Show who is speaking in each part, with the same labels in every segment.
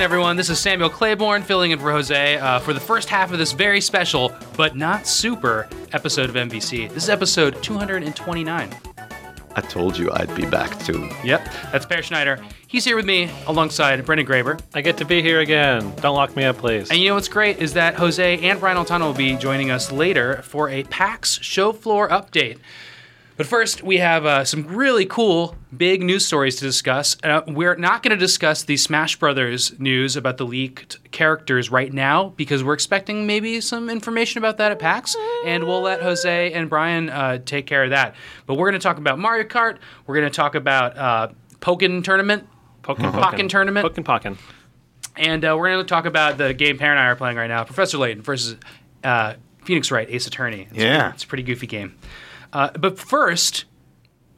Speaker 1: Listen, everyone, this is Samuel Claiborn filling in for Jose uh, for the first half of this very special, but not super, episode of MVC. This is episode 229.
Speaker 2: I told you I'd be back too.
Speaker 1: Yep, that's Peer Schneider. He's here with me alongside Brendan Graeber.
Speaker 3: I get to be here again. Don't lock me up, please.
Speaker 1: And you know what's great is that Jose and Brian Altano will be joining us later for a PAX show floor update. But first, we have uh, some really cool big news stories to discuss. Uh, we're not going to discuss the Smash Brothers news about the leaked characters right now because we're expecting maybe some information about that at PAX, and we'll let Jose and Brian uh, take care of that. But we're going to talk about Mario Kart. We're going to talk about uh, Pokken Tournament,
Speaker 3: Pokken
Speaker 1: Pokken Tournament,
Speaker 3: Pokken Pokken.
Speaker 1: and uh, we're going to talk about the game Parent and I are playing right now, Professor Layton versus uh, Phoenix Wright, Ace Attorney. It's
Speaker 2: Yeah.
Speaker 1: pretty, it's a pretty goofy game. Uh, but first,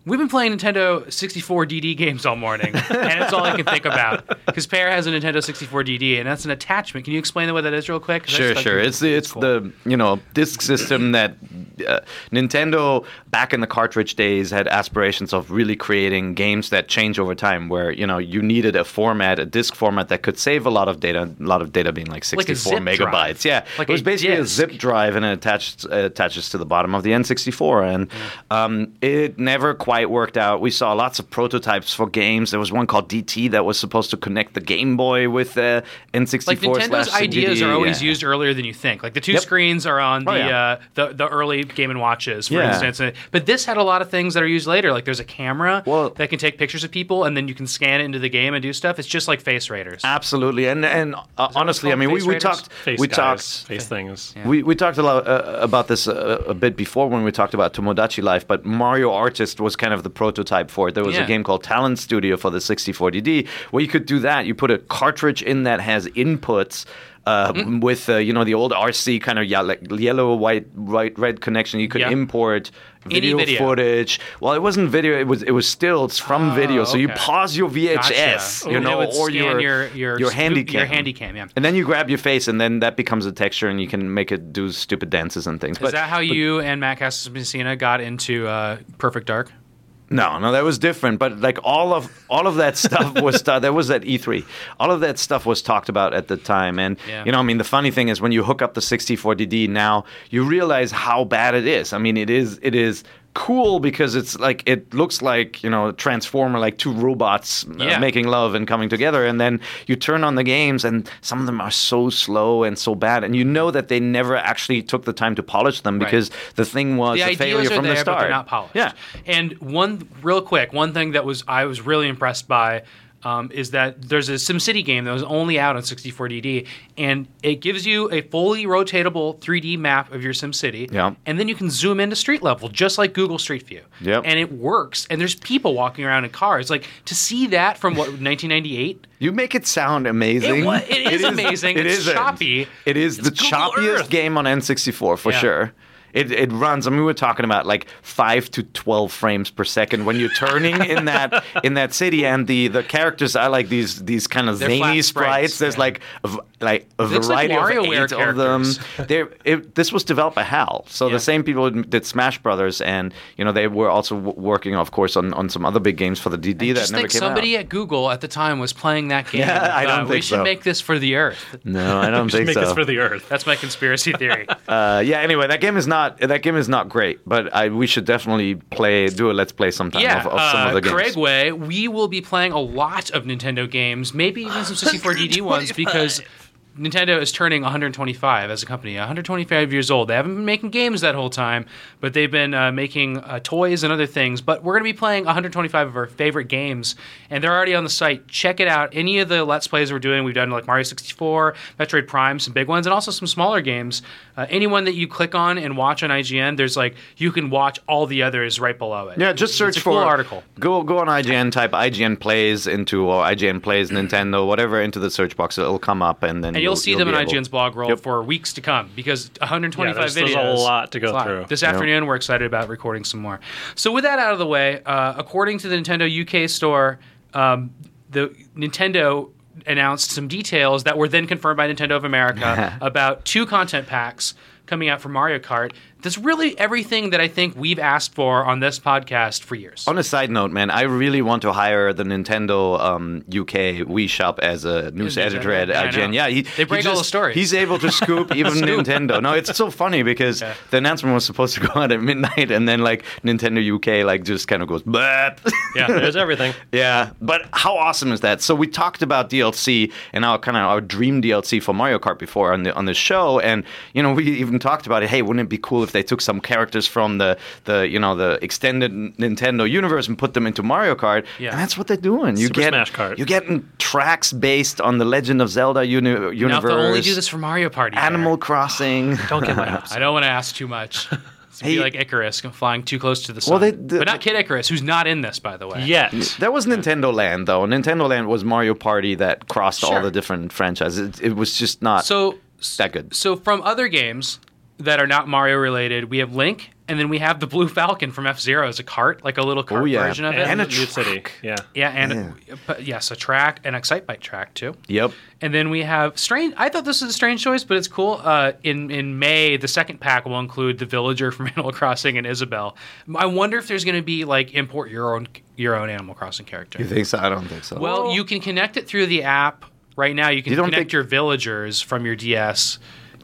Speaker 1: We've been playing Nintendo 64 DD games all morning, and it's all I can think about. Because Peer has a Nintendo 64 DD, and that's an attachment. Can you explain what that is real quick?
Speaker 2: Sure, sure. It's the, it's
Speaker 1: cool.
Speaker 2: the you know disc system that uh, Nintendo back in the cartridge days had aspirations of really creating games that change over time. Where you know you needed a format, a disc format that could save a lot of data. A lot of data being like
Speaker 1: Like
Speaker 2: 64
Speaker 1: zip
Speaker 2: megabytes.
Speaker 1: drive.
Speaker 2: Yeah,
Speaker 1: Like
Speaker 2: it was basically
Speaker 1: disc.
Speaker 2: a zip drive and it attached uh, attaches to the bottom of the N64, and um, it never quite worked out. We saw lots of prototypes for games. There was one called DT that was supposed to connect the Game Boy with the N64.
Speaker 1: like Nintendo's
Speaker 2: slash
Speaker 1: ideas
Speaker 2: DD,
Speaker 1: are always
Speaker 2: yeah.
Speaker 1: used earlier than you think. Like the two
Speaker 2: Yep.
Speaker 1: screens are on the
Speaker 2: Oh, yeah.
Speaker 1: uh, the the early Game and Watches, for
Speaker 2: Yeah.
Speaker 1: instance. But this had a lot of things that are used later. Like there's a camera
Speaker 2: Well-
Speaker 1: that can take pictures of people, and then you can scan it into the game and do stuff. It's just like Face Raiders.
Speaker 2: Absolutely, and and uh, honestly, I mean, we,
Speaker 1: Face
Speaker 2: we
Speaker 1: Raiders?
Speaker 2: talked
Speaker 3: Face
Speaker 2: we
Speaker 3: guys,
Speaker 2: talked
Speaker 3: face things.
Speaker 2: we, we talked a lot uh, about this uh, a bit before when we talked about Tomodachi Life, but Mario Artist was kind of the prototype for it. There was
Speaker 1: Yeah.
Speaker 2: a game called Talent Studio for the 64DD where you could do that. You put a cartridge in that has inputs. Uh,
Speaker 1: Mm-hmm.
Speaker 2: With uh, you know the old RC kind of yeah, like yellow, white, white, red connection, you could
Speaker 1: Yeah.
Speaker 2: import video,
Speaker 1: video.
Speaker 2: footage. Well, it wasn't video; it was it was stills from video. So you pause your VHS,
Speaker 1: Gotcha.
Speaker 2: you know, or your
Speaker 1: your your
Speaker 2: your handy
Speaker 1: your handy cam, yeah.
Speaker 2: and then you grab your face, and then that becomes a texture, and you can make it do stupid dances and things.
Speaker 1: Is that how you and Matt Casamassina got into uh, Perfect Dark?
Speaker 2: No, no, that was different. But like all of all of that stuff was uh, that was at E3. All of that stuff was talked about at the time, and
Speaker 1: Yeah.
Speaker 2: you know, I mean, the funny thing is when you hook up the 64DD now, you realize how bad it is. I mean, it is it is cool because it's like it looks like you know a transformer like two robots uh, making love and coming together. And then you turn on the games and some of them are so slow and so bad. And you know that they never actually took the time to polish them
Speaker 1: Right.
Speaker 2: because the thing was
Speaker 1: the
Speaker 2: a failure
Speaker 1: are
Speaker 2: from
Speaker 1: there,
Speaker 2: the start
Speaker 1: but they're not polished.
Speaker 2: yeah.
Speaker 1: And one real quick, one thing that was I was really impressed by um, is that there's a SimCity game that was only out on 64DD, and it gives you a fully rotatable 3D map of your SimCity.
Speaker 2: Yeah.
Speaker 1: And then you can zoom into street level, just like Google Street View.
Speaker 2: Yep.
Speaker 1: And it works. And there's people walking around in cars. Like to see that from what 1998.
Speaker 2: You make it sound amazing.
Speaker 1: It wa- it is amazing. It's
Speaker 2: a-
Speaker 1: choppy.
Speaker 2: It is
Speaker 1: It's
Speaker 2: the
Speaker 1: Google
Speaker 2: choppiest
Speaker 1: Earth.
Speaker 2: game on N64 for
Speaker 1: Yeah.
Speaker 2: sure. It, it runs. I mean, we're talking about like five to twelve frames per second when you're turning in that in that city, and the the characters are like these these kind of
Speaker 1: They're
Speaker 2: zany sprites.
Speaker 1: sprites,
Speaker 2: There's
Speaker 1: yeah.
Speaker 2: like like a
Speaker 1: looks like
Speaker 2: variety of
Speaker 1: WarioWare
Speaker 2: eight of them.
Speaker 1: characters.
Speaker 2: It, this was developed by HAL, so
Speaker 1: Yeah.
Speaker 2: the same people who did Smash Brothers, and you know they were also w- working, of course, on, on some other big games for the DD that
Speaker 1: Just
Speaker 2: never
Speaker 1: think
Speaker 2: came
Speaker 1: somebody
Speaker 2: out.
Speaker 1: at Google at the time was playing that game.
Speaker 2: Yeah, I don't
Speaker 1: thought, We should
Speaker 2: so.
Speaker 1: make this for the Earth.
Speaker 2: No, I don't
Speaker 3: Just
Speaker 2: think
Speaker 3: make
Speaker 2: so.
Speaker 3: Make this for the Earth.
Speaker 1: That's my conspiracy theory.
Speaker 2: Uh, yeah. Anyway, that game is not that game is not great, but I we should definitely play do a let's play sometime
Speaker 1: yeah,
Speaker 2: of, of some
Speaker 1: uh,
Speaker 2: of the games.
Speaker 1: Craig Way, we will be playing a lot of Nintendo games, maybe even some 64 DD ones, because Nintendo is turning 125 as a company, 125 years old. They haven't been making games that whole time, but they've been uh, making uh, toys and other things. But we're going to be playing 125 of our favorite games, and they're already on the site. Check it out. Any of the Let's Plays we're doing, we've done like Mario 64, Metroid Prime, some big ones, and also some smaller games. Uh, anyone that you click on and watch on IGN, there's like you can watch all the others right below it.
Speaker 2: Yeah, just search
Speaker 1: it's a
Speaker 2: for
Speaker 1: cool article.
Speaker 2: Go go on IGN, type IGN plays into or IGN plays Nintendo, whatever into the search box. It'll come up, and then
Speaker 1: And you'll, see them
Speaker 2: be
Speaker 1: in IGN's blog roll
Speaker 2: Yep.
Speaker 1: for weeks to come because 125
Speaker 3: Yeah, there's-
Speaker 1: videos.
Speaker 3: there's a lot to go
Speaker 1: lot.
Speaker 3: through.
Speaker 1: This afternoon, we're excited about recording some more. So, with that out of the way, uh, according to the Nintendo UK store, um, the Nintendo announced some details that were then confirmed by Nintendo of America about two content packs coming out for Mario Kart. That's really everything that I think we've asked for on this podcast for years.
Speaker 2: On a side note, man, I really want to hire the Nintendo um, UK Wii Shop as a news
Speaker 1: news
Speaker 2: editor at.
Speaker 1: Yeah,
Speaker 2: IGN. Yeah, he,
Speaker 1: They break
Speaker 2: he
Speaker 1: all the stories.
Speaker 2: He's able to scoop even Nintendo. No, it's so funny because the announcement was supposed to go out at midnight, and then like Nintendo UK like just kind of goes, "Bleh."
Speaker 3: Yeah, there's everything.
Speaker 2: Yeah, but how awesome is that? So we talked about DLC and our kind of our dream DLC for Mario Kart before on the on the show, and you know we even talked about it. Hey, wouldn't it be cool if they took some characters from the the you know the extended Nintendo universe and put them into Mario Kart?
Speaker 1: Yeah.
Speaker 2: and that's what they're doing. You
Speaker 3: Super
Speaker 2: get
Speaker 3: Smash Kart.
Speaker 2: you getting tracks based on the Legend of Zelda uni-
Speaker 1: now, if
Speaker 2: universe.
Speaker 1: only do this for Mario Party. there.
Speaker 2: Animal Crossing.
Speaker 3: Don't get my hopes.
Speaker 1: I don't want to ask too much.
Speaker 2: Hey-
Speaker 1: be like Icarus flying too close to the sun.
Speaker 2: Well, they- the-
Speaker 1: but not Kid Icarus, who's not in this, by the way.
Speaker 3: Yet.
Speaker 2: That was Nintendo Land, though. Nintendo Land was Mario Party that crossed all the different franchises. It, it was just not
Speaker 1: So,
Speaker 2: that good.
Speaker 1: so from other games that are not Mario related, we have Link And then we have the Blue Falcon from F Zero as a cart, like a little cart
Speaker 2: Oh, yeah.
Speaker 1: version of it.
Speaker 2: And a
Speaker 3: Mute City.
Speaker 2: track.
Speaker 3: Yeah.
Speaker 1: yeah, and but yes, a track, an Excitebike track too.
Speaker 2: Yep.
Speaker 1: And then we have strange. I thought this was a strange choice, but it's cool. Uh, in in May, the second pack will include the villager from Animal Crossing and Isabelle. I wonder if there's going to be like import your own your own Animal Crossing character.
Speaker 2: You think so? I don't think so.
Speaker 1: Well, you can connect it through the app right now. You can
Speaker 2: You don't
Speaker 1: connect
Speaker 2: think-
Speaker 1: your villagers from your DS.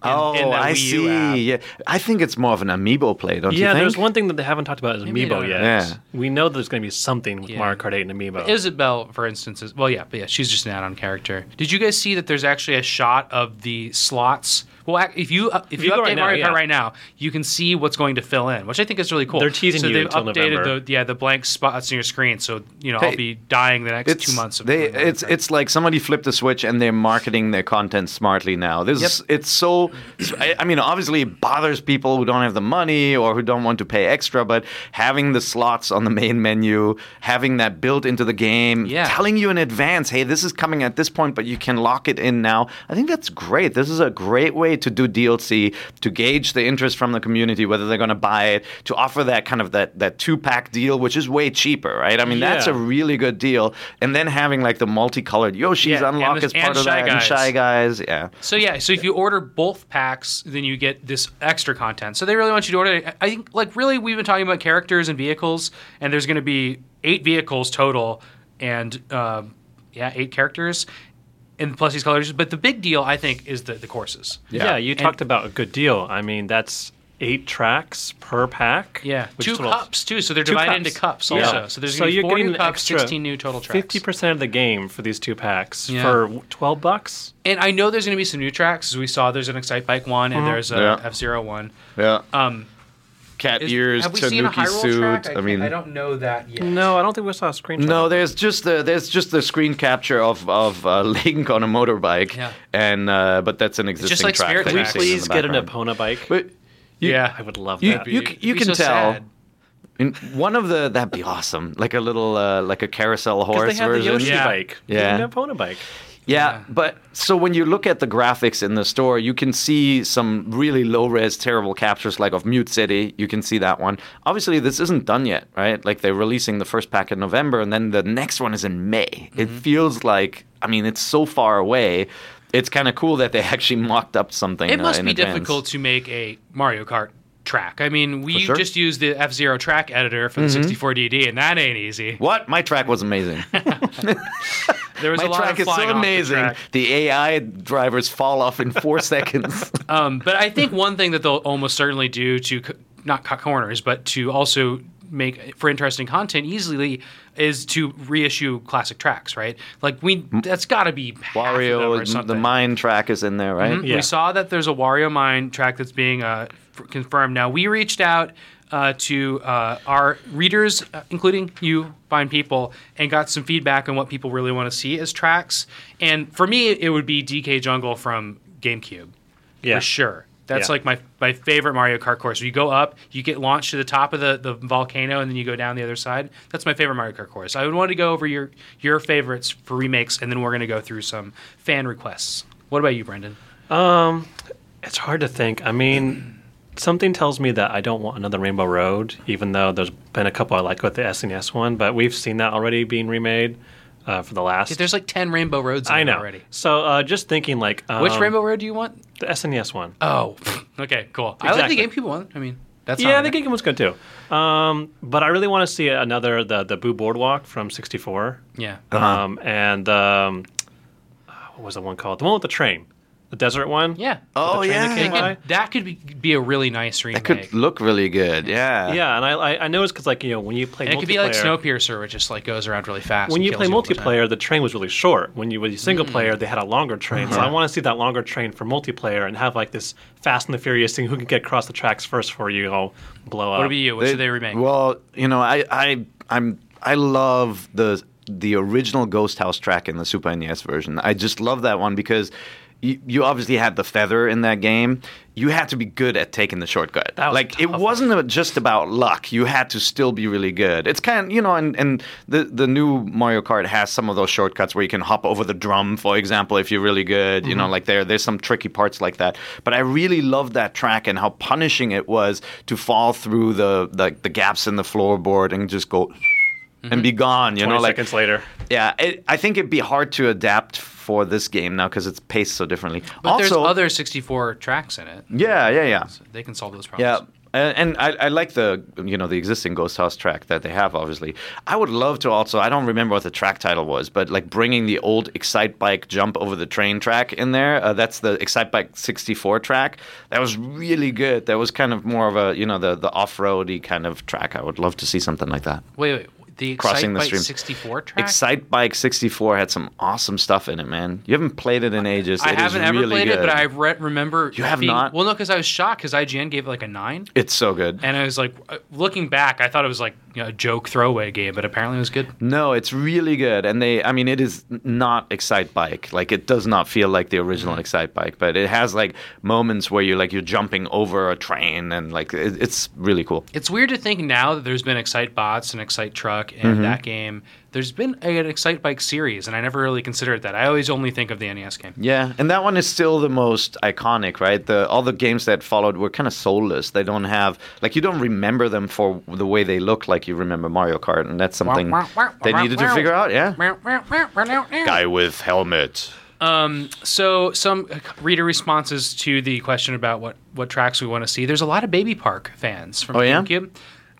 Speaker 1: In,
Speaker 2: oh,
Speaker 1: in the
Speaker 2: I
Speaker 1: Wii U app.
Speaker 2: see. Yeah, I think it's more of an amiibo play, don't you think?
Speaker 3: Yeah, there's one thing that they haven't talked about is
Speaker 1: Maybe
Speaker 3: Amiibo yet.
Speaker 2: Yeah.
Speaker 3: We know there's going to be something with
Speaker 1: Yeah.
Speaker 3: Mario Kart 8 and Amiibo.
Speaker 1: Isabelle, for instance, is well, yeah, but yeah, she's just an add-on character. Did you guys see that there's actually a shot of the slots? Well, if you uh, if you,
Speaker 3: you
Speaker 1: update
Speaker 3: right now,
Speaker 1: Mario Kart
Speaker 3: yeah.
Speaker 1: right now, you can see what's going to fill in, which I think is really cool.
Speaker 3: They're teasing
Speaker 1: so
Speaker 3: you
Speaker 1: they've
Speaker 3: until
Speaker 1: updated
Speaker 3: November.
Speaker 1: the yeah the blank spots on your screen, so you know
Speaker 2: Hey,
Speaker 1: I'll be dying the next two months. Of
Speaker 2: they, it's it's like somebody flipped a switch and they're marketing their content smartly now. This is it's so. I, I mean, obviously, it bothers people who don't have the money or who don't want to pay extra. But having the slots on the main menu, having that built into the game,
Speaker 1: Yeah.
Speaker 2: telling you in advance, hey, this is coming at this point, but you can lock it in now. I think that's great. This is a great way to do DLC to gauge the interest from the community, whether they're going to buy it, to offer that kind of that that two pack deal, which is way cheaper, right? I mean, that's
Speaker 3: Yeah.
Speaker 2: a really good deal. And then having like the multicolored Yoshis
Speaker 1: Yeah,
Speaker 2: unlock as part of that, and
Speaker 1: Guys.
Speaker 2: Shy Guys, yeah.
Speaker 1: So yeah, so if you order both packs, then you get this extra content. So they really want you to order. it. I think like really we've been talking about characters and vehicles, and there's going to be eight vehicles total, and um, yeah, eight characters, and plus these colors. But the big deal I think is the the courses.
Speaker 3: yeah. you talked about a good deal. I mean, that's eight tracks per pack.
Speaker 1: Yeah,
Speaker 3: which
Speaker 1: two
Speaker 3: is total-
Speaker 1: cups too. So they're divided
Speaker 3: cups.
Speaker 1: into cups
Speaker 3: Yeah.
Speaker 1: also. So there's
Speaker 3: So
Speaker 1: going to be
Speaker 3: you're
Speaker 1: four
Speaker 3: getting
Speaker 1: new cups,
Speaker 3: extra
Speaker 1: sixteen new total tracks.
Speaker 3: Fifty percent of the game for these two packs
Speaker 1: Yeah.
Speaker 3: for twelve bucks.
Speaker 1: And I know there's going to be some new tracks. As we saw, there's an Excite Bike one, and there's a
Speaker 2: Yeah.
Speaker 1: F Zero one.
Speaker 2: Yeah.
Speaker 1: Um,
Speaker 2: Cat
Speaker 1: is-
Speaker 2: ears,
Speaker 1: have we seen a
Speaker 2: Tanuki
Speaker 1: Hyrule
Speaker 2: suit.
Speaker 1: track? I,
Speaker 2: I mean,
Speaker 1: I don't know that yet.
Speaker 3: No, I don't think we saw a screenshot.
Speaker 2: No, there's just the there's just the screen capture of of uh, Link on a motorbike,
Speaker 1: Yeah.
Speaker 2: and uh, but that's an existing just
Speaker 1: like
Speaker 2: track.
Speaker 1: Spirit
Speaker 2: that
Speaker 3: Can we
Speaker 2: you're
Speaker 1: Tracks.
Speaker 2: seeing in
Speaker 3: please
Speaker 2: the
Speaker 3: get an
Speaker 2: background.
Speaker 3: Epona bike?
Speaker 2: But you,
Speaker 1: yeah,
Speaker 3: I would love
Speaker 2: you
Speaker 3: that.
Speaker 2: you,
Speaker 1: It'd
Speaker 2: you
Speaker 1: be
Speaker 2: can
Speaker 1: so
Speaker 2: tell.
Speaker 1: sad.
Speaker 2: In one of the that'd be awesome, like a little uh, like a carousel
Speaker 3: Because
Speaker 2: horse
Speaker 3: they have the
Speaker 2: version.
Speaker 3: Yoshi
Speaker 1: Yeah.
Speaker 3: bike.
Speaker 2: Yeah.
Speaker 3: Get an Epona bike.
Speaker 2: Yeah,
Speaker 1: Yeah.
Speaker 2: but so when you look at the graphics in the store, you can see some really low res, terrible captures like of Mute City. You can see that one. Obviously, this isn't done yet, right? Like they're releasing the first pack in November, and then the next one is in May. It
Speaker 1: Mm-hmm.
Speaker 2: feels like, I mean, it's so far away. It's kind of cool that they actually mocked up something.
Speaker 1: It
Speaker 2: uh,
Speaker 1: must
Speaker 2: in
Speaker 1: be
Speaker 2: advance.
Speaker 1: difficult to make a Mario Kart track. I mean, we
Speaker 2: sure.
Speaker 1: just used the F Zero track editor for the 64DD, and that ain't easy.
Speaker 2: What? My track was amazing.
Speaker 1: There was
Speaker 2: My
Speaker 1: a lot
Speaker 2: track
Speaker 1: of
Speaker 2: is so
Speaker 1: flying off the
Speaker 2: amazing. The, AI drivers fall off in four seconds.
Speaker 1: Um, but I think one thing that they'll almost certainly do to c- not cut corners, but to also make for interesting content easily is to reissue classic tracks, right? Like we, that's got to be half of them or
Speaker 2: Wario, the
Speaker 1: something.
Speaker 2: mine track is in there, right?
Speaker 3: Yeah.
Speaker 1: We saw that there's a Wario Mine track that's being uh, f- confirmed. Now, we reached out uh, to uh, our readers, uh, including you, fine people, and got some feedback on what people really want to see as tracks. And for me, it would be DK Jungle from GameCube,
Speaker 3: Yeah.
Speaker 1: for sure. That's
Speaker 3: Yeah.
Speaker 1: like my, my favorite Mario Kart course. You go up, you get launched to the top of the, the volcano, and then you go down the other side. That's my favorite Mario Kart course. I would want to go over your your favorites for remakes, and then we're going to go through some fan requests. What about you, Brendan?
Speaker 3: Um, it's hard to think. I mean, something tells me that I don't want another Rainbow Road, even though there's been a couple I like with the SNES one, but we've seen that already being remade uh, for the last.
Speaker 1: There's like ten Rainbow Roads. In
Speaker 3: I know.
Speaker 1: already.
Speaker 3: So uh, just thinking, like, um,
Speaker 1: Which Rainbow Road do you want?
Speaker 3: The SNES one.
Speaker 1: Oh, okay, cool. I like the
Speaker 3: Exactly.
Speaker 1: GameCube one. I mean, that's
Speaker 3: yeah,
Speaker 1: not
Speaker 3: the GameCube one's good too. Um, but I really want to see another the the Boo Boardwalk from '64.
Speaker 1: Yeah,
Speaker 3: Um, and um, uh, what was the one called? The one with the train, the desert one.
Speaker 1: yeah.
Speaker 2: Oh,
Speaker 3: train that
Speaker 2: yeah.
Speaker 3: came by?
Speaker 1: could- that could be, be a really nice remake.
Speaker 2: That could look really good. Yeah.
Speaker 3: Yeah, and I I, I noticed because like you know when you play
Speaker 1: and it could be like Snowpiercer, where it just like goes around really fast.
Speaker 3: when you play
Speaker 1: all the time.
Speaker 3: multiplayer, the train was really short. When you with single hmm. player, they had a longer train. So I uh-huh. want to see that longer train for multiplayer and have like this Fast and the Furious thing. Who can get across the tracks first for you all blow up?
Speaker 1: What about you? What should they remake?
Speaker 2: Well, you know, I, I, I'm, I love the the original Ghost House track in the Super NES version. I just love that one because you, you obviously had the feather in that game. You had to be good at taking the shortcut.
Speaker 3: That was
Speaker 2: like it wasn't just about luck. You had to still be really good. It's kind of you know, and, and the the new Mario Kart has some of those shortcuts where you can hop over the drum, for example, if you're really good. You
Speaker 3: Mm-hmm.
Speaker 2: know, like there there's some tricky parts like that. But I really loved that track and how punishing it was to fall through the the, the gaps in the floorboard and just go. And be gone, you
Speaker 3: 20
Speaker 2: know, like
Speaker 3: seconds later.
Speaker 2: yeah, it, I think it'd be hard to adapt for this game now because it's paced so differently.
Speaker 1: But
Speaker 2: also,
Speaker 1: there's other 64 tracks in it.
Speaker 2: yeah, yeah, yeah,
Speaker 1: So they can solve those
Speaker 2: yeah.
Speaker 1: problems.
Speaker 2: And and I, I like the you know the existing Ghost House track that they have. Obviously, I would love to also. I don't remember what the track title was, but like bringing the old Excite Bike jump over the train track in there. Uh, that's the Excite Bike '64 track. That was really good. That was kind of more of a you know the the off roady kind of track. I would love to see something like that.
Speaker 1: Wait, wait. The
Speaker 2: Crossing
Speaker 1: Excite
Speaker 2: the
Speaker 1: Bike
Speaker 2: stream.
Speaker 1: 64 track?
Speaker 2: Excite Bike 64 had some awesome stuff in it, man. You haven't played it in ages.
Speaker 1: I
Speaker 2: It
Speaker 1: haven't ever
Speaker 2: really
Speaker 1: played it, but I re- remember.
Speaker 2: You have
Speaker 1: being-
Speaker 2: not?
Speaker 1: Well, no, because I was shocked because IGN gave it like a nine,
Speaker 2: It's so good.
Speaker 1: and I was like, uh, looking back, I thought it was like you know, a joke throwaway game, but apparently it was good.
Speaker 2: No, it's really good, and they. I mean, it is not Excite Bike. Like, it does not feel like the original
Speaker 1: Mm-hmm.
Speaker 2: Excite Bike, but it has like moments where you're like you're jumping over a train, and like it, it's really cool.
Speaker 1: It's weird to think now that there's been Excite Bots and Excite Truck and
Speaker 2: Mm-hmm.
Speaker 1: that game. There's been an Excite Bike series, and I never really considered that. I always only think of the NES game.
Speaker 2: Yeah, and that one is still the most iconic, right? The all the games that followed were kind of soulless. They don't have like you don't remember them for the way they look like you remember Mario Kart, and that's something they needed to figure out. Yeah, guy with helmet.
Speaker 1: Um, so some reader responses to the question about what what tracks we want to see. There's a lot of Baby Park fans from
Speaker 2: Oh, yeah?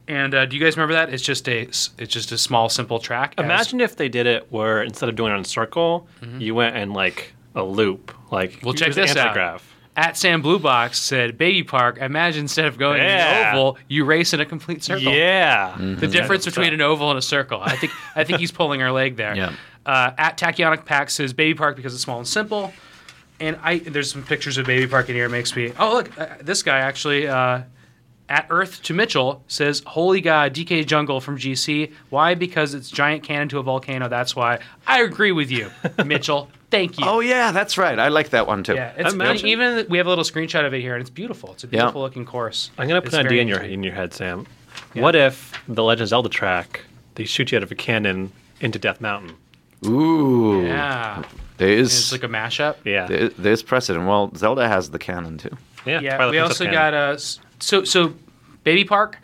Speaker 1: GameCube. And uh, do you guys remember that? It's just a it's just a small simple track. as-
Speaker 3: Imagine if they did it where instead of doing it in a circle, you went in like a loop. Like
Speaker 1: Mm-hmm. Well, check
Speaker 3: was
Speaker 1: this out. at Sam Blue Box said Baby Park. Imagine instead of going in an oval, you race in a complete circle.
Speaker 3: Yeah.
Speaker 2: Mm-hmm.
Speaker 1: The difference between an oval and a circle. I think I think he's pulling our leg there.
Speaker 2: Yeah.
Speaker 1: Uh, at Tachyonic Pack says Baby Park because it's small and simple. And I there's some pictures of Baby Park in here. It makes me oh look uh, this guy actually uh, at Earth to Mitchell says Holy God DK Jungle from GC. Why? Because it's giant cannon to a volcano. That's why. I agree with you, Mitchell. Thank you.
Speaker 2: Oh yeah, that's right. I like that one too.
Speaker 1: Yeah, it's
Speaker 3: Imagine-
Speaker 1: even we have a little screenshot of it here, and it's beautiful. It's a
Speaker 2: Yeah.
Speaker 1: beautiful looking course.
Speaker 3: I'm gonna put
Speaker 1: It's
Speaker 3: an idea in your in your head, Sam. What if the Legend of Zelda track they shoot you out of a cannon into Death Mountain?
Speaker 2: Ooh,
Speaker 1: Yeah,
Speaker 2: there
Speaker 1: And it's like a mashup.
Speaker 3: Yeah.
Speaker 2: there, there's precedent. Well, Zelda has the cannon too.
Speaker 3: yeah.
Speaker 1: Yeah,
Speaker 3: Twilight
Speaker 1: we also
Speaker 3: cannon.
Speaker 1: got uh, s- so so Baby Park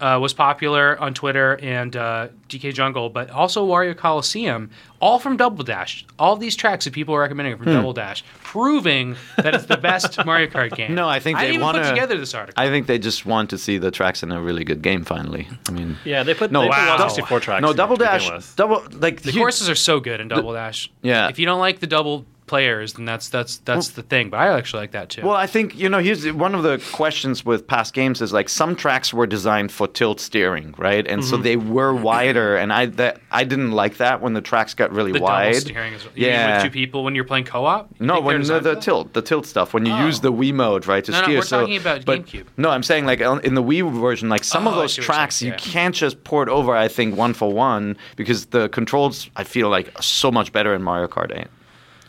Speaker 1: uh, was popular on Twitter and uh, DK Jungle, but also Wario Coliseum, all from Double Dash. All these tracks that people are recommending are from Double Dash, proving that it's the best Mario Kart game.
Speaker 2: No, I think
Speaker 1: I
Speaker 2: they wanna-
Speaker 1: put together this article.
Speaker 2: I think they just want to see the tracks in a really good game. Finally, I mean,
Speaker 3: Yeah, they put
Speaker 2: No,
Speaker 3: they put a lot
Speaker 1: wow.
Speaker 3: of 64 tracks.
Speaker 2: no double dash, double like
Speaker 1: the
Speaker 2: you-
Speaker 1: courses are so good in Double Dash.
Speaker 2: Yeah.
Speaker 1: if you don't like the double players, and that's that's that's the thing. But I actually like that too.
Speaker 2: Well, I think you know. Here's one of the questions with past games is like some tracks were designed for tilt steering, right? And
Speaker 1: Mm-hmm.
Speaker 2: so they were wider, and I that I didn't like that when the tracks got really
Speaker 1: the
Speaker 2: wide.
Speaker 1: steering is you
Speaker 2: Yeah.
Speaker 1: with two people when you're playing co-op. You
Speaker 2: No, when the, the tilt, the tilt stuff, when you
Speaker 1: Oh.
Speaker 2: use the Wii mode, right, to
Speaker 1: No, no,
Speaker 2: steer.
Speaker 1: we're
Speaker 2: so,
Speaker 1: talking about
Speaker 2: but,
Speaker 1: GameCube.
Speaker 2: No, I'm saying like in the Wii version, like some of
Speaker 1: Oh, I
Speaker 2: those
Speaker 1: see what you're
Speaker 2: tracks
Speaker 1: saying,
Speaker 2: you
Speaker 1: yeah.
Speaker 2: can't just port over. I think one for one because the controls I feel like are so much better in Mario Kart 8.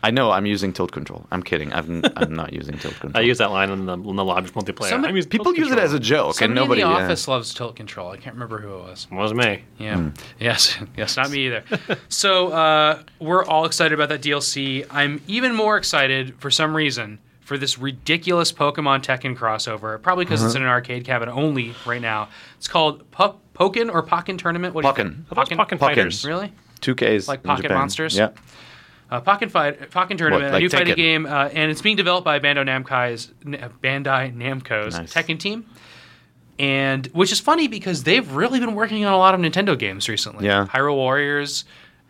Speaker 2: I know I'm using tilt control. I'm kidding. I've n- I'm not using tilt control.
Speaker 3: I use that line in the in the lobby multiplayer.
Speaker 1: Somebody-
Speaker 3: I'm using
Speaker 2: People
Speaker 3: tilt
Speaker 2: use it as a joke, and
Speaker 1: Somebody
Speaker 2: nobody.
Speaker 1: in the
Speaker 2: yeah.
Speaker 1: office loves tilt control. I can't remember who it was.
Speaker 3: It was me.
Speaker 1: Yeah.
Speaker 2: Hmm.
Speaker 1: Yes. Yes. Not me either. so uh, we're all excited about that DLC. I'm even more excited for some reason for this ridiculous Pokemon Tekken crossover. Probably because
Speaker 2: Uh-huh.
Speaker 1: it's in an arcade cabinet only right now. It's called Puck Pokken or Pokken Tournament. What do you
Speaker 2: Pokken.
Speaker 1: think?
Speaker 3: How about Pokken
Speaker 2: Pokken.
Speaker 3: Fighters?
Speaker 1: Really?
Speaker 2: Two Ks
Speaker 1: Like
Speaker 2: in
Speaker 1: Pocket
Speaker 2: Japan.
Speaker 1: Monsters?
Speaker 2: Yeah.
Speaker 1: Uh, Pokken Fight, Pokken Tournament,
Speaker 2: like
Speaker 1: a new fighting game, uh, and it's being developed by Bandai Namco's Bandai Namco's
Speaker 2: Nice.
Speaker 1: Tekken team. And which is funny because they've really been working on a lot of Nintendo games recently.
Speaker 2: Yeah.
Speaker 1: Hyrule Warriors,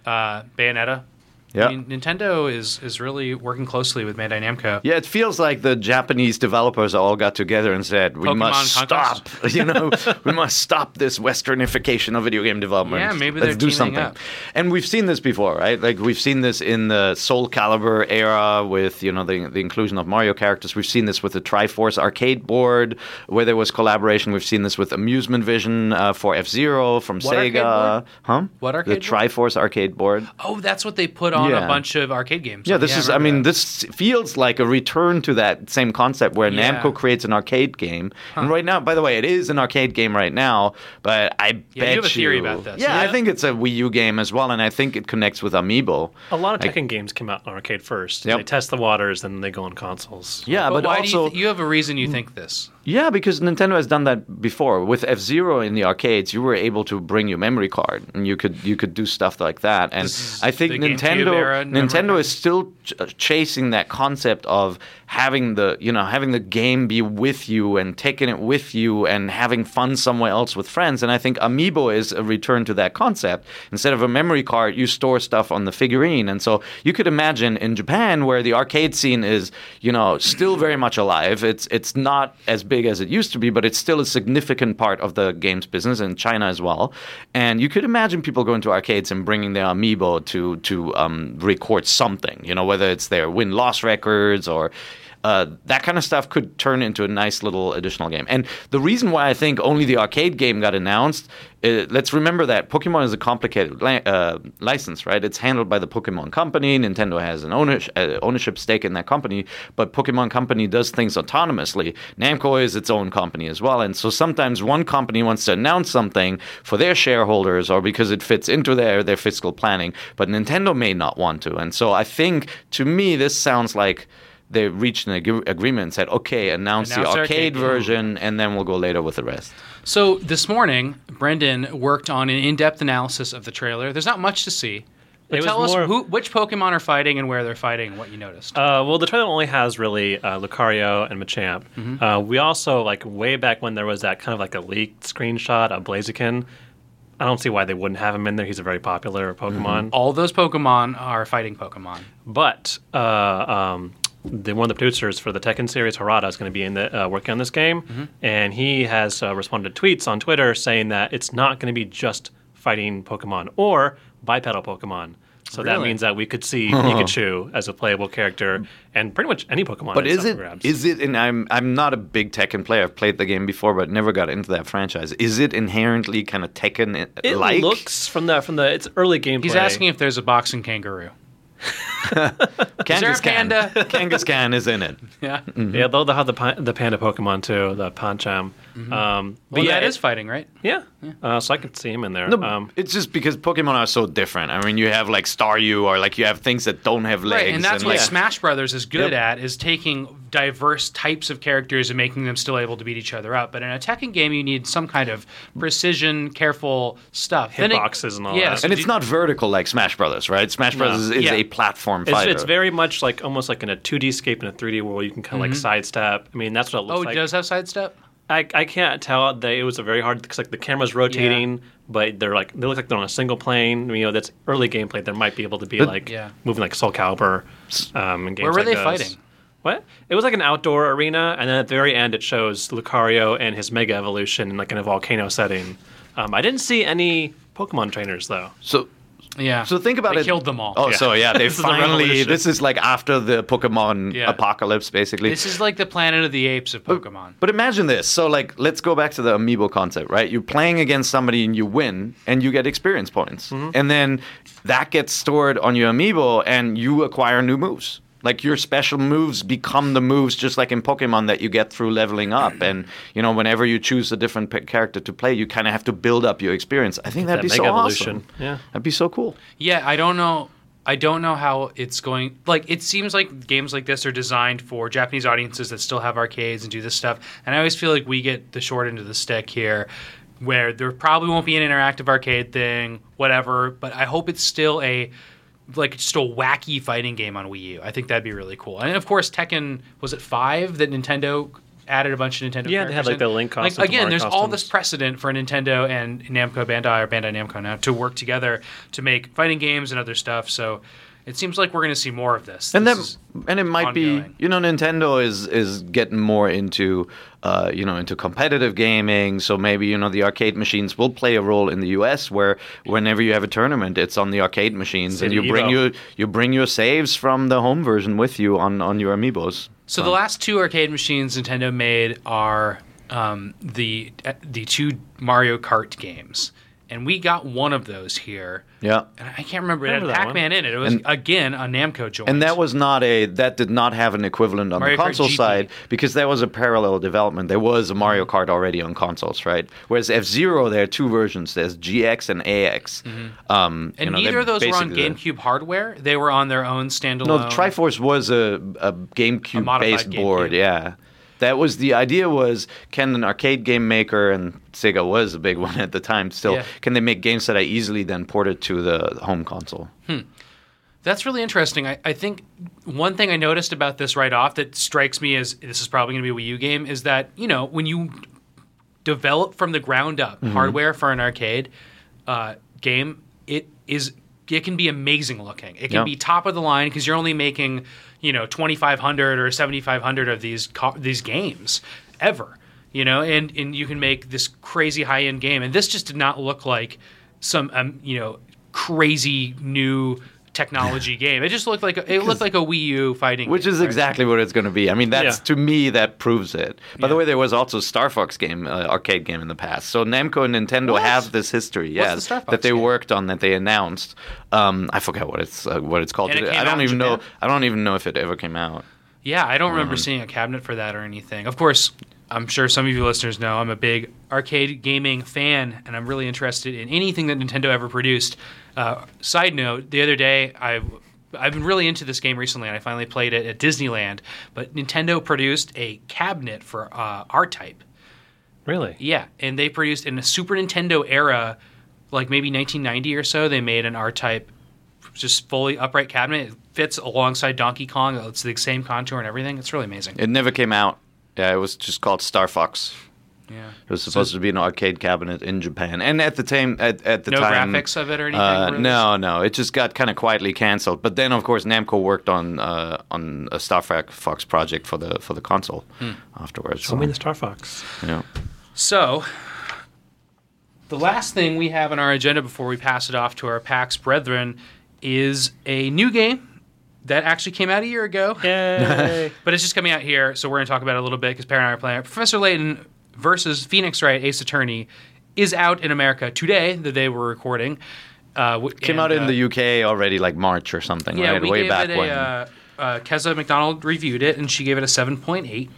Speaker 1: uh, Bayonetta.
Speaker 2: Yeah.
Speaker 1: I mean, Nintendo is is really working closely with Bandai Namco.
Speaker 2: Yeah, it feels like the Japanese developers all got together and said, "We
Speaker 1: Pokemon
Speaker 2: must
Speaker 1: Conquest?
Speaker 2: stop. You know, we must stop this Westernification of video game development.
Speaker 1: Yeah, maybe
Speaker 2: let's
Speaker 1: they're
Speaker 2: do something."
Speaker 1: up.
Speaker 2: And we've seen this before, right? Like we've seen this in the Soul Calibur era with you know the the inclusion of Mario characters. We've seen this with the Triforce arcade board where there was collaboration. We've seen this with Amusement Vision uh, for F Zero from
Speaker 1: What
Speaker 2: Sega. Huh?
Speaker 1: What
Speaker 2: The
Speaker 1: arcade board?
Speaker 2: Triforce arcade board.
Speaker 1: Oh, that's what they put on
Speaker 2: Yeah.
Speaker 1: a bunch of arcade games.
Speaker 2: Yeah, this is. I,
Speaker 1: remember
Speaker 2: mean,
Speaker 1: that.
Speaker 2: this feels like a return to that same concept where
Speaker 1: Yeah.
Speaker 2: Namco creates an arcade game. And right now, by the way, it is an arcade game right now. But I bet
Speaker 1: you have a theory about this.
Speaker 2: Yeah, I think it's a Wii U game as well, and I think it connects with Amiibo.
Speaker 3: A lot of
Speaker 2: Like-
Speaker 3: Tekken games come out on arcade first.
Speaker 2: Yep.
Speaker 3: They test the waters, then they go on consoles.
Speaker 2: Yeah,
Speaker 1: But,
Speaker 2: but,
Speaker 1: why
Speaker 2: also
Speaker 1: do you, th- you have a reason you hmm. think this?
Speaker 2: Yeah, because Nintendo has done that before. With F Zero in the arcades, you were able to bring your memory card, and you could you could do stuff like that. And I think Nintendo
Speaker 1: era
Speaker 2: Nintendo is still ch- uh, chasing that concept of having the you know having the game be with you and taking it with you and having fun somewhere else with friends. And I think Amiibo is a return to that concept. Instead of a memory card, you store stuff on the figurine, and so you could imagine in Japan where the arcade scene is you know still very much alive. It's it's not as big as it used to be, but it's still a significant part of the games business in China as well. And you could imagine people going to arcades and bringing their amiibo to to um, record something. You know, whether it's their win loss records or. Uh, that kind of stuff could turn into a nice little additional game. And the reason why I think only the arcade game got announced, uh, let's remember that Pokemon is a complicated li- uh, license, right? It's handled by the Pokemon Company. Nintendo has an ownership, uh, ownership stake in that company, but Pokemon Company does things autonomously. Namco is its own company as well, and so sometimes one company wants to announce something for their shareholders or because it fits into their their fiscal planning, but Nintendo may not want to. And so I think, to me, this sounds like they reached an ag- agreement and said, okay, announce,
Speaker 1: Announce
Speaker 2: the
Speaker 1: the
Speaker 2: arcade
Speaker 1: arcade game.
Speaker 2: version, and then we'll go later with the rest.
Speaker 1: So this morning, Brendan worked on an in-depth analysis of the trailer. There's not much to see. But
Speaker 3: It
Speaker 1: tell us who, which Pokemon are fighting and where they're fighting, what you noticed.
Speaker 3: Uh, well, the trailer only has really uh, Lucario and Machamp.
Speaker 1: Mm-hmm.
Speaker 3: Uh, we also like way back when there was that kind of like a leaked screenshot of Blaziken. I don't see why they wouldn't have him in there. He's a very popular Pokemon.
Speaker 1: All those Pokemon are fighting Pokemon.
Speaker 3: But uh, um, the, one of the producers for the Tekken series, Harada, is going to be in the, uh, working on this game,
Speaker 1: Mm-hmm.
Speaker 3: and he has uh, responded to tweets on Twitter saying that it's not going to be just fighting Pokemon or bipedal Pokemon. So that means that we could see Pikachu as a playable character, and pretty much any Pokemon.
Speaker 2: But
Speaker 3: is
Speaker 2: is
Speaker 3: up
Speaker 2: it
Speaker 3: for grabs.
Speaker 2: is it? And I'm I'm not a big Tekken player. I've played the game before, but never got into that franchise. Is it inherently kind of Tekken
Speaker 3: It looks from the from the it's early gameplay.
Speaker 1: He's asking if there's a boxing kangaroo. there a
Speaker 2: Kangaskhan.
Speaker 1: panda?
Speaker 2: Kangaskhan is in it.
Speaker 1: Yeah.
Speaker 3: Yeah, they'll, they'll have the pa- the panda Pokemon too, the Pancham. Um, but
Speaker 1: Well,
Speaker 3: yeah,
Speaker 1: that
Speaker 3: it-
Speaker 1: is fighting, right?
Speaker 3: yeah. Uh, so I could see him in there.
Speaker 2: No,
Speaker 3: um,
Speaker 2: it's just because Pokemon are so different. I mean, you have like Staryu, or like you have things that don't have legs.
Speaker 1: Right, and that's what
Speaker 2: like,
Speaker 1: Smash Brothers is good
Speaker 2: Yep.
Speaker 1: at is taking diverse types of characters and making them still able to beat each other up. But in a Tekken game, you need some kind of precision, careful stuff. Then it-
Speaker 3: Hitboxes and all
Speaker 1: yeah,
Speaker 3: that.
Speaker 1: so
Speaker 2: And it's
Speaker 1: do-
Speaker 2: not vertical like Smash Brothers, right? Smash Brothers is, is
Speaker 1: Yeah.
Speaker 2: a platform
Speaker 3: it's,
Speaker 2: fighter.
Speaker 3: it's very much like almost like in a 2D scape and a 3D world. you can kind of like sidestep. I mean, that's what it looks like.
Speaker 1: Oh, it does have sidestep.
Speaker 3: I, I can't tell. They, it was a very hard because like the camera's rotating, but they're like they look like they're on a single plane. You know, that's early gameplay. There might be able to be like
Speaker 1: Yeah.
Speaker 3: moving like Soul Calibur. Um, in games
Speaker 1: Where were
Speaker 3: like
Speaker 1: they
Speaker 3: those.
Speaker 1: fighting?
Speaker 3: What? It was like an outdoor arena, and then at the very end, it shows Lucario and his Mega Evolution in like in a volcano setting. Um, I didn't see any Pokemon trainers though.
Speaker 2: so
Speaker 1: Yeah.
Speaker 2: So think about
Speaker 1: they
Speaker 2: it.
Speaker 1: killed them all.
Speaker 2: Oh,
Speaker 3: Yeah.
Speaker 2: so yeah, they
Speaker 3: This is the
Speaker 2: finally. This is like after the Pokemon
Speaker 1: Yeah.
Speaker 2: apocalypse, basically.
Speaker 1: This is like the Planet of the Apes of Pokemon.
Speaker 2: But imagine this. So, like, let's go back to the amiibo concept, right? You're playing against somebody and you win, and you get experience points.
Speaker 1: Mm-hmm.
Speaker 2: And then that gets stored on your amiibo, and you acquire new moves. Like, your special moves become the moves, just like in Pokemon, that you get through leveling up. And, you know, whenever you choose a different p- character to play, you kind of have to build up your experience. I think that'd
Speaker 3: that
Speaker 2: be so
Speaker 3: Mega
Speaker 2: awesome.
Speaker 3: Yeah.
Speaker 2: That'd be so cool.
Speaker 1: Yeah, I don't know. I don't know how it's going. Like, it seems like games like this are designed for Japanese audiences that still have arcades and do this stuff. And I always feel like we get the short end of the stick here, where there probably won't be an interactive arcade thing, whatever. But I hope it's still a like just a wacky fighting game on Wii U. I think that'd be really cool. And of course, Tekken was it five that Nintendo added a bunch of Nintendo.
Speaker 3: Yeah, they had, like,
Speaker 1: in?
Speaker 3: the Link
Speaker 1: Like again, there's all this precedent for Nintendo and Namco Bandai or Bandai Namco now to work together to make fighting games and other stuff. So it seems like we're going to see more of this.
Speaker 2: and
Speaker 1: This is-
Speaker 2: and it might be you know nintendo is is getting more into uh, you know into competitive gaming. So maybe you know the arcade machines will play a role in the us where whenever you have a tournament it's on the arcade machines and you bring
Speaker 3: Evo.
Speaker 2: your you bring your saves from the home version with you on on your amiibos.
Speaker 1: So the last two arcade machines Nintendo made are um, the uh, the two Mario Kart games, and we got one of those here.
Speaker 2: Yeah.
Speaker 1: And I can't remember. It had Pac-Man in it. It was again a Namco joint.
Speaker 2: And that was not a that did not have an equivalent on
Speaker 1: Mario
Speaker 2: the console side because that was a parallel development. There was a Mario Kart already on consoles, right? Whereas F Zero, there are two versions. There's GX and AX. Um,
Speaker 1: Mm-hmm. and
Speaker 2: you know,
Speaker 1: neither of those were on
Speaker 2: basically the-
Speaker 1: GameCube hardware. They were on their own standalone.
Speaker 2: No, the Triforce was a, a GameCube
Speaker 1: modified
Speaker 2: based board.
Speaker 1: GameCube.
Speaker 2: Yeah, that was the idea. Was can an arcade game maker and Sega was a big one at the time. Still,
Speaker 1: Yeah.
Speaker 2: can they make games that I easily then ported to the home console?
Speaker 1: That's really interesting. I, I think one thing I noticed about this right off that strikes me as this is probably going to be a Wii U game is that, you know, when you develop from the ground up
Speaker 2: Mm-hmm.
Speaker 1: hardware for an arcade uh, game, it is it can be amazing looking. It can
Speaker 2: Yeah.
Speaker 1: be top of the line because you're only making, you know, 2500 or 7500 of these co- these games ever, you know, and and you can make this crazy high-end game and this just did not look like some um, you know, crazy new technology game. It just looked like a, it looked like a Wii U fighting
Speaker 2: Which
Speaker 1: game,
Speaker 2: is
Speaker 1: right?
Speaker 2: exactly what it's going to be. I mean, that's
Speaker 3: Yeah.
Speaker 2: to me that proves it. By the way, there was also Star Fox game, uh, arcade game in the past. So Namco and Nintendo
Speaker 1: What?
Speaker 2: have this history, yeah,
Speaker 1: the
Speaker 2: that they
Speaker 1: game?
Speaker 2: worked on, that they announced. Um, I forget what it's uh, what it's called.
Speaker 1: It
Speaker 2: I don't even know. I don't even know if it ever came out.
Speaker 1: Yeah, I don't
Speaker 2: Um,
Speaker 1: remember seeing a cabinet for that or anything. Of course, I'm sure some of you listeners know I'm a big arcade gaming fan, and I'm really interested in anything that Nintendo ever produced. Uh, side note: the other day, I I've been really into this game recently, and I finally played it at Disneyland. But Nintendo produced a cabinet for uh, R-Type.
Speaker 3: Really?
Speaker 1: Yeah, and they produced in a Super Nintendo era, like maybe 1990 or so. They made an R-Type, just fully upright cabinet. It fits alongside Donkey Kong. It's the same contour and everything. It's really amazing.
Speaker 2: It never came out. Yeah, it was just called Star Fox.
Speaker 1: Yeah.
Speaker 2: It was supposed to be an arcade cabinet in Japan, and at the time, at, at the
Speaker 1: No
Speaker 2: time,
Speaker 1: graphics of it or anything?
Speaker 2: Uh,
Speaker 1: released?
Speaker 2: no, no, it just got kind of quietly canceled. But then, of course, Namco worked on uh, on a Star Fox project for the for the console
Speaker 1: Hmm.
Speaker 2: afterwards.
Speaker 3: Show me the Star Fox.
Speaker 2: yeah.
Speaker 1: So, the last thing we have on our agenda before we pass it off to our PAX brethren is a new game that actually came out a year ago.
Speaker 3: Yay!
Speaker 1: But it's just coming out here, so we're going to talk about it a little bit because Perry and I are playing it. Professor Layton versus Phoenix Wright Ace Attorney is out in America today, the day we're recording. Uh, w-
Speaker 2: Came
Speaker 1: and,
Speaker 2: out in
Speaker 1: uh,
Speaker 2: the UK already, like March or something,
Speaker 1: Yeah,
Speaker 2: right?
Speaker 1: we
Speaker 2: Way
Speaker 1: gave
Speaker 2: back
Speaker 1: it a.
Speaker 2: when.
Speaker 1: Uh, uh, Keza MacDonald reviewed it, and she gave it a 7.8.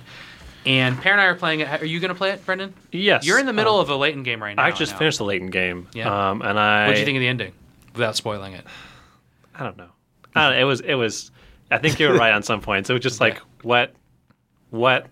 Speaker 1: And Peer and I are playing it. Are you going to play it, Brendan?
Speaker 3: yes.
Speaker 1: You're in the middle
Speaker 3: Um,
Speaker 1: of a Layton game right now.
Speaker 3: I just
Speaker 1: know.
Speaker 3: finished the Layton game.
Speaker 1: Yeah.
Speaker 3: Um, and I.
Speaker 1: What do you think of the ending, without spoiling it?
Speaker 3: I don't know. I don't know. It was. It was. I think you were right on some points. It was just like what, what,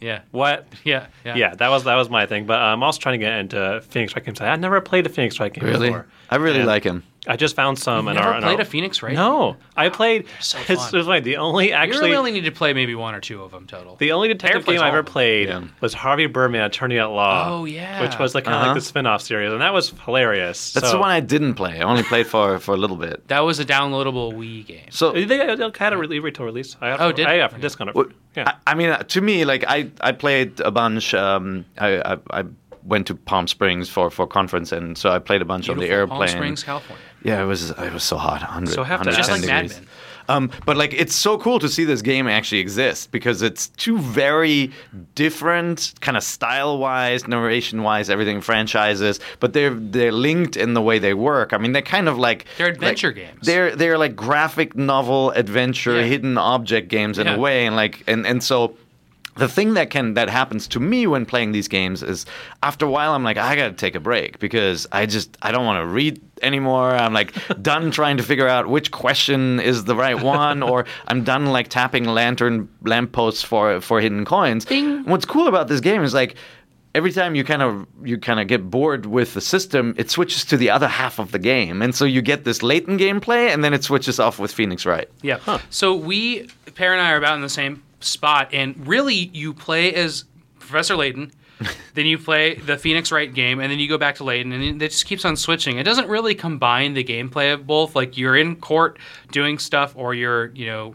Speaker 1: Yeah,
Speaker 3: what.
Speaker 1: yeah, yeah.
Speaker 3: Yeah, that was that was my thing. But um, I'm also trying to get into Phoenix Wright games. I never played a Phoenix Wright game
Speaker 2: really,
Speaker 3: before.
Speaker 2: I really
Speaker 3: And
Speaker 2: like him.
Speaker 3: I just found some. in
Speaker 1: Never
Speaker 3: our, in
Speaker 1: played
Speaker 3: our-
Speaker 1: a Phoenix, right?
Speaker 3: No, I played.
Speaker 1: so
Speaker 3: it's,
Speaker 1: fun.
Speaker 3: it was. The only actually.
Speaker 1: you
Speaker 3: actually
Speaker 1: really only need to play maybe one or two of them total.
Speaker 3: the only detective
Speaker 1: plays
Speaker 3: game I ever played
Speaker 2: Yeah.
Speaker 3: was Harvey Birdman, Attorney at Law.
Speaker 1: Oh, yeah.
Speaker 3: which was like kind of
Speaker 2: Uh-huh.
Speaker 3: like the spin-off series, and that was hilarious.
Speaker 2: That's
Speaker 3: so,
Speaker 2: the one I didn't play. I only played for for a little bit.
Speaker 1: that was a downloadable Wii game.
Speaker 2: So
Speaker 3: They, they had a re- retail release. I got
Speaker 1: Oh,
Speaker 3: for,
Speaker 1: did
Speaker 3: I
Speaker 1: it?
Speaker 3: got for
Speaker 1: Okay.
Speaker 3: discount.
Speaker 2: Well,
Speaker 3: yeah.
Speaker 2: I, I mean, uh, to me, like I, I played a bunch. Um, I, I, I went to Palm Springs for for conference, and so I played a bunch on the
Speaker 1: Beautiful
Speaker 2: airplane.
Speaker 1: Palm Springs, California.
Speaker 2: Yeah, it was it was so hot. 100,
Speaker 3: So have to
Speaker 1: Just like Mad
Speaker 2: degrees.
Speaker 1: Men.
Speaker 2: Um, but like, it's so cool to see this game actually exist because it's two very different, kind of style-wise, narration-wise, everything franchises, but they're they're linked in the way they work. I mean, they're kind of like
Speaker 1: They're adventure
Speaker 2: like-
Speaker 1: games.
Speaker 2: They're they're like graphic novel adventure,
Speaker 1: Yeah.
Speaker 2: hidden object games in
Speaker 1: Yeah.
Speaker 2: a way, and like and and so the thing that can that happens to me when playing these games is after a while I'm like I gotta take a break because I just I don't want to read anymore. I'm like done trying to figure out which question is the right one, or I'm done like tapping lantern lampposts for for hidden coins. What's cool about this game is like every time you kind of you kind of get bored with the system, it switches to the other half of the game, and so you get this Layton gameplay, and then it switches off with Phoenix Wright.
Speaker 1: Yeah. So we, Peer and I, are about in the same spot, and really, you play as Professor Layton. then you play the Phoenix Wright game, and then you go back to Layton, and it just keeps on switching. It doesn't really combine the gameplay of both. Like you're in court doing stuff, or you're you know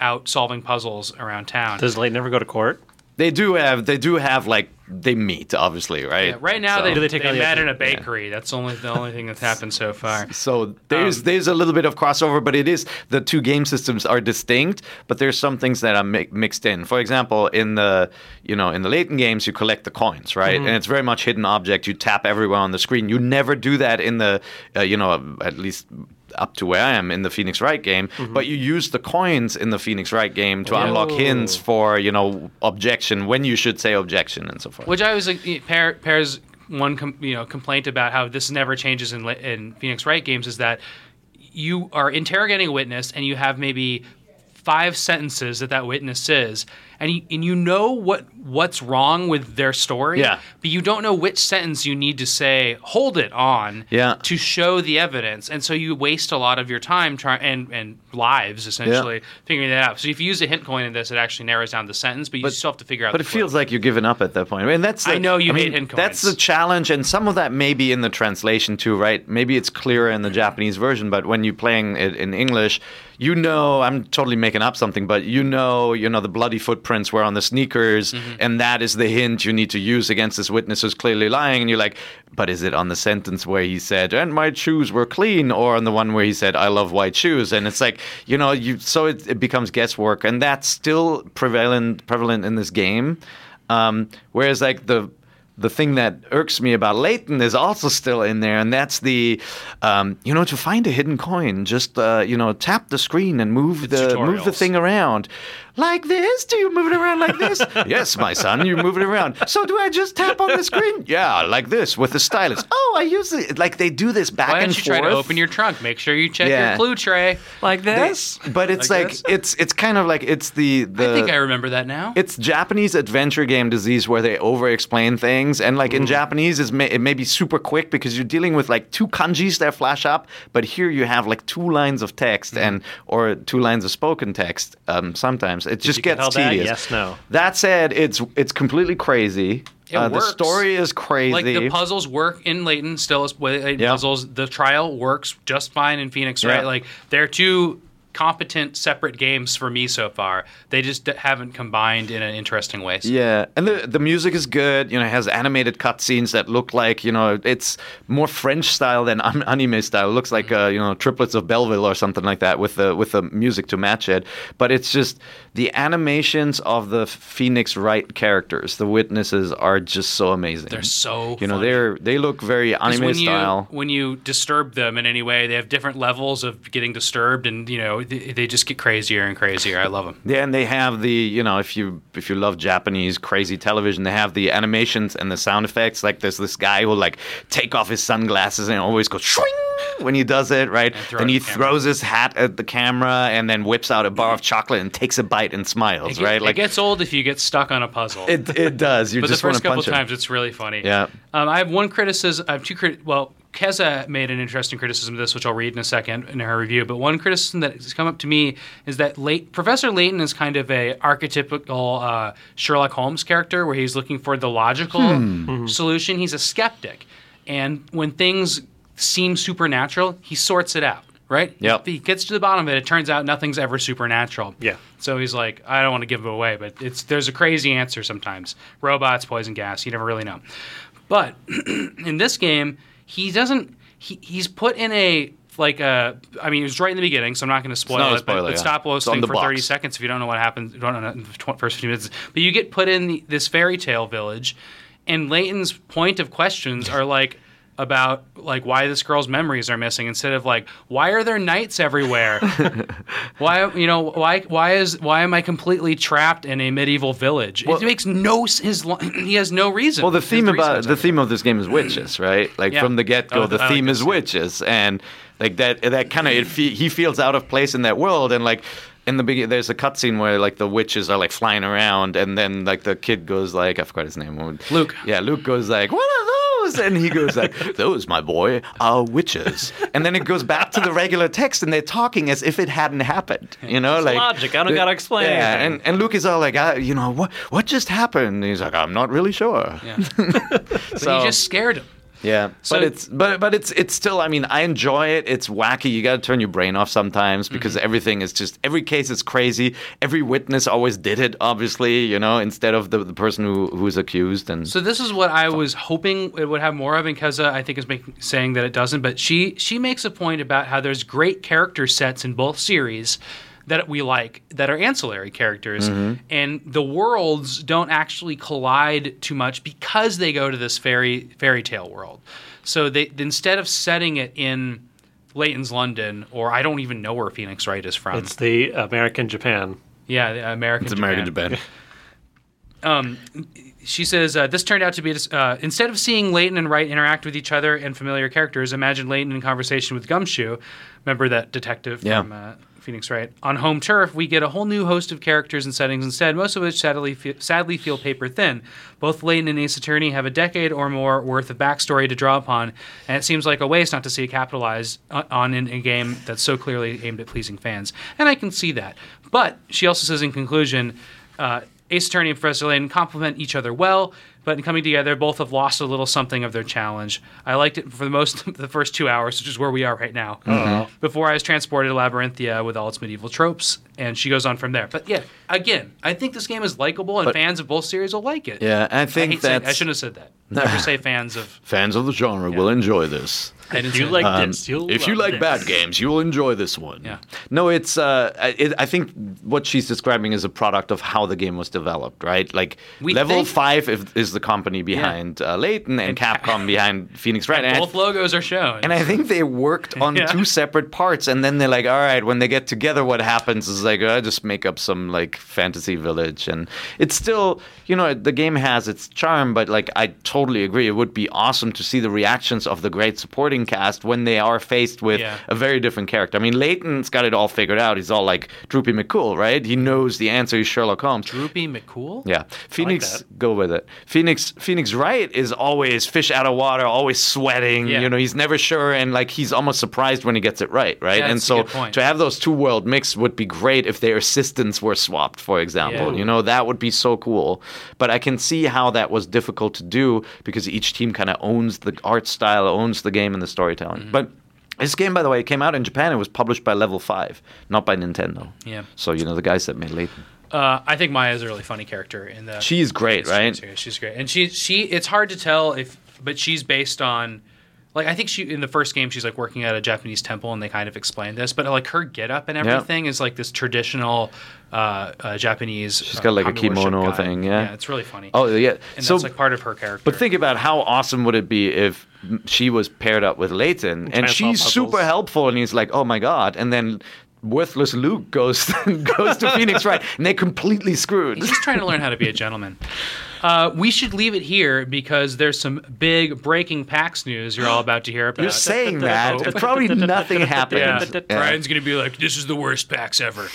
Speaker 1: out solving puzzles around town.
Speaker 3: Does Layton never go to court?
Speaker 2: They do have they do have like they meet, obviously, right?
Speaker 1: Yeah, right now
Speaker 2: So-
Speaker 1: they,
Speaker 3: Do they
Speaker 1: they,
Speaker 3: take out the
Speaker 1: met in a bakery. That's only the only thing that's happened so far.
Speaker 2: So there's
Speaker 1: Um,
Speaker 2: there's a little bit of crossover, but it is the two game systems are distinct. But there's some things that are mi- mixed in. For example, in the you know in the Layton games, you collect the coins, right?
Speaker 1: Mm-hmm.
Speaker 2: And it's very much hidden object. You tap everywhere on the screen. You never do that in the uh, you know at least. Up to where I am in the Phoenix Wright game,
Speaker 1: Mm-hmm.
Speaker 2: but you use the coins in the Phoenix Wright game to unlock hints for you know objection when you should say objection and so forth.
Speaker 1: Which I was like, Peer's one com, you know complaint about how this never changes in in Phoenix Wright games is that you are interrogating a witness and you have maybe five sentences that that witness says and you, and you know what what's wrong with their story
Speaker 2: Yeah.
Speaker 1: but you don't know which sentence you need to say hold it on
Speaker 2: Yeah.
Speaker 1: to show the evidence and so you waste a lot of your time trying and and lives essentially figuring that out so if you use a hint coin in this it actually narrows down the sentence but you still have to figure out
Speaker 2: But it feels like you're giving up at that point. I mean, that's the,
Speaker 1: I know you
Speaker 2: I mean,
Speaker 1: hint
Speaker 2: That's the challenge, and some of that may be in the translation too, right? Maybe it's clearer in the Japanese version, but when you're playing it in English, you know, I'm totally making up something, but you know, you know, the bloody footprints were on the sneakers,
Speaker 1: Mm-hmm.
Speaker 2: and that is the hint you need to use against this witness who's clearly lying, and you're like, but is it on the sentence where he said, "and my shoes were clean," or on the one where he said, "I love white shoes," and it's like, you know, you so it, it becomes guesswork, and that's still prevalent prevalent in this game. Um, whereas like the the thing that irks me about Layton is also still in there, and that's the, um, you know, to find a hidden coin, just uh, you know, tap the screen and move the move the thing around. Like this? Do you move it around like this? yes, my son, you move it around. So do I just tap on the screen? Yeah, like this with the stylus. Oh, I use it. Like they do this back
Speaker 1: Why
Speaker 2: and
Speaker 1: don't you
Speaker 2: forth.
Speaker 1: try to open your trunk? Make sure you check
Speaker 2: Yeah.
Speaker 1: your clue tray.
Speaker 3: Like
Speaker 2: They-
Speaker 3: this?
Speaker 2: but it's
Speaker 1: Like
Speaker 2: like,
Speaker 1: this?
Speaker 2: it's it's kind of like it's the the.
Speaker 1: I think I remember that now.
Speaker 2: It's Japanese adventure game disease where they over-explain things, and like in Japanese, it's may, it may be super quick because you're dealing with like two kanjis that flash up, but here you have like two lines of text and or two lines of spoken text. Um, sometimes it just gets
Speaker 3: all that?
Speaker 2: tedious.
Speaker 3: Yes, no.
Speaker 2: That said, it's it's completely crazy.
Speaker 1: It
Speaker 2: uh, the story is crazy.
Speaker 1: like the puzzles work in Layton still as well, uh,
Speaker 2: Yeah.
Speaker 1: puzzles. The trial works just fine in Phoenix,
Speaker 2: Yeah.
Speaker 1: right? Like they're two competent separate games for me so far. They just d- haven't combined in an interesting way. So
Speaker 2: Yeah, and the the music is good. You know, it has animated cutscenes that look like you know it's more French style than anime style. It looks like uh, you know triplets of Belleville or something like that with the with the music to match it. But it's just the animations of the Phoenix Wright characters, the witnesses, are just so amazing.
Speaker 1: They're so
Speaker 2: you know
Speaker 1: funny.
Speaker 2: they're they look very anime
Speaker 1: when
Speaker 2: style.
Speaker 1: you when you disturb them in any way, they have different levels of getting disturbed, and you know they, they just get crazier and crazier. I love them.
Speaker 2: Yeah, and they have the you know if you if you love Japanese crazy television, they have the animations and the sound effects. Like there's this guy who'll like take off his sunglasses and always go swing when he does it, right?
Speaker 1: And,
Speaker 2: he
Speaker 1: at the camera.
Speaker 2: throws his hat at the camera and then whips out a bar of chocolate and takes a bite and smiles,
Speaker 1: It,
Speaker 2: right?
Speaker 1: it gets old if you get stuck on a puzzle.
Speaker 2: it it does. You
Speaker 1: but the
Speaker 2: just
Speaker 1: first couple times, it's really funny.
Speaker 2: Yeah.
Speaker 1: Um, I have one criticism. I have two crit. Well, Keza made an interesting criticism of this, which I'll read in a second in her review. But one criticism that has come up to me is that late, Professor Layton is kind of a archetypical uh, Sherlock Holmes character, where he's looking for the logical
Speaker 2: Hmm.
Speaker 1: solution. He's a skeptic, and when things seem supernatural, he sorts it out. Right?
Speaker 2: Yep.
Speaker 1: He gets to the bottom of it. It turns out nothing's ever supernatural.
Speaker 3: Yeah.
Speaker 1: So he's like, I don't want to give it away, but it's there's a crazy answer sometimes. Robots, poison gas, you never really know. But in this game, he doesn't. He, he's put in a like a. I mean, it was right in the beginning, so I'm not going to spoil it. but-
Speaker 2: spoiler,
Speaker 1: but
Speaker 2: yeah.
Speaker 1: stop listening for 30 seconds if you don't know what happens. You don't know in the tw- first few minutes. But you get put in the, this fairy tale village, and Layton's point of questions are like about like why this girl's memories are missing instead of like why are there knights everywhere why you know why why is why am i completely trapped in a medieval village
Speaker 2: Well-
Speaker 1: it makes no his he has no reason
Speaker 2: Well, the theme about the theme of this game is witches, right? Like
Speaker 1: Yeah.
Speaker 2: from the get go,
Speaker 1: Oh,
Speaker 2: the
Speaker 1: I
Speaker 2: theme
Speaker 1: this
Speaker 2: is witches, and like that that kind of fe- he feels out of place in that world, and like in the beginning, there's a cutscene where like the witches are like flying around, and then like the kid goes like I forgot his name,
Speaker 1: Luke.
Speaker 2: Yeah, Luke goes like, "What are those?" And he goes like, "Those, my boy, are witches." And then it goes back to the regular text, and they're talking as if it hadn't happened. You know, like
Speaker 3: logic. I don't gotta explain
Speaker 2: Yeah,
Speaker 3: anything.
Speaker 2: and and Luke is all like, I, you know, what what just happened? And he's like, I'm not really sure.
Speaker 1: yeah. but
Speaker 2: So-
Speaker 1: he just scared him
Speaker 2: Yeah,
Speaker 1: So-
Speaker 2: but it's but but it's it's still. I mean, I enjoy it. It's wacky. You got to turn your brain off sometimes because
Speaker 1: Mm-hmm.
Speaker 2: everything is just every case is crazy. Every witness always did it. Obviously, you know, instead of the, the person who who's accused. And
Speaker 1: So this is what I was hoping it would have more of, and Keza I think is making, saying that it doesn't. But she she makes a point about how there's great character sets in both series that we like that are ancillary characters, and the worlds don't actually collide too much because they go to this fairy fairy tale world. So they instead of setting it in Layton's London, or I don't even know where Phoenix Wright is from.
Speaker 3: It's the American Japan.
Speaker 1: yeah, the American.
Speaker 2: it's American Japan.
Speaker 1: She says, uh, This turned out to be, uh, instead of seeing Layton and Wright interact with each other and familiar characters, imagine Layton in conversation with Gumshoe. Remember that detective
Speaker 2: Yeah.
Speaker 1: from uh, Phoenix Wright? On home turf, we get a whole new host of characters and settings instead, most of which sadly, fe- sadly feel paper thin. Both Layton and Ace Attorney have a decade or more worth of backstory to draw upon, and it seems like a waste not to see it capitalized on- on in a game that's so clearly aimed at pleasing fans. And I can see that. But she also says in conclusion, uh, Ace Attorney and Professor Layton complement each other well, but in coming together, both have lost a little something of their challenge. I liked it for the most the first two hours, which is where we are right now. Uh-huh. Uh-huh. Before I was transported to Labyrinthia with all its medieval tropes, and she goes on from there. But yeah, again, I think this game is likable, and fans of both series will like it.
Speaker 2: Yeah, I
Speaker 1: I,
Speaker 2: think
Speaker 1: hate saying, I shouldn't have said that. Never say fans of.
Speaker 2: Fans of the genre will enjoy this.
Speaker 1: I
Speaker 3: If you like
Speaker 1: that.
Speaker 3: this, you'll
Speaker 2: if you
Speaker 3: love
Speaker 2: like
Speaker 3: this.
Speaker 2: bad games, you will enjoy this one.
Speaker 1: Yeah.
Speaker 2: No, it's. Uh, it, I think what she's describing is a product of how the game was developed, right? Like
Speaker 1: We
Speaker 2: Level
Speaker 1: think-
Speaker 2: Five is, is the company behind uh, Layton, and,
Speaker 1: And Ca-
Speaker 2: Capcom behind Phoenix Wright. And I-
Speaker 1: both logos are shown.
Speaker 2: and I think they worked on
Speaker 1: Yeah.
Speaker 2: two separate parts, and then they're like, "All right, when they get together, what happens is like, I just make up some like fantasy village." And it's still, you know, the game has its charm, but like, I totally agree. It would be awesome to see the reactions of the great supporting cast when they are faced with
Speaker 1: Yeah.
Speaker 2: a very different character. I mean, Layton's got it all figured out. He's all like Droopy McCool, right? He knows the answer. He's Sherlock Holmes.
Speaker 1: Droopy McCool.
Speaker 2: Yeah, Phoenix,
Speaker 3: that.
Speaker 2: go with it. Phoenix, Phoenix Wright is always fish out of water, always sweating.
Speaker 1: Yeah.
Speaker 2: You know, he's never sure, and like he's almost surprised when he gets it right, right?
Speaker 1: Yeah,
Speaker 2: and so
Speaker 1: good point.
Speaker 2: to have those two world mix would be great if their assistants were swapped, for example. You know, that would be so cool. But I can see how that was difficult to do because each team kind of owns the art style, owns the game and the storytelling.
Speaker 1: Mm-hmm.
Speaker 2: But this game, by the way, came out in Japan. It was published by Level Five, not by Nintendo.
Speaker 1: Yeah.
Speaker 2: So you know the guys that made Layton.
Speaker 1: Uh, I think Maya is a really funny character in the.
Speaker 2: She's great, right?
Speaker 1: serious. She's great, and she she. It's hard to tell if, but she's based on, like I think she in the first game she's like working at a Japanese temple, and they kind of explain this, but like her getup and everything is like this traditional uh, uh, Japanese.
Speaker 2: She's got, like, a kimono thing, yeah.
Speaker 1: yeah, it's really funny.
Speaker 2: Oh yeah.
Speaker 1: and
Speaker 2: so
Speaker 1: that's like part of her character.
Speaker 2: But think about how awesome would it be if she was paired up with Layton, and she's
Speaker 3: solve
Speaker 2: super helpful, and he's like, "Oh my god!" And then worthless Luke goes goes to Phoenix, right? And they're completely screwed.
Speaker 1: He's just trying to learn how to be a gentleman. Uh, we should leave it here because there's some big breaking PAX news you're all about to hear about.
Speaker 2: You're saying that, but probably nothing happened.
Speaker 1: Yeah.
Speaker 2: Yeah.
Speaker 1: Brian's going to be like, "This is the worst PAX ever."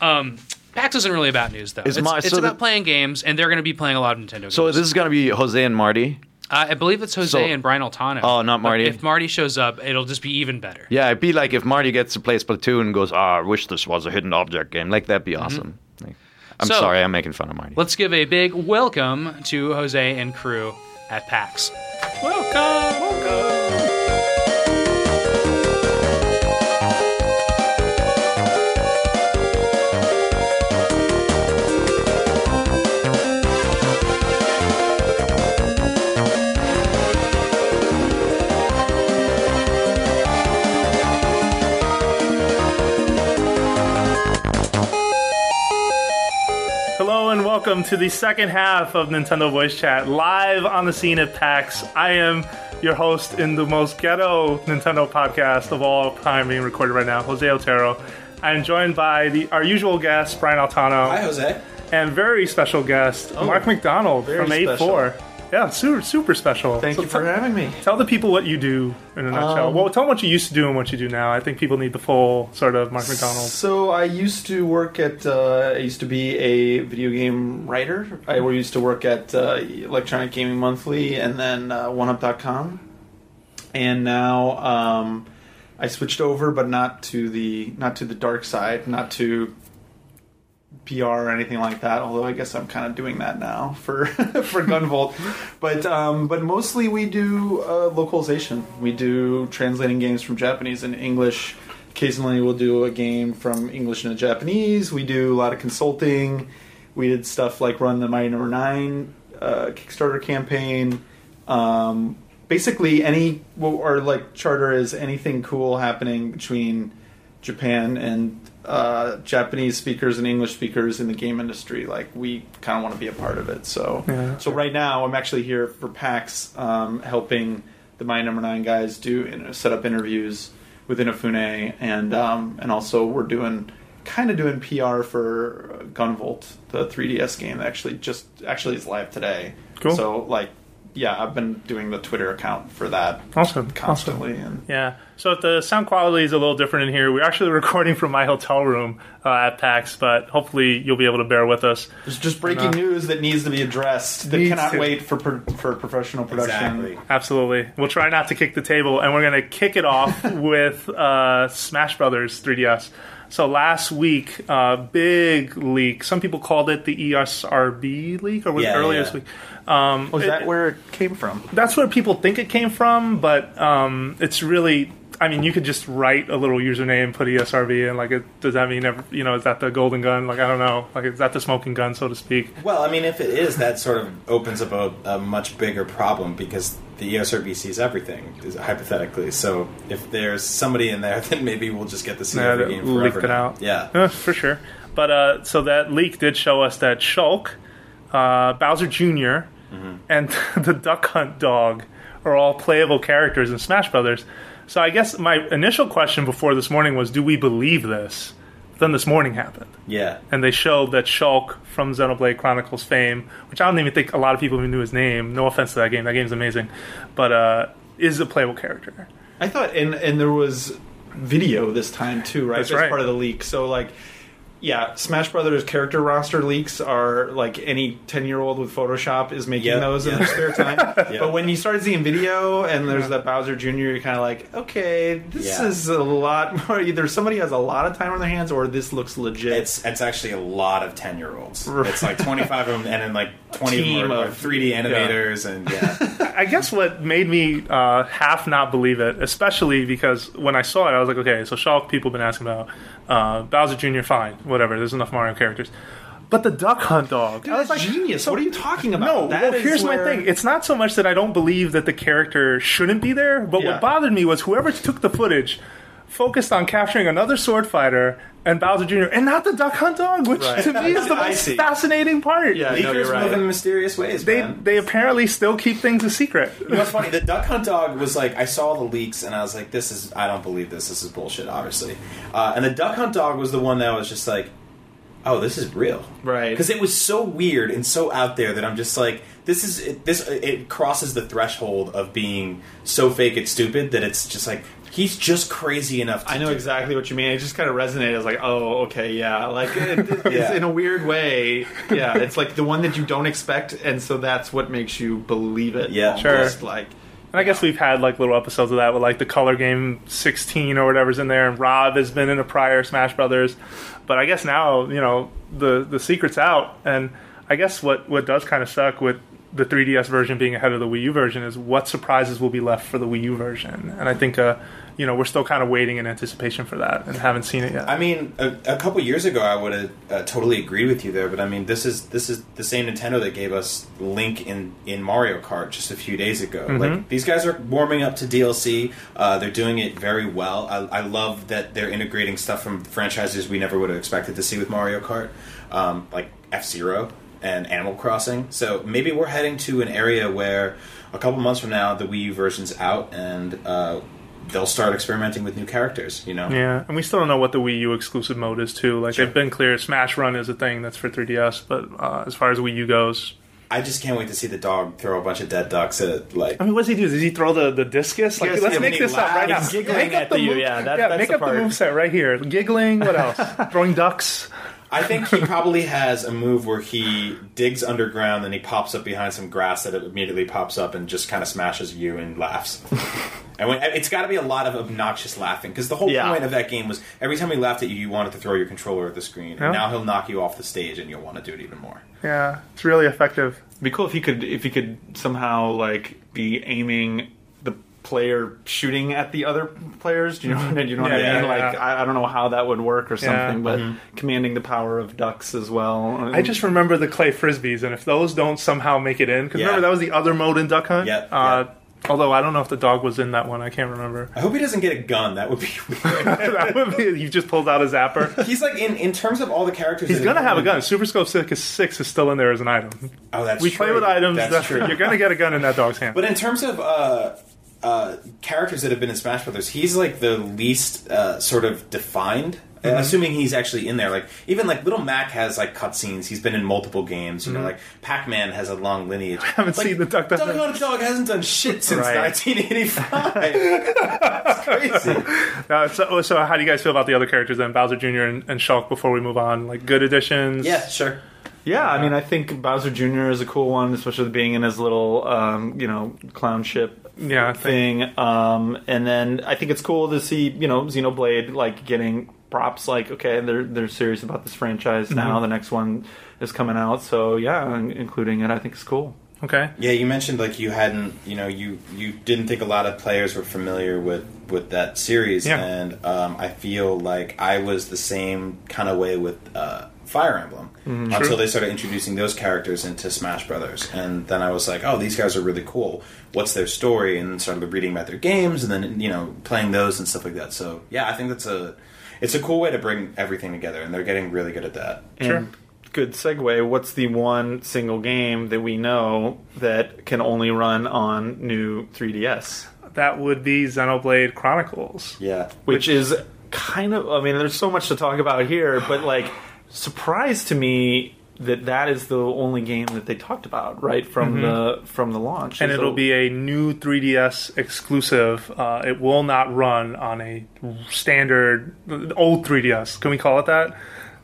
Speaker 1: Um, PAX isn't really about news though. It's
Speaker 2: Mar-
Speaker 1: it's
Speaker 2: so
Speaker 1: about
Speaker 2: the-
Speaker 1: playing games, and they're going to be playing a lot of Nintendo games.
Speaker 2: So this is gonna be Jose and Marty.
Speaker 1: uh, I believe it's Jose
Speaker 2: so-
Speaker 1: and Brian Altano.
Speaker 2: Oh, not
Speaker 1: But
Speaker 2: Marty.
Speaker 1: If Marty shows up, it'll just be even better.
Speaker 2: Yeah, it'd be like if Marty gets to play Splatoon and goes, "Ah, I wish this was a hidden object game." Like that'd be awesome. Like, I'm.
Speaker 1: So-
Speaker 2: sorry, I'm making fun of Marty.
Speaker 1: Let's give a big welcome to Jose and crew at PAX.
Speaker 3: Welcome. Welcome.
Speaker 4: Welcome to the second half of Nintendo Voice Chat, live on the scene at PAX. I am your host in the most ghetto Nintendo podcast of all time being recorded right now, Jose Otero. I'm joined by the our usual guest, Brian Altano.
Speaker 5: Hi, Jose.
Speaker 4: And very special guest, oh. Mark
Speaker 5: MacDonald
Speaker 4: from 8 4. Yeah, super, super special.
Speaker 5: Thank
Speaker 4: So
Speaker 5: you for having me.
Speaker 4: Tell the people what you do in a nutshell.
Speaker 5: Um,
Speaker 4: well, tell them what you used to do and what you do now. I think people need the full sort of Mark MacDonald.
Speaker 5: So I used to work at. Uh, I used to be a video game writer. I used to work at uh, Electronic Gaming Monthly and then uh, 1UP.com. And now um, I switched over, but not to the not to the dark side, not to
Speaker 6: PR or anything like that. Although I guess I'm kind of doing that now for for Gunvolt. but um, but mostly we do uh, localization. We do translating games from Japanese and English. Occasionally we'll do a game from English into Japanese. We do a lot of consulting. We did stuff like run the Mighty Number Nine uh, Kickstarter campaign. Um, basically, any or like charter is anything cool happening between Japan and uh, Japanese speakers and English speakers in the game industry. Like we kind of want to be a part of it. So
Speaker 4: Yeah.
Speaker 6: so right now I'm actually here for PAX, um, helping the My Number Nine guys do you know, set up interviews with Inafune, and um, and also we're doing kind of doing PR for Gunvolt, the 3DS game that actually just actually is live today.
Speaker 4: Cool.
Speaker 6: So like. Yeah, I've been doing the Twitter account for that
Speaker 4: Awesome.
Speaker 6: constantly, and
Speaker 4: Yeah. So if the sound quality is a little different in here, we're actually recording from my hotel room uh, at PAX, but hopefully you'll be able to bear with us.
Speaker 6: There's just breaking
Speaker 4: No.
Speaker 6: news that needs to be addressed. That cannot
Speaker 4: to.
Speaker 6: wait for pro- for professional production.
Speaker 7: Exactly.
Speaker 4: Absolutely. We'll try not to kick the table, and we're going to kick it off with uh, Smash Brothers 3DS. So last week, uh, big leak. Some people called it the ESRB leak, or was
Speaker 7: Yeah,
Speaker 4: it earlier
Speaker 7: yeah.
Speaker 4: this week? Um,
Speaker 6: Was
Speaker 4: it-
Speaker 6: that where it came from?
Speaker 4: that's where people think it came from, but um, it's really. I mean, you could just write a little username, put ESRB, in. like, it, does that mean ever, you know, is that the golden gun? Like, I don't know, like, is that the smoking gun, so to speak?
Speaker 7: Well, I mean, if it is, that sort of opens up a, a much bigger problem because the ESRB sees everything, hypothetically. So if there's somebody in there, then maybe we'll just get to see
Speaker 4: Yeah,
Speaker 7: every game forever.
Speaker 4: leaked it out.
Speaker 7: Yeah.
Speaker 4: Yeah, for sure. But uh, so that leak did show us that Shulk, uh, Bowser junior and the Duck Hunt dog are all playable characters in Smash Brothers. So I guess my initial question before this morning was, do we believe this? Then this morning happened,
Speaker 7: Yeah.
Speaker 4: and they showed that Shulk from Xenoblade Chronicles fame, which I don't even think a lot of people even knew his name. No offense to that game, that game's amazing, but uh, is a playable character.
Speaker 6: I thought, and and there was video this time too, right?
Speaker 4: That's
Speaker 6: As
Speaker 4: right.
Speaker 6: part of the leak. So like, yeah, Smash Brothers character roster leaks are like any ten year old with Photoshop is making
Speaker 7: Yeah,
Speaker 6: those in their spare time.
Speaker 7: Yeah.
Speaker 6: But when you start seeing video and there's that Bowser Jr., you're kind of like, okay, this
Speaker 7: Yeah.
Speaker 6: is a lot more. Either somebody has a lot of time on their hands, or this looks legit.
Speaker 7: It's it's actually a lot of ten year olds. It's like twenty five of them, and then like twenty
Speaker 6: Team
Speaker 7: of them are, three D animators, and yeah,
Speaker 4: I guess what made me uh, half not believe it, especially because when I saw it, I was like, okay, so Shulk people have been asking about uh, Bowser Jr. Fine, whatever. There's enough Mario characters, but the Duck Hunt dog.
Speaker 6: Dude,
Speaker 4: I was
Speaker 6: that's
Speaker 4: like,
Speaker 6: genius.
Speaker 4: so-
Speaker 6: what are you talking about?
Speaker 4: No,
Speaker 6: That
Speaker 4: well, here's
Speaker 6: where-
Speaker 4: my thing. It's not so much that I don't believe that the character shouldn't be there, but
Speaker 6: Yeah.
Speaker 4: what bothered me was whoever took the footage focused on capturing another sword fighter and Bowser Jr. and not the Duck Hunt dog, which
Speaker 6: Right.
Speaker 4: to me is the most fascinating part.
Speaker 6: Yeah, no,
Speaker 7: leakers
Speaker 6: you're right.
Speaker 7: move in mysterious ways.
Speaker 4: They
Speaker 7: man.
Speaker 4: they apparently still keep things a secret.
Speaker 7: You know what's funny? The Duck Hunt dog was like, I saw the leaks and I was like, this is, I don't believe this. This is bullshit, obviously. Uh, and the Duck Hunt dog was the one that was just like, oh, this is real.
Speaker 6: Right.
Speaker 7: Because it was so weird and so out there that I'm just like, this is, it, this, it crosses the threshold of being so fake it's stupid that it's just like, he's just crazy enough to
Speaker 6: I know
Speaker 7: do-
Speaker 6: exactly what you mean. It just kind of resonated. I was like, oh, okay, yeah. Like, it, it- it's in a weird way. Yeah, it's like the one that you don't expect, and so that's what makes you believe it.
Speaker 7: Yeah.
Speaker 6: almost,
Speaker 4: Sure.
Speaker 6: Like,
Speaker 4: And I guess we've had like little episodes of that with like the color game 16 or whatever's in there, and Rob has been in a prior Smash Brothers. But I guess now you know the the secret's out, and I guess what what does kind of suck with the 3DS version being ahead of the Wii U version is what surprises will be left for the Wii U version, and I think uh you know we're still kind of waiting in anticipation for that and haven't seen it yet.
Speaker 7: I mean, a, a couple years ago, I would have uh, totally agreed with you there. But I mean, this is this is the same Nintendo that gave us Link in in Mario Kart just a few days ago. Like these guys are warming up to DLC. Uh, they're doing it very well. I, I love that they're integrating stuff from franchises we never would have expected to see with Mario Kart, um, like F Zero and Animal Crossing. So maybe we're heading to an area where a couple months from now, the Wii U version's out and. Uh, They'll start experimenting with new characters, you know.
Speaker 4: Yeah, and we still don't know what the Wii U exclusive mode is too. Like they've been clear, Smash Run is a thing that's for 3DS, but uh, as far as Wii U goes,
Speaker 7: I just can't wait to see the dog throw a bunch of dead ducks at like.
Speaker 4: I mean, what does he do? Does he throw the, the discus? Like, let's make this
Speaker 6: he
Speaker 4: up right now.
Speaker 6: giggling
Speaker 4: Make up
Speaker 6: at
Speaker 4: the
Speaker 6: you,
Speaker 4: move-
Speaker 6: yeah, that-
Speaker 4: yeah,
Speaker 6: that's
Speaker 4: make
Speaker 6: the
Speaker 4: up
Speaker 6: part.
Speaker 4: the moveset right here. Giggling. What else? Throwing ducks.
Speaker 7: I think he probably has a move where he digs underground and he pops up behind some grass that it immediately pops up and just kind of smashes you and laughs. and when, it's got to be a lot of obnoxious laughing because the whole
Speaker 5: Yeah.
Speaker 7: point of that game was every time he laughed at you, you wanted to throw your controller at the screen.
Speaker 4: Yeah.
Speaker 7: And now he'll knock you off the stage and you'll want to do it even more.
Speaker 4: Yeah, it's really effective.
Speaker 6: It'd be cool if he could if he could somehow like be aiming the player shooting at the other players. Do you know? Do you know what
Speaker 4: Yeah,
Speaker 6: I mean?
Speaker 4: yeah.
Speaker 6: Like I, I don't know how that would work or
Speaker 4: Yeah.
Speaker 6: something, but commanding the power of ducks as well.
Speaker 4: I just remember the clay frisbees, and if those don't somehow make it in, because
Speaker 7: Yeah.
Speaker 4: remember that was the other mode in Duck Hunt.
Speaker 7: Yep,
Speaker 4: Uh,
Speaker 7: yep.
Speaker 4: Although I don't know if the dog was in that one, I can't remember.
Speaker 7: I hope he doesn't get a gun. That would be weird.
Speaker 4: that would be, he just pulled out a zapper.
Speaker 7: He's like in, in terms of all the characters.
Speaker 4: He's gonna have a gun. Super Scope Six, Six is still in there as an item.
Speaker 7: Oh, that's true.
Speaker 4: we
Speaker 7: true.
Speaker 4: play with items.
Speaker 7: That's,
Speaker 4: That's,
Speaker 7: true.
Speaker 4: You're gonna get a gun in that dog's hand.
Speaker 7: But in terms of uh, uh, characters that have been in Smash Brothers, he's like the least uh, sort of defined. uh,
Speaker 4: Mm-hmm.
Speaker 7: Assuming he's actually in there, like even like Little Mac has like cutscenes. He's been in multiple games. You know,
Speaker 4: Mm-hmm.
Speaker 7: like Pac Man has a long lineage. I
Speaker 4: haven't seen the Duck Duck
Speaker 7: Duck Hunt Dog hasn't done shit since
Speaker 4: Right.
Speaker 7: 1985. it's crazy.
Speaker 4: Uh, so, so how do you guys feel about the other characters then, Bowser Jr. and, and Shulk? Before we move on, like good additions.
Speaker 7: Yeah, sure.
Speaker 6: Yeah, I mean, I think Bowser Jr. is a cool one, especially being in his little, um, you know, clown ship
Speaker 4: Yeah,
Speaker 6: thing. Um, and then I think it's cool to see, you know, Xenoblade like getting props. Like, okay, they're they're serious about this franchise now. The next one is coming out, so yeah, including it, I think is cool.
Speaker 4: Okay.
Speaker 7: Yeah, you mentioned like you hadn't, you know, you you didn't think a lot of players were familiar with with that series,
Speaker 4: Yeah.
Speaker 7: and um, I feel like I was the same kind of way with uh, Fire Emblem mm-hmm. until they started introducing those characters into Smash Brothers, and then I was like, oh, these guys are really cool. What's their story? And started reading about their games, and then you know playing those and stuff like that. So yeah, I think that's a it's a cool way to bring everything together, and they're getting really good at that.
Speaker 4: Sure.
Speaker 6: And good segue. What's the one single game that we know that can only run on new 3DS?
Speaker 4: That would be Xenoblade Chronicles.
Speaker 7: Yeah,
Speaker 6: which is kind of i mean there's so much to talk about here but like surprise to me that that is the only game that they talked about right from the from the launch
Speaker 4: Mm-hmm. And
Speaker 6: So-
Speaker 4: it'll be a new 3DS exclusive. Uh, it will not run on a standard old 3DS. Can we call it that?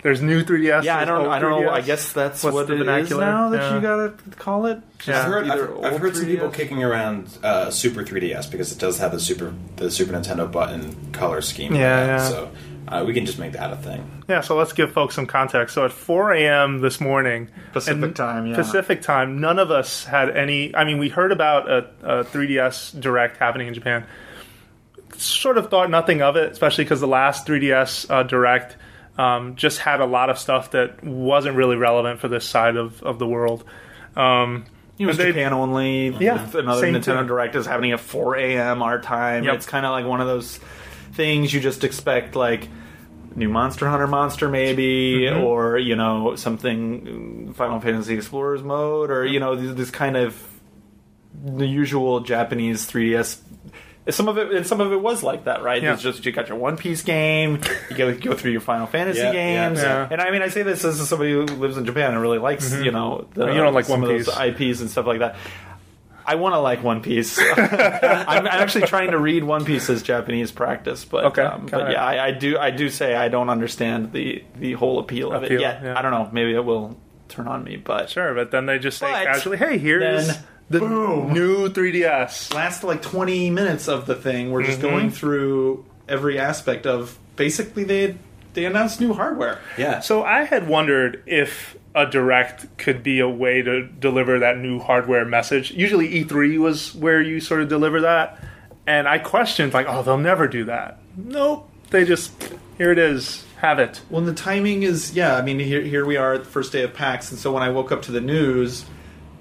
Speaker 4: There's new 3DS.
Speaker 6: yeah i don't
Speaker 4: old
Speaker 6: i don't know
Speaker 4: 3DS.
Speaker 6: i guess that's
Speaker 4: What's
Speaker 6: what
Speaker 4: the
Speaker 6: it is
Speaker 4: vernacular?
Speaker 6: now that
Speaker 4: Yeah.
Speaker 6: you gotta call it
Speaker 4: Yeah.
Speaker 7: I've heard, I've, I've heard some people kicking around uh, Super 3DS because it does have the Super the Super Nintendo button color scheme.
Speaker 4: Yeah, yeah.
Speaker 7: So uh, we can just make that a thing.
Speaker 4: Yeah, so let's give folks some context. So at 4 a.m. this morning,
Speaker 6: Pacific time, yeah.
Speaker 4: Pacific time, none of us had any. I mean, we heard about a, a 3DS Direct happening in Japan. Sort of thought nothing of it, especially because the last 3DS uh, Direct um, just had a lot of stuff that wasn't really relevant for this side of, of the world. Um,
Speaker 6: it was
Speaker 4: they-
Speaker 6: Japan only.
Speaker 4: Yeah,
Speaker 6: with another Nintendo
Speaker 4: thing.
Speaker 6: Direct is happening at 4 a.m. our time.
Speaker 4: Yep.
Speaker 6: It's kind of like one of those things you just expect, like new Monster Hunter monster, maybe,
Speaker 4: Mm-hmm.
Speaker 6: or you know something uh, Final Fantasy Explorers mode, or you know this, this kind of the usual Japanese 3DS. Some of it, and some of it was like that, right?
Speaker 4: Yeah.
Speaker 6: It's just you got your One Piece game, you go go through your Final Fantasy
Speaker 7: Yeah,
Speaker 6: games,
Speaker 4: yeah.
Speaker 6: and I mean, I say this as somebody who lives in Japan and really likes, you know, the,
Speaker 4: You don't like One
Speaker 6: of those
Speaker 4: Piece.
Speaker 6: IPs and stuff like that. I want to like One Piece. I'm, I'm actually trying to read One Piece as Japanese practice, but
Speaker 4: Okay,
Speaker 6: um, but yeah, I, I do I do say I don't understand the the whole appeal of
Speaker 4: Appeal,
Speaker 6: it yet.
Speaker 4: yeah.
Speaker 6: I don't know. Maybe it will turn on me, but
Speaker 4: sure, but then they just say
Speaker 6: But
Speaker 4: casually, "Hey, here's
Speaker 6: then,
Speaker 4: the
Speaker 6: boom.
Speaker 4: new 3DS."
Speaker 6: last like 20 minutes of the thing, we're just
Speaker 4: Mm-hmm.
Speaker 6: going through every aspect of basically they they announced new hardware.
Speaker 7: Yeah.
Speaker 4: So I had wondered if a direct could be a way to deliver that new hardware message. Usually E3 was where you sort of deliver that, and I questioned like, oh, they'll never do that. Nope, they just here it is, have it.
Speaker 6: Well, the timing is yeah. I mean, here here we are at the first day of PAX, and so when I woke up to the news,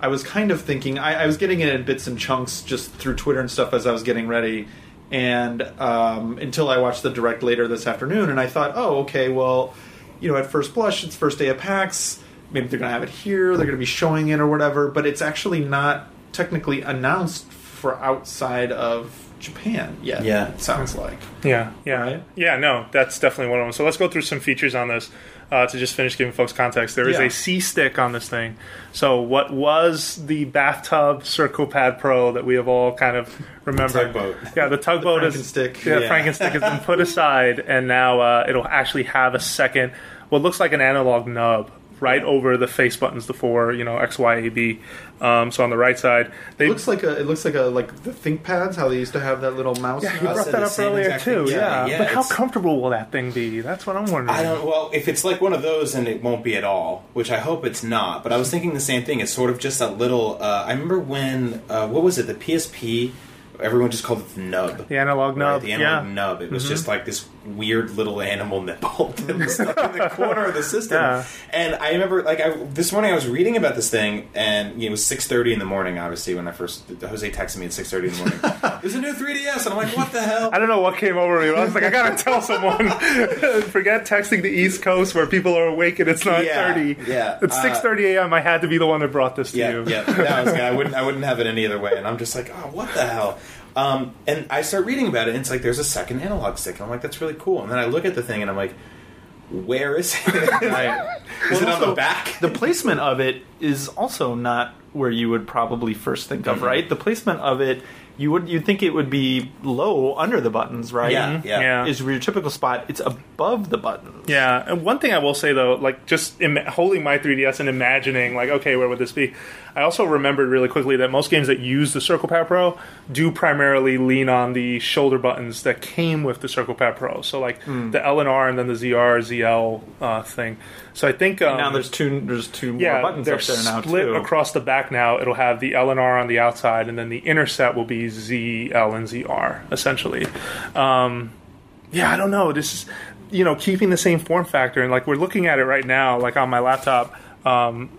Speaker 6: I was kind of thinking I, I was getting it in bits and chunks just through Twitter and stuff as I was getting ready, and um, until I watched the direct later this afternoon, and I thought, oh, okay, well, you know, at first blush, it's first day of PAX. Maybe they're gonna have it here. They're gonna be showing it or whatever, but it's actually not technically announced for outside of Japan yet.
Speaker 7: Yeah.
Speaker 6: it sounds like.
Speaker 4: Yeah, yeah,
Speaker 6: Right?
Speaker 4: yeah. No, that's definitely one of them. So let's go through some features on this uh, to just finish giving folks context. There is
Speaker 6: Yeah.
Speaker 4: a C stick on this thing. So what was the bathtub Circle Pad Pro that we have all kind of remembered?
Speaker 7: Tugboat.
Speaker 4: Yeah, the tugboat is
Speaker 6: Frankenstick.
Speaker 4: Yeah,
Speaker 7: Yeah.
Speaker 4: Frankenstick has been put aside, and now uh, it'll actually have a second what looks like an analog nub right over the face buttons, the four, you know, X, Y, A, B. Um, so on the right side, they
Speaker 6: It looks like a. It looks like a like the ThinkPads. How they used to have that little mouse.
Speaker 4: Yeah, you brought that up earlier too. Yeah,
Speaker 7: Yeah, yeah,
Speaker 4: but how comfortable will that thing be? That's what I'm wondering.
Speaker 7: I don't. Well, if it's like one of those, and it won't be at all. Which I hope it's not. But I was thinking the same thing. It's sort of just a little. Uh, I remember when uh, what was it? The PSP. Everyone just called it the nub.
Speaker 4: The analog
Speaker 7: Right,
Speaker 4: nub.
Speaker 7: the analog
Speaker 4: yeah.
Speaker 7: nub. It was just like this weird little animal nipple that was stuck in the corner of the system.
Speaker 4: Yeah.
Speaker 7: And I remember, like, I, this morning I was reading about this thing, and you know, it was six thirty in the morning. Obviously, when I first Jose texted me at six thirty in the morning. There's a new 3ds, and I'm like, what the hell?
Speaker 4: I don't know what came over me. but I was like, I gotta tell someone. Forget texting the East Coast where people are awake and it's nine thirty.
Speaker 7: yeah.
Speaker 4: It's
Speaker 7: Uh,
Speaker 4: six thirty a.m. I had to be the one that brought this to
Speaker 7: Yeah,
Speaker 4: you.
Speaker 7: yeah. No, I, gonna, I wouldn't. I wouldn't have it any other way. And I'm just like, oh, what the hell? Um, and I start reading about it, and it's like there's a second analog stick. And I'm like, that's really cool. And then I look at the thing, and I'm like, where is it?
Speaker 6: Right.
Speaker 7: is it on the back?
Speaker 6: The placement of it is also not where you would probably first think of,
Speaker 7: Mhm.
Speaker 6: right? The placement of it, you would you'd think it would be low under the buttons, right?
Speaker 7: Yeah, yeah.
Speaker 4: Yeah.
Speaker 6: Is your typical spot. It's above the buttons.
Speaker 4: Yeah, and one thing I will say though, like just Im- holding my 3DS and imagining, like, okay, where would this be? I also remembered really quickly that most games that use the Circle Pad Pro do primarily lean on the shoulder buttons that came with the Circle Pad Pro. So like the L and R and then the ZR ZL uh, thing. So I think um,
Speaker 6: now there's two there's two more
Speaker 4: yeah,
Speaker 6: buttons
Speaker 4: they're
Speaker 6: up there now
Speaker 4: split
Speaker 6: too.
Speaker 4: across the back now. It'll have the L and R on the outside, and then the inner set will be Z, L, and ZR essentially. Um, yeah, I don't know. This is you know keeping the same form factor, and like we're looking at it right now, like on my laptop. Um,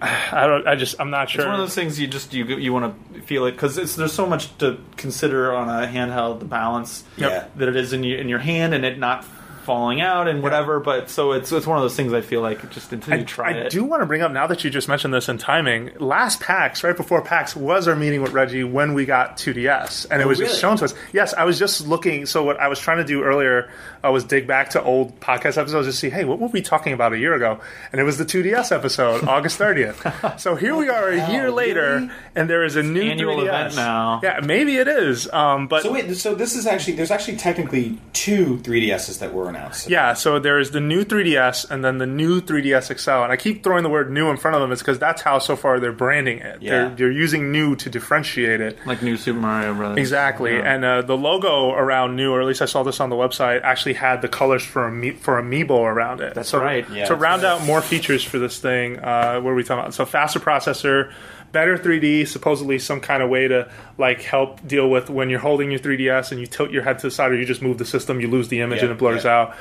Speaker 4: I don't. I just. I'm not sure.
Speaker 6: It's one of those things you just you you want to feel it because there's so much to consider on a handheld, the balance
Speaker 7: Yeah.
Speaker 6: that it is in your in your hand and it not falling out and whatever. But so it's it's one of those things I feel like just until you try
Speaker 4: I
Speaker 6: it.
Speaker 4: do want to bring up now that you just mentioned this in timing. Last PAX, right before PAX, was our meeting with Reggie when we got 2DS, and it
Speaker 7: Oh,
Speaker 4: was
Speaker 7: really?
Speaker 4: just shown to us. Yes, I was just looking. So what I was trying to do earlier uh, was dig back to old podcast episodes to see, hey, what were we talking about a year ago? And it was the 2DS episode, August 30th. So here we are a year later, and there is a new
Speaker 6: annual
Speaker 4: 3DS.
Speaker 6: event now.
Speaker 4: Yeah, maybe it is. Um, but
Speaker 7: So wait, so this is actually there's actually technically two 3DSs that were announced.
Speaker 4: Yeah, so there is the new 3DS and then the new 3DS XL. And I keep throwing the word new in front of them. It's because that's how so far they're branding it.
Speaker 7: Yeah.
Speaker 4: They're, they're using new to differentiate it.
Speaker 6: like new Super Mario Brothers.
Speaker 4: Exactly,
Speaker 6: Yeah.
Speaker 4: and uh, the logo around new, or at least I saw this on the website, actually had the colors for Ami- for Amiibo around it.
Speaker 6: That's
Speaker 4: so,
Speaker 6: right.
Speaker 7: Yeah,
Speaker 4: to
Speaker 7: that's
Speaker 4: round
Speaker 7: right.
Speaker 4: out more features for this thing, uh, what are we talking about? So faster processor, better 3D, supposedly some kind of way to like help deal with when you're holding your 3DS and you tilt your head to the side, or you just move the system, you lose the image
Speaker 7: Yeah,
Speaker 4: and it blurs
Speaker 7: yeah.
Speaker 4: out.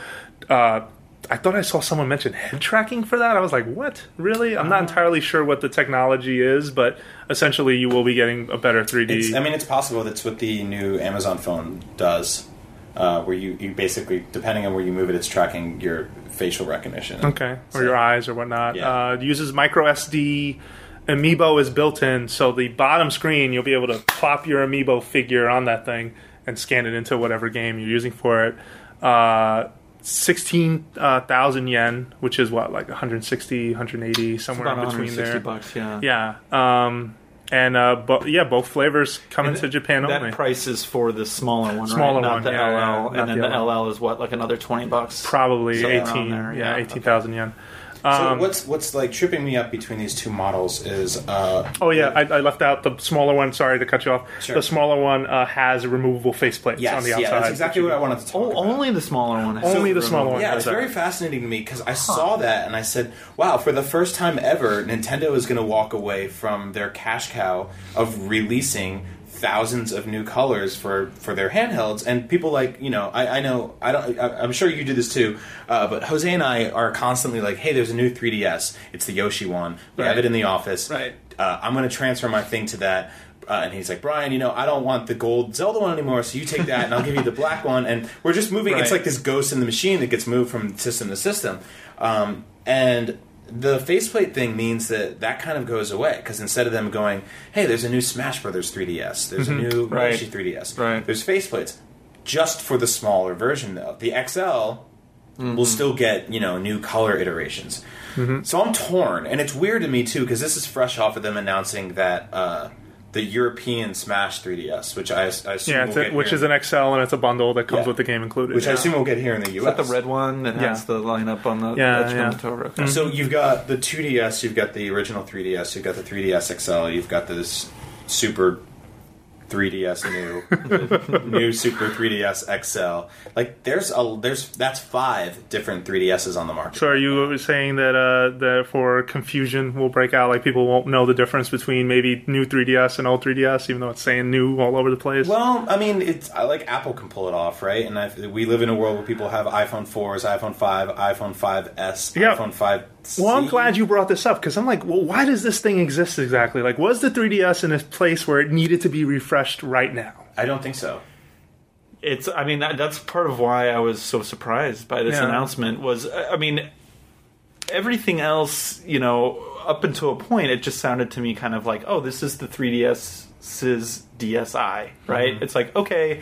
Speaker 4: Uh, I thought I saw someone mention head tracking for that. I was like, "What? Really?" I'm not
Speaker 7: Uh-huh.
Speaker 4: entirely sure what the technology is, but essentially, you will be getting a better 3D.
Speaker 7: It's, I mean, it's possible that's what the new Amazon phone does, uh, where you, you basically, depending on where you move it, it's tracking your facial recognition.
Speaker 4: Okay, or your eyes or whatnot.
Speaker 7: Yeah.
Speaker 4: Uh, it uses micro SD. Amiibo is built in, so the bottom screen you'll be able to plop your Amiibo figure on that thing and scan it into whatever game you're using for it. Uh, Sixteen thousand yen, which is what like 160, 180, somewhere in between
Speaker 6: 160
Speaker 4: there.
Speaker 6: bucks. Yeah.
Speaker 4: Yeah, um, and uh, bo- yeah, both flavors come into Japan
Speaker 6: That
Speaker 4: only.
Speaker 6: price is for the smaller one,
Speaker 4: Smaller
Speaker 6: right? Not
Speaker 4: one,
Speaker 6: the
Speaker 4: yeah,
Speaker 6: LL,
Speaker 4: yeah,
Speaker 6: and then
Speaker 4: the
Speaker 6: the
Speaker 4: LL.
Speaker 6: LL is what, like another twenty bucks.
Speaker 4: Probably eighteen,
Speaker 6: there,
Speaker 4: yeah,
Speaker 6: yeah,
Speaker 4: eighteen thousand yen.
Speaker 7: So
Speaker 4: Um,
Speaker 7: what's what's like tripping me up between these two models is uh,
Speaker 4: Oh yeah, I, I left out the smaller one. Sorry to cut you off.
Speaker 7: Sure.
Speaker 4: The smaller one uh, has a removable faceplates
Speaker 7: yes,
Speaker 4: on the outside.
Speaker 7: yeah, that's exactly what I wanted to talk
Speaker 6: Oh,
Speaker 7: about.
Speaker 6: only the smaller one. has
Speaker 4: Only the smaller one.
Speaker 7: Yeah, it's very fascinating to me because I saw that and I said, "Wow!" For the first time ever, Nintendo is going to walk away from their cash cow of releasing thousands of new colors for for their handhelds. And people like you know, I, I know I don't. I, I'm sure you do this too. Uh, but Jose and I are constantly like, "Hey, there's a new 3DS. It's the Yoshi one. We have it in the office.
Speaker 6: Right.
Speaker 7: Uh, I'm going to transfer my thing to that." Uh, and he's like, Brian, you know, I don't want the gold Zelda one anymore, so you take that, and I'll give you the black one. And we're just moving. It's like this ghost in the machine that gets moved from system to system. Um, and the faceplate thing means that that kind of goes away because instead of them going, "Hey, there's a new Smash Brothers 3DS. There's a mm-hmm. new
Speaker 6: Right.
Speaker 7: Yoshi 3DS.
Speaker 6: Right.
Speaker 7: There's faceplates." Just for the smaller version, though, the XL will mm-hmm. still get you know new color iterations. Mm-hmm. So I'm torn, and it's weird to me too because this is fresh off of them announcing that uh, the European Smash 3DS, which I, I assume
Speaker 4: Yeah,
Speaker 7: we'll
Speaker 4: a,
Speaker 7: get
Speaker 4: which
Speaker 7: here
Speaker 4: is an XL and it's a bundle that comes
Speaker 7: Yeah.
Speaker 4: with the game included.
Speaker 7: which I assume we'll get here in the
Speaker 6: Is
Speaker 7: US.
Speaker 6: that the red one that
Speaker 4: Yeah.
Speaker 6: has the lineup on the
Speaker 4: Yeah,
Speaker 6: edge
Speaker 4: yeah.
Speaker 6: contour? Okay. Mm-hmm.
Speaker 7: So you've got the 2DS, you've got the original 3DS, you've got the 3DS XL, you've got this super 3DS new, new Super 3DS XL. Like there's a there's that's five different 3DSs on the market.
Speaker 4: So are you saying that uh, that for confusion will break out, like people won't know the difference between maybe new 3DS and old 3DS, even though it's saying new all over the place?
Speaker 7: Well, I mean, it's I like Apple can pull it off, right? And I, we live in a world where people have iPhone 4s, iPhone 5, iPhone 5s,
Speaker 4: Yeah.
Speaker 7: iPhone 5.
Speaker 4: Well, I'm glad you brought this up because I'm like, well, why does this thing exist exactly? Like, was the 3DS in a place where it needed to be refreshed right now?
Speaker 7: I don't think so.
Speaker 6: it's i mean that, that's part of why i was so surprised by this
Speaker 4: Yeah.
Speaker 6: announcement was i I mean everything else you know up until a point it just sounded to me kind of like oh this is the 3ds's dsi right mm-hmm. it's like okay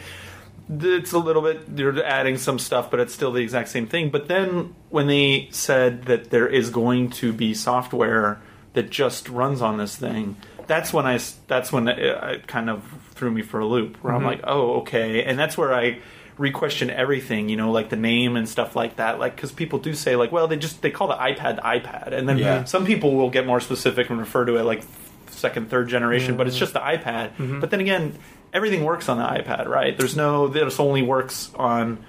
Speaker 6: it's a little bit they're adding some stuff but it's still the exact same thing. But then when they said that there is going to be software that just runs on this thing that's when i that's when it, it kind of threw me for a loop where i'm mm-hmm. like oh okay. And that's where i re-question everything you know like the name and stuff like that. Like because people do say like well they just they call the ipad the ipad. And then
Speaker 7: Yeah.
Speaker 6: some people will get more specific and refer to it like second third generation but it's mm-hmm. just the ipad. Mm-hmm. But then again everything works on the ipad right there's no this only works on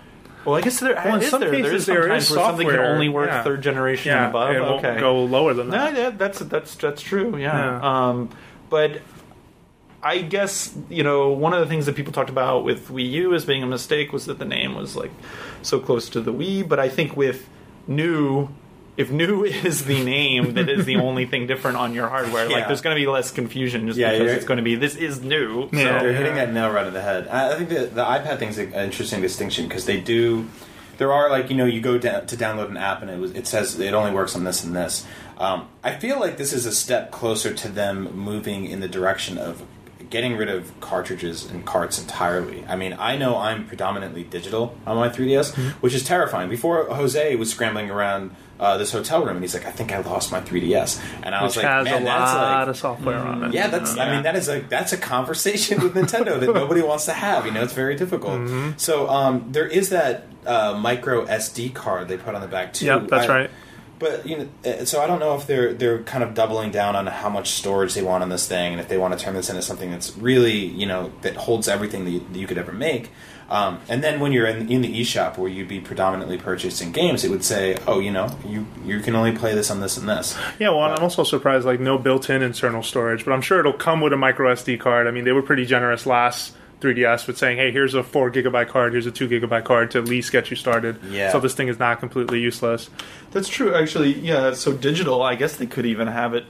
Speaker 6: well, I guess there
Speaker 4: Well,
Speaker 6: is
Speaker 4: some
Speaker 6: there, there
Speaker 4: cases
Speaker 6: is
Speaker 4: there is
Speaker 6: where something can
Speaker 4: software,
Speaker 6: only work
Speaker 4: yeah.
Speaker 6: third generation and above.
Speaker 4: it won't
Speaker 6: okay,
Speaker 4: go lower than
Speaker 6: no,
Speaker 4: that.
Speaker 6: yeah, that's that's that's true. Yeah.
Speaker 4: Yeah.
Speaker 6: Um, but I guess you know one of the things that people talked about with Wii U as being a mistake was that the name was like so close to the Wii. But I think with new, if new is the name that is the only thing different on your hardware, like there's going to be less confusion just
Speaker 7: Yeah,
Speaker 6: because it's going to be this is new. So,
Speaker 4: Yeah.
Speaker 7: They're hitting that nail right on the head. I I think the, the iPad thing's an interesting distinction because they do. There are like you know you go down to download an app and it was it says it only works on this and this. Um, I feel like this is a step closer to them moving in the direction of getting rid of cartridges and carts entirely. I mean, I know I'm predominantly digital on my 3DS, which is terrifying. Before Jose was scrambling around uh, this hotel room and he's like, "I think I lost my 3DS," and I was like,
Speaker 4: has
Speaker 7: "Man,
Speaker 4: a lot
Speaker 7: like."
Speaker 4: of software on it.
Speaker 7: Yeah, that's. I mean, that is a that's a conversation with Nintendo that nobody wants to have. You know, it's very difficult.
Speaker 4: Mm-hmm.
Speaker 7: So um, there is that uh, micro SD card they put on the back too.
Speaker 4: Yep, that's
Speaker 7: I-
Speaker 4: right.
Speaker 7: But you know, uh, so I don't know if they're they're kind of doubling down on how much storage they want on this thing, and if they want to turn this into something that's really you know that holds everything that you, that you could ever make. Um, and then when you're in, in the eShop where you'd be predominantly purchasing games, it would say, oh, you know, you you can only play this on this and this.
Speaker 4: Yeah, well, I'm also surprised like no built-in internal storage, but I'm sure it'll come with a micro SD card. I mean, they were pretty generous last 3DS with saying, "Hey, here's a four gigabyte card, here's a two gigabyte card to at least get you started."
Speaker 7: Yeah.
Speaker 4: So this thing is not completely useless.
Speaker 6: That's true, actually. Yeah, so digital, I guess they could even have it.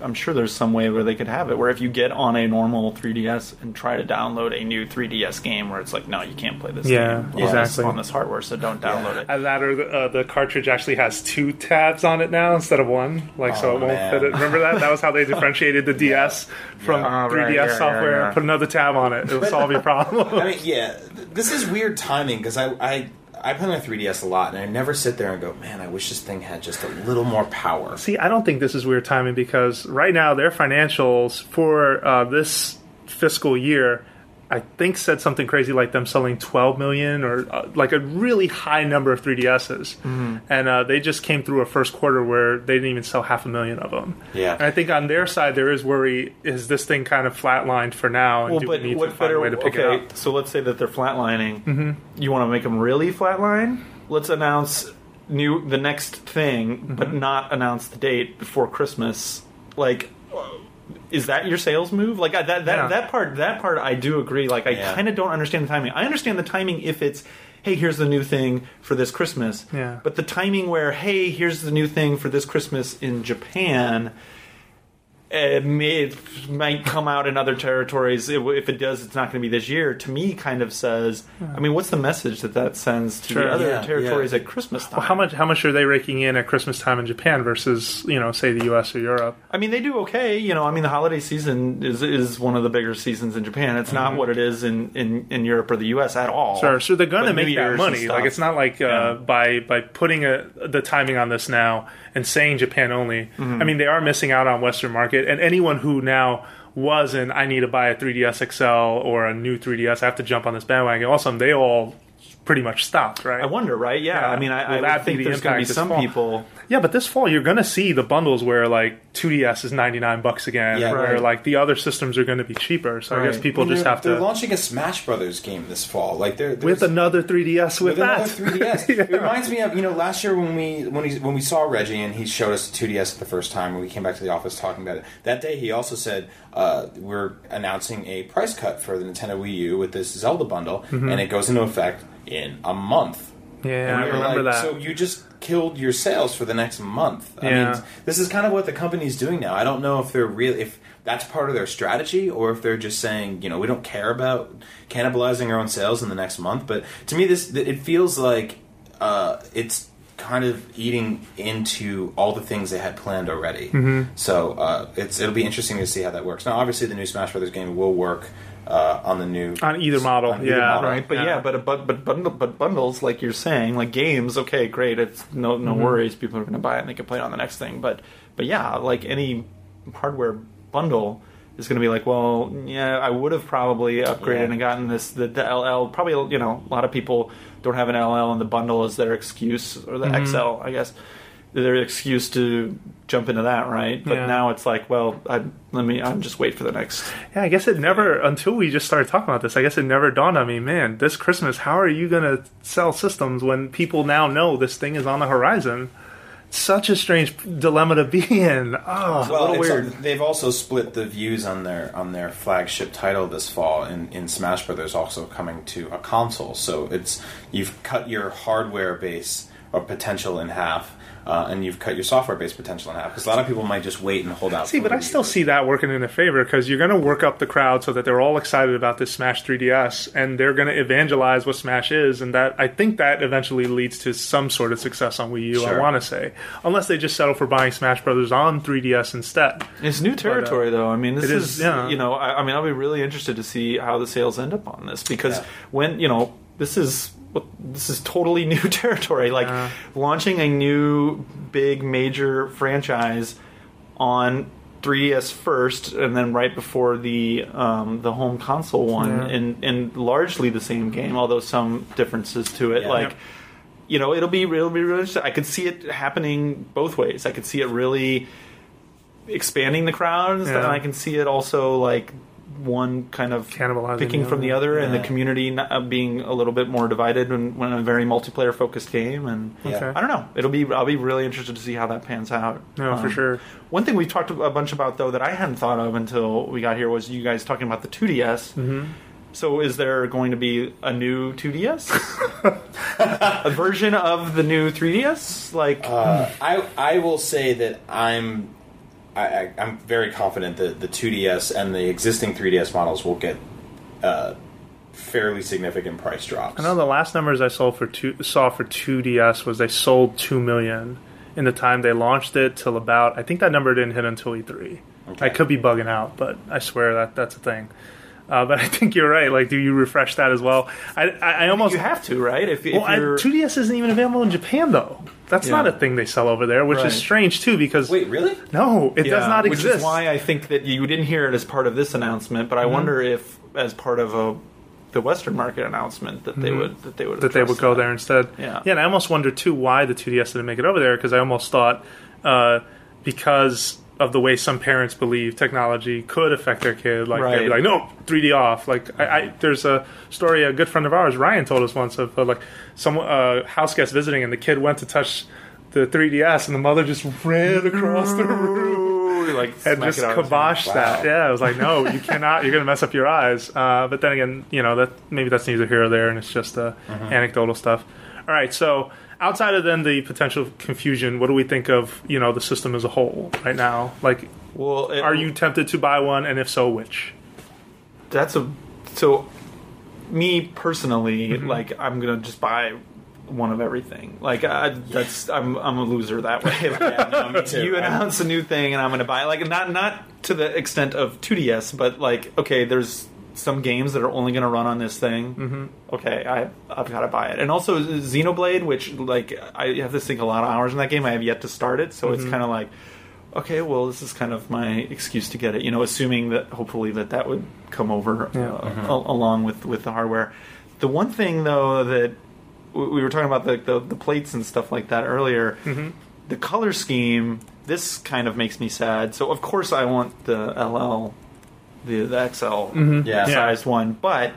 Speaker 6: I'm sure there's some way where they could have it where if you get on a normal 3DS and try to download a new 3DS game, where it's like, no, you can't play this
Speaker 4: Yeah,
Speaker 6: game on this-
Speaker 4: exactly.
Speaker 6: on this hardware, so don't download it.
Speaker 4: And that or the, uh, the cartridge actually has two tabs on it now instead of one, like so
Speaker 7: Oh,
Speaker 4: it won't
Speaker 7: man.
Speaker 4: fit it. Remember that? That was how they differentiated the DS from
Speaker 6: Yeah. Oh,
Speaker 4: 3DS
Speaker 6: right, yeah, yeah,
Speaker 4: software.
Speaker 6: yeah.
Speaker 4: Put another tab on it; it'll solve your problem.
Speaker 7: I mean, yeah, this is weird timing because I, I I play my 3DS a lot, and I never sit there and go, man, I wish this thing had just a little more power.
Speaker 4: See, I don't think this is weird timing because right now their financials for uh, this fiscal year, I think said something crazy like them selling 12 million or uh, like a really high number of 3DSs,
Speaker 7: Mm-hmm.
Speaker 4: and uh, they just came through a first quarter where they didn't even sell half a million of them.
Speaker 7: Yeah.
Speaker 4: and I think on their side there is worry: is this thing kind of flatlined for now? And
Speaker 6: Well,
Speaker 4: do
Speaker 6: but
Speaker 4: we need
Speaker 6: what
Speaker 4: to find
Speaker 6: better
Speaker 4: a way to pick
Speaker 6: okay,
Speaker 4: it up?
Speaker 6: so let's say that they're flatlining. You want to make them really flatline? Let's announce new the next thing, but not announce the date before Christmas. Like, is that your sales move? Like I- that that
Speaker 4: Yeah.
Speaker 6: that part that part I do agree. Like I
Speaker 7: Yeah.
Speaker 6: kind of don't understand the timing. I understand the timing if it's. Hey, here's the new thing for this Christmas.
Speaker 4: Yeah.
Speaker 6: But the timing where, hey, here's the new thing for this Christmas in Japan, it, Uh, may, it might come out in other territories. It, if it does, it's not going to be this year. To me, kind of says. I mean, what's the message that that sends to
Speaker 4: Sure.
Speaker 6: the other
Speaker 7: Yeah,
Speaker 6: territories
Speaker 7: yeah.
Speaker 6: at Christmas time?
Speaker 4: Well, how much how much are they raking in at Christmas time in Japan versus you know say the U.S. or Europe?
Speaker 6: I mean, they do okay. You know, I mean, the holiday season is is one of the bigger seasons in Japan. It's not mm-hmm. what it is in, in, in Europe or the U.S. at all.
Speaker 4: Sure, so they're going to make that money. Like it's not like uh,
Speaker 6: Yeah.
Speaker 4: by by putting a, the timing on this now and saying Japan only.
Speaker 6: Mm-hmm.
Speaker 4: I mean, they are missing out on Western market, and anyone who now wasn't I need to buy a 3DS XL or a new 3DS. I have to jump on this bandwagon. All of a sudden, they all pretty much stopped, right?
Speaker 6: I wonder, right? Yeah,
Speaker 4: Yeah.
Speaker 6: I mean, I, I
Speaker 4: that
Speaker 6: think
Speaker 4: the
Speaker 6: there's going to be some
Speaker 4: fall?
Speaker 6: people.
Speaker 4: Yeah, but this fall you're going to see the bundles where like 2DS is 99 bucks again,
Speaker 7: Yeah,
Speaker 4: where
Speaker 7: right.
Speaker 4: like the other systems are going to be cheaper. So I guess
Speaker 6: Right.
Speaker 4: people
Speaker 7: Well,
Speaker 4: just
Speaker 7: they're,
Speaker 4: have
Speaker 7: they're
Speaker 4: to
Speaker 7: launching a Smash Brothers game this fall. Like they're,
Speaker 4: with another 3DS with,
Speaker 7: with another
Speaker 4: that
Speaker 7: 3DS. It reminds me of you know last year when we when he when we saw Reggie and he showed us the 2DS the first time when we came back to the office talking about it. That day he also said uh, we're announcing a price cut for the Nintendo Wii U with this Zelda bundle, and it goes into effect in a month.
Speaker 4: Yeah, I
Speaker 7: we
Speaker 4: remember
Speaker 7: like,
Speaker 4: that.
Speaker 7: So you just killed your sales for the next month. I
Speaker 4: Yeah.
Speaker 7: mean, this is kind of what the company's doing now. I don't know if they're really if that's part of their strategy or if they're just saying, you know, we don't care about cannibalizing our own sales in the next month. But to me, this it feels like uh, it's kind of eating into all the things they had planned already.
Speaker 4: Mm-hmm.
Speaker 7: So uh, it's it'll be interesting to see how that works. Now, obviously, the new Smash Brothers game will work uh, on the new
Speaker 4: on either model.
Speaker 7: on either
Speaker 4: yeah,
Speaker 7: model.
Speaker 6: Right, but yeah, but but but bundle, but bundles like you're saying, like games, okay, great, it's no no
Speaker 4: Mm-hmm.
Speaker 6: worries. People are going to buy it and they can play it on the next thing. But but yeah, like any hardware bundle is going to be like, well, yeah, I would have probably upgraded
Speaker 7: Yeah.
Speaker 6: and gotten this the, the LL. Probably you know a lot of people don't have an LL and the bundle is their excuse or the
Speaker 4: Mm-hmm.
Speaker 6: XL, I guess. Their excuse to jump into that, right? But
Speaker 4: Yeah.
Speaker 6: now it's like, well, I, let me. I'm just wait for the next.
Speaker 4: Yeah, I guess it never until we just started talking about this. I guess it never dawned on me, man. This Christmas, how are you gonna sell systems when people now know this thing is on the horizon? Such a strange dilemma to be in. Oh,
Speaker 7: well,
Speaker 6: little
Speaker 7: it's-
Speaker 6: weird.
Speaker 7: they've also split the views on their on their flagship title this fall. In, in Smash Brothers, also coming to a console, so it's you've cut your hardware base or potential in half, uh, and you've cut your software based potential in half. Because a lot of people might just wait and hold out.
Speaker 4: See, but I still
Speaker 7: U.
Speaker 4: see that working in a favor because you're going to work up the crowd so that they're all excited about this Smash 3DS, and they're going to evangelize what Smash is, and that I think that eventually leads to some sort of success on Wii U. I
Speaker 7: Sure.
Speaker 4: want to say, unless they just settle for buying Smash Brothers on 3DS instead.
Speaker 6: It's new territory, though. I mean, this
Speaker 4: it
Speaker 6: is,
Speaker 4: is, yeah.
Speaker 6: you know, I, I mean, I'll be really interested to see how the sales end up on this because
Speaker 7: Yeah.
Speaker 6: when you know, this is what this is totally new territory. Like launching a new big major franchise on 3DS first, and then right before the um, the home console one,
Speaker 4: Yeah.
Speaker 6: and and largely the same game, although some differences to it,
Speaker 7: Yeah.
Speaker 6: like. You know, it'll be it'll be really. interesting. I could see it happening both ways. I could see it really expanding the crowd, and stuff,
Speaker 4: Yeah.
Speaker 6: and I can see it also like one kind of
Speaker 4: Cannibalizing
Speaker 6: picking
Speaker 4: the
Speaker 6: from the
Speaker 4: other.
Speaker 6: other, and the community not, uh, being a little bit more divided when, when a very multiplayer focused game. And
Speaker 7: Yeah.
Speaker 4: Okay.
Speaker 6: I don't know. It'll be. I'll be really interested to see how that pans out.
Speaker 4: No, for
Speaker 6: Um,
Speaker 4: sure.
Speaker 6: One thing we talked a bunch about though that I hadn't thought of until we got here was you guys talking about the 2DS.
Speaker 4: Mm-hmm.
Speaker 6: So is there going to be a new 2DS? a version of the new 3DS? Like
Speaker 7: Uh, I I will say that I'm I, I, I'm very confident that the 2DS and the existing 3DS models will get uh, fairly significant price drops.
Speaker 4: I know the last numbers I sold for two, saw for 2DS was they sold 2 million in the time they launched it till about I think that number didn't hit until E3.
Speaker 7: Okay.
Speaker 4: I could be bugging out, but I swear that that's a thing. Uh, but I think you're right. Like, do you refresh that as well? I I, I almost
Speaker 6: you have to, right? If, if
Speaker 4: well, I,
Speaker 6: you're
Speaker 4: 2DS isn't even available in Japan though. That's
Speaker 6: Yeah.
Speaker 4: not a thing they sell over there, which
Speaker 6: Right.
Speaker 4: is strange too. Because
Speaker 7: Wait, really?
Speaker 4: no, it does
Speaker 6: Yeah,
Speaker 4: not
Speaker 6: which
Speaker 4: exist.
Speaker 6: is why I think that you didn't hear it as part of this announcement, but I wonder if, as part of a the Western market announcement, that they would that they would
Speaker 4: that they would go
Speaker 6: that.
Speaker 4: there instead.
Speaker 6: Yeah.
Speaker 4: yeah. And I almost wonder too why the 2DS didn't make it over there because I almost thought uh, because of the way some parents believe technology could affect their kid, like they'd be like, no, 3D off. Like I, I, there's a story a good friend of ours, Ryan, told us once of uh, like some uh, house guest visiting and the kid went to touch the 3DS and the mother just ran across the room
Speaker 6: like
Speaker 4: and just
Speaker 6: it out of his hand.
Speaker 4: kiboshed that. Yeah, I was like, no, you cannot. You're going to mess up your eyes. Uh, but then again, you know that maybe that's neither here or there, and it's just uh,
Speaker 6: Mm-hmm.
Speaker 4: anecdotal stuff. All right, so outside of then the potential confusion, what do we think of you know the system as a whole right now? Like,
Speaker 6: Well, it-
Speaker 4: are you tempted to buy one, and if so, which?
Speaker 6: That's a so. Me personally,
Speaker 4: Mm-hmm.
Speaker 6: like I'm gonna just buy one of everything. Like I, that's I'm I'm a loser that way.
Speaker 7: Yeah, no, too.
Speaker 6: you announce a new thing and I'm gonna buy it. Like not not to the extent of 2DS, but like okay, there's some games that are only gonna run on this thing. Mm-hmm. Okay, I I've got to buy it. And also Xenoblade, which like I have to sink a lot of hours in that game. I have yet to start it, so
Speaker 4: Mm-hmm.
Speaker 6: it's kind of like. okay, well, this is kind of my excuse to get it. You know, assuming that hopefully that that would come over
Speaker 4: Yeah.
Speaker 6: uh, a- along with with the hardware. The one thing though that we were talking about the the, the plates and stuff like that earlier. The color scheme. This kind of makes me sad. So of course I want the LL, the the XL
Speaker 7: Yeah.
Speaker 6: sized one, but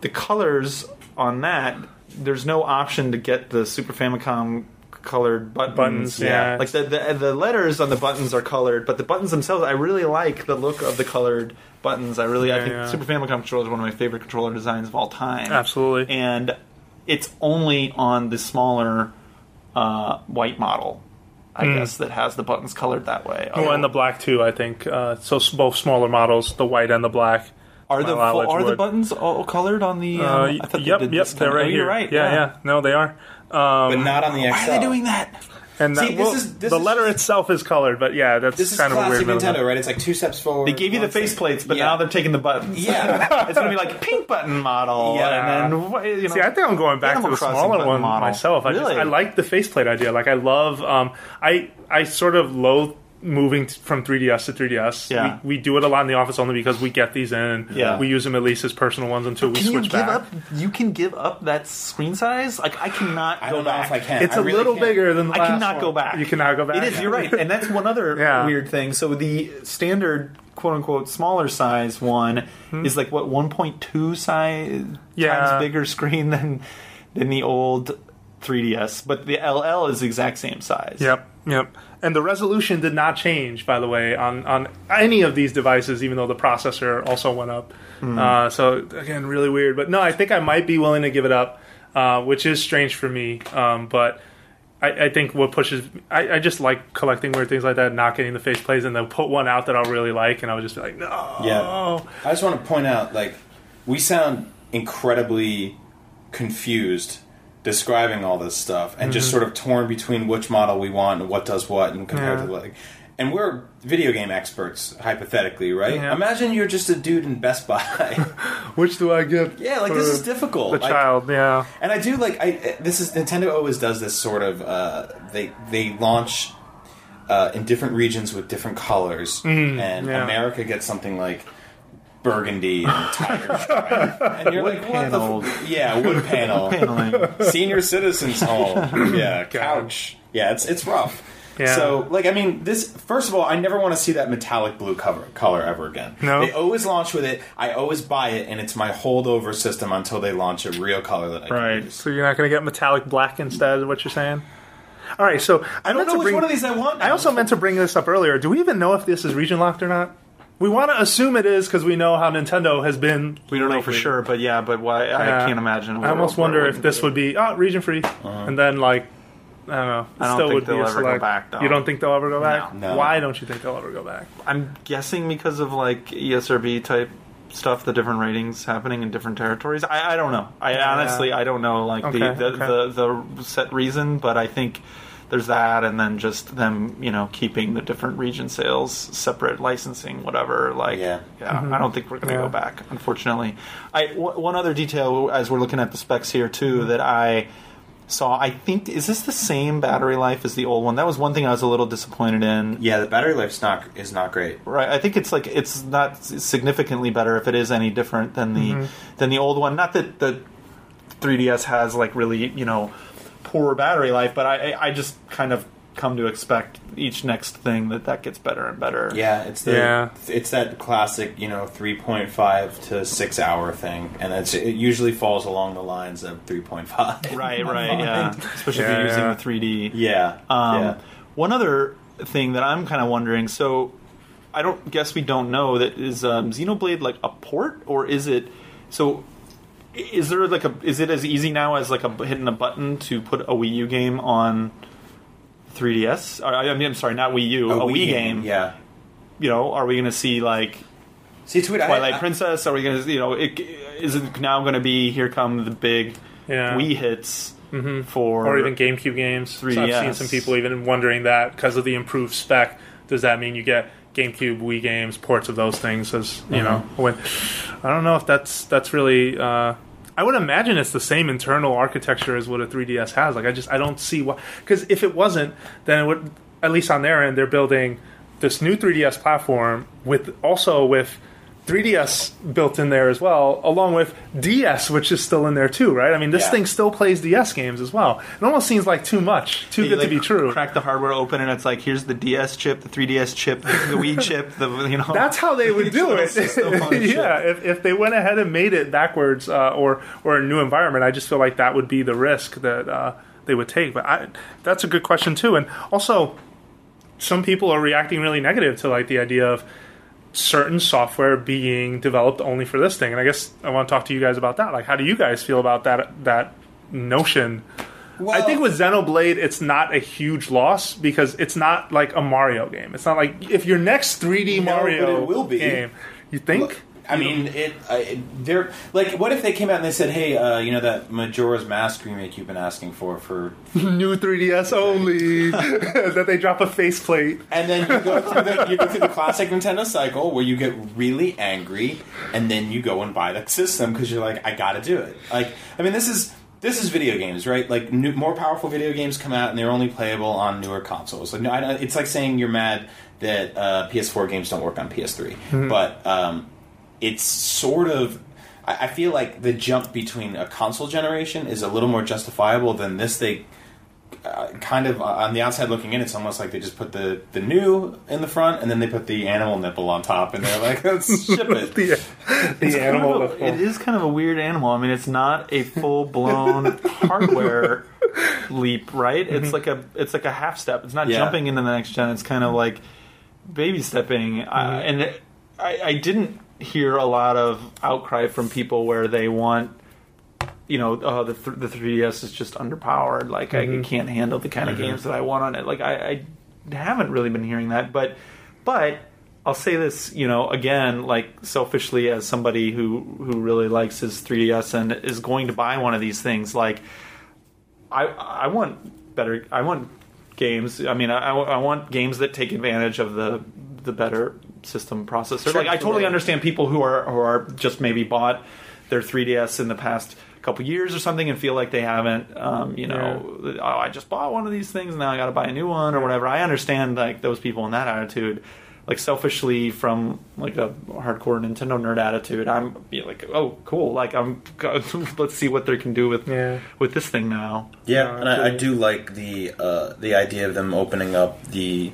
Speaker 6: the colors on that there's no option to get the Super Famicom colored buttons.
Speaker 4: Buttons, yeah.
Speaker 6: Like the, the the letters on the buttons are colored, but the buttons themselves, I really like the look of the colored buttons. I really, I
Speaker 4: Yeah,
Speaker 6: think
Speaker 4: yeah.
Speaker 6: Super Famicom controller is one of my favorite controller designs of all time.
Speaker 4: Absolutely.
Speaker 6: And it's only on the smaller uh, white model, I
Speaker 4: Hmm.
Speaker 6: guess, that has the buttons colored that way.
Speaker 4: Oh, and the black too. I think uh, so. Both smaller models, the white and the black.
Speaker 6: are the full- are the buttons all colored on the? Um,
Speaker 4: Uh,
Speaker 6: I thought they
Speaker 4: yep, yep, they're right
Speaker 6: oh,
Speaker 4: here.
Speaker 6: You're right.
Speaker 4: Yeah, yeah, No, they are. Um,
Speaker 7: but not on the XL.
Speaker 6: Why are they doing that?
Speaker 4: And that,
Speaker 7: See, this
Speaker 4: well,
Speaker 7: is- this
Speaker 4: the
Speaker 7: is
Speaker 4: letter itself is colored, but yeah, that's
Speaker 7: This is
Speaker 4: kind of a
Speaker 7: classic
Speaker 4: weird.
Speaker 7: Nintendo,
Speaker 4: middle-
Speaker 7: right? It's like two steps forward.
Speaker 6: They gave you the
Speaker 7: one step-
Speaker 6: faceplates, but
Speaker 7: Yeah.
Speaker 6: now they're taking the buttons.
Speaker 7: Yeah.
Speaker 6: it's gonna be like pink button model.
Speaker 4: Yeah.
Speaker 6: and then you know.
Speaker 4: See, I think I'm going back
Speaker 6: Animal
Speaker 4: to the
Speaker 6: Crossing
Speaker 4: smaller
Speaker 6: button
Speaker 4: one
Speaker 6: model.
Speaker 4: myself. I just
Speaker 6: Really?
Speaker 4: I like the faceplate idea. Like I love. Um, I I sort of loathe moving t- from 3ds to 3ds.
Speaker 6: Yeah.
Speaker 4: We, we do it a lot in the office only because we get these in.
Speaker 6: Yeah.
Speaker 4: We use them at least as personal ones until we
Speaker 6: Can you
Speaker 4: switch
Speaker 6: give
Speaker 4: back.
Speaker 6: up? You can give up that screen size. Like I cannot
Speaker 7: I
Speaker 6: go
Speaker 7: don't know
Speaker 6: back.
Speaker 7: if I can.
Speaker 4: It's
Speaker 7: a
Speaker 4: a little bigger than the
Speaker 6: I
Speaker 4: last
Speaker 6: cannot
Speaker 4: one.
Speaker 6: go back.
Speaker 4: You cannot go back.
Speaker 6: It is. You're right, and that's one other
Speaker 4: Yeah.
Speaker 6: weird thing. So the standard quote unquote smaller size one hmm. is like what 1.2 size
Speaker 4: Yeah.
Speaker 6: times bigger screen than than the old 3ds, but the LL is the exact same size.
Speaker 4: Yep, yep. And the resolution did not change, by the way, on, on any of these devices, even though the processor also went up.
Speaker 6: Hmm.
Speaker 4: Uh, so again, really weird. But no, I think I might be willing to give it up, uh, which is strange for me. Um, but I, I think what pushes, I, I just like collecting weird things like that, not getting the face plays, and then put one out that I'll really like, and I would just be like, no.
Speaker 7: Yeah. I just want to point out, like, we sound incredibly confused describing all this stuff and just sort of torn between which model we want and what does what and compared
Speaker 4: Yeah.
Speaker 7: to like and we're video game experts hypothetically right
Speaker 4: Yeah.
Speaker 7: imagine you're just a dude in best buy
Speaker 4: Which do I get?
Speaker 7: yeah like this is difficult
Speaker 4: The
Speaker 7: Like,
Speaker 4: child, yeah.
Speaker 7: and I do like I this is Nintendo always does this sort of uh, they they launch uh, in different regions with different colors, and
Speaker 4: yeah.
Speaker 7: America gets something like burgundy and tiger stripe, and you're like, what the
Speaker 6: paneled.
Speaker 7: f- yeah, wood panel,
Speaker 6: Paneling.
Speaker 7: senior citizens home, yeah, couch, yeah, it's it's rough.
Speaker 4: Yeah.
Speaker 7: So, like, I mean, this. First of all, I never want to see that metallic blue cover color ever again.
Speaker 4: No.
Speaker 7: they always launch with it. I always buy it, and it's my holdover system until they launch a real color that I can
Speaker 6: Right.
Speaker 7: use.
Speaker 4: So you're not going to get metallic black instead, is what you're saying? All right, so I,
Speaker 7: I don't know which
Speaker 4: bring,
Speaker 7: one of these I want.
Speaker 4: I also meant to bring this up earlier. Do we even know if this is region locked or not? We want to assume it is because we know how Nintendo has been.
Speaker 6: We don't know for
Speaker 4: lately.
Speaker 6: sure, but yeah, but why?
Speaker 4: Yeah.
Speaker 6: I can't imagine. a
Speaker 4: I almost
Speaker 6: world where
Speaker 4: wonder if
Speaker 6: wouldn't
Speaker 4: this
Speaker 6: be.
Speaker 4: would be oh region free, uh-huh. and then like I don't know. It
Speaker 6: I don't
Speaker 4: still
Speaker 6: think
Speaker 4: would be
Speaker 6: they'll
Speaker 4: a
Speaker 6: ever go
Speaker 4: select-
Speaker 6: back, though.
Speaker 4: You don't think they'll ever go back?
Speaker 7: No. No.
Speaker 4: Why don't you think they'll ever go back?
Speaker 6: I'm guessing because of like E ESRB type stuff, the different ratings happening in different territories. I, I don't know. I honestly I don't know like the, the,
Speaker 4: okay.
Speaker 6: the the set reason, but I think there's that, and then just them you know keeping the different region sales separate, licensing whatever. Like
Speaker 7: Yeah. yeah.
Speaker 6: I don't think we're going to
Speaker 4: Mm-hmm. Yeah.
Speaker 6: go back. Unfortunately, I w- one other detail as we're looking at the specs here too that I saw. I think is this the same battery life as the old one? That was one thing I was a little disappointed in.
Speaker 7: Yeah, the battery life's not is not great.
Speaker 6: Right. I think it's like it's not significantly better if it is any different than the
Speaker 4: Mm-hmm.
Speaker 6: than the old one. Not that the 3DS has like really you know poor battery life, but I I I just kind of come to expect each next thing that that gets better and better.
Speaker 7: Yeah, it's the
Speaker 4: Yeah.
Speaker 7: it's that classic, you know, three point five to six hour thing, and it's, it usually falls along the lines of three point five.
Speaker 6: Right. Right. Yeah. Especially if you're using
Speaker 4: yeah.
Speaker 6: the 3D.
Speaker 7: Yeah.
Speaker 6: Um,
Speaker 7: yeah.
Speaker 6: One other thing that I'm kind of wondering. So, I don't guess we don't know that is um, Xenoblade like a port or is it? So, i- is there like a? Is it as easy now as like a hitting a button to put a Wii U game on 3DS? Or, I mean, I'm sorry, not Wii U, a, Wii, game.
Speaker 7: Yeah.
Speaker 6: You know, are we going to see like
Speaker 7: See, tweet. I-
Speaker 6: Twilight
Speaker 7: I,
Speaker 6: Princess? Are we going to, you know, it, is it now going to be here come the big
Speaker 4: Yeah.
Speaker 6: Wii hits mm-hmm. for
Speaker 4: or even GameCube games. So I've seen some people even wondering that because of the improved spec, does that mean you get GameCube, Wii games, ports of those things? As you know, when I don't know if that's that's really. Uh, I would imagine it's the same internal architecture as what a 3DS has. Like I just I don't see why because if it wasn't, then it would at least on their end they're building this new 3DS platform with also with 3DS built in there as well, along with DS, which is still in there too, right? I mean, this
Speaker 7: Yeah.
Speaker 4: thing still plays DS games as well. It almost seems like too much, too
Speaker 6: You,
Speaker 4: good
Speaker 6: like,
Speaker 4: to be true.
Speaker 6: Crack the hardware open, and it's like here's the DS chip, the 3DS chip, the Wii chip. The you know
Speaker 4: That's how they would do it.
Speaker 6: System on a chip.
Speaker 4: yeah, if, if they went ahead and made it backwards uh, or or a new environment, I just feel like that would be the risk that uh, they would take. But I, that's a good question too. And also, some people are reacting really negative to like the idea of certain software being developed only for this thing. And I guess I want to talk to you guys about that. Like, how do you guys feel about that that notion? I think with Xenoblade, it's not a huge loss because it's not like a Mario game. It's not like if your next 3D
Speaker 7: No,
Speaker 4: Mario
Speaker 7: will be.
Speaker 4: game, you think?
Speaker 7: Look, I mean, it. I, they're like, what if they came out and they said, "Hey, uh, you know that Majora's Mask remake you've been asking for for,"
Speaker 4: New 3DS only. that they drop a faceplate.
Speaker 7: and then you go through the you go through the classic Nintendo cycle where you get really angry, and then you go and buy the system because you're like, "I got to do it." Like, I mean, this is. This is video games, right? Like new, more powerful video games come out, and they're only playable on newer consoles. Like, no, I, it's like saying you're mad that uh, PS4 games don't work on PS3, but um, it's sort of I, I feel like the jump between a console generation is a little more justifiable than this they uh, kind of uh, on the outside looking in it's almost like they just put the the new in the front and then they put the animal nipple on top and they're like let's ship it
Speaker 4: The, the animal.
Speaker 6: Kind of a- it is kind of a weird animal. I mean, it's not a full blown hardware leap, right? It's like a it's like a half step. It's not
Speaker 7: Yeah.
Speaker 6: jumping into the next gen. It's kind of like baby stepping. I, and it, I, I didn't hear a lot of outcry from people where they want. You know, oh, the th- the 3ds is just underpowered. Like I mm-hmm. can't handle the kind of mm-hmm. games that I want on it. Like I, I haven't really been hearing that, but but I'll say this, you know, again, like selfishly as somebody who who really likes his 3ds and is going to buy one of these things, like I I want better. I want games. I mean, I, I want games that take advantage of the the better system processor. like I totally understand people who are who are just maybe bought their 3ds in the past couple years or something and feel like they haven't um, you know oh i just bought one of these things and now i gotta buy a new one or whatever. I understand like those people in that attitude like selfishly from like a hardcore nintendo nerd attitude i'm be like oh cool like i'm let's see what they can do with
Speaker 4: Yeah.
Speaker 6: with this thing now.
Speaker 7: Yeah, and I, I do like the uh, the idea of them opening up the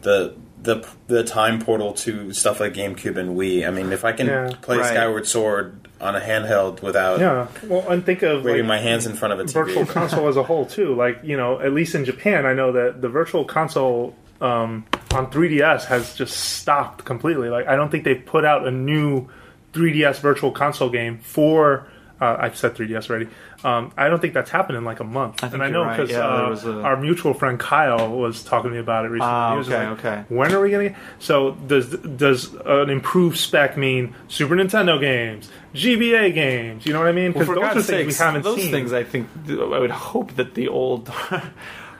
Speaker 7: the the the time portal to stuff like GameCube and Wii. I mean, if I can
Speaker 4: Yeah.
Speaker 7: play
Speaker 6: Right.
Speaker 7: Skyward Sword on a handheld without
Speaker 4: Yeah. Well, and think of
Speaker 7: waving
Speaker 4: like,
Speaker 7: my hands in front of a TV.
Speaker 4: virtual console as a whole too. Like you know, at least in Japan, I know that the virtual console um, on 3DS has just stopped completely. Like I don't think they've put out a new 3DS virtual console game for. Uh, I've said 3DS already. Um, I don't think that's happened in like a month,
Speaker 6: I think
Speaker 4: and I know
Speaker 6: right.
Speaker 4: because
Speaker 6: Yeah,
Speaker 4: uh,
Speaker 6: a-
Speaker 4: our mutual friend Kyle was talking to me about it recently. Was
Speaker 6: okay,
Speaker 4: like,
Speaker 6: okay.
Speaker 4: When are we gonna? Get? So does does an improved spec mean Super Nintendo games, GBA games? You know what I mean? Because
Speaker 6: for
Speaker 4: those
Speaker 6: God's
Speaker 4: are things we haven't
Speaker 6: those
Speaker 4: seen.
Speaker 6: things I think I would hope that the old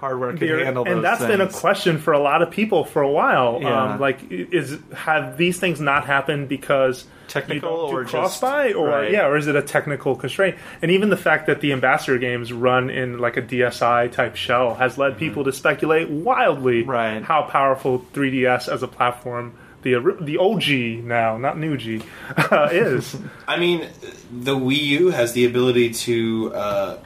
Speaker 6: hardware could
Speaker 4: There-
Speaker 6: handle.
Speaker 4: and
Speaker 6: those
Speaker 4: that's been a question for a lot of people for a while.
Speaker 6: Yeah.
Speaker 4: Um, like, is have these things not happened because
Speaker 6: Technical
Speaker 4: you don't do
Speaker 6: or
Speaker 4: cross
Speaker 6: just-
Speaker 4: buy, or
Speaker 6: right.
Speaker 4: yeah, or is it a technical constraint? And even the fact that the ambassador games run in like a DSi type shell has led people to speculate wildly
Speaker 6: Mm-hmm. Right.
Speaker 4: how powerful 3DS as a platform. The, the OG now, not new G, uh, is.
Speaker 7: I mean, the Wii U has the ability to uh,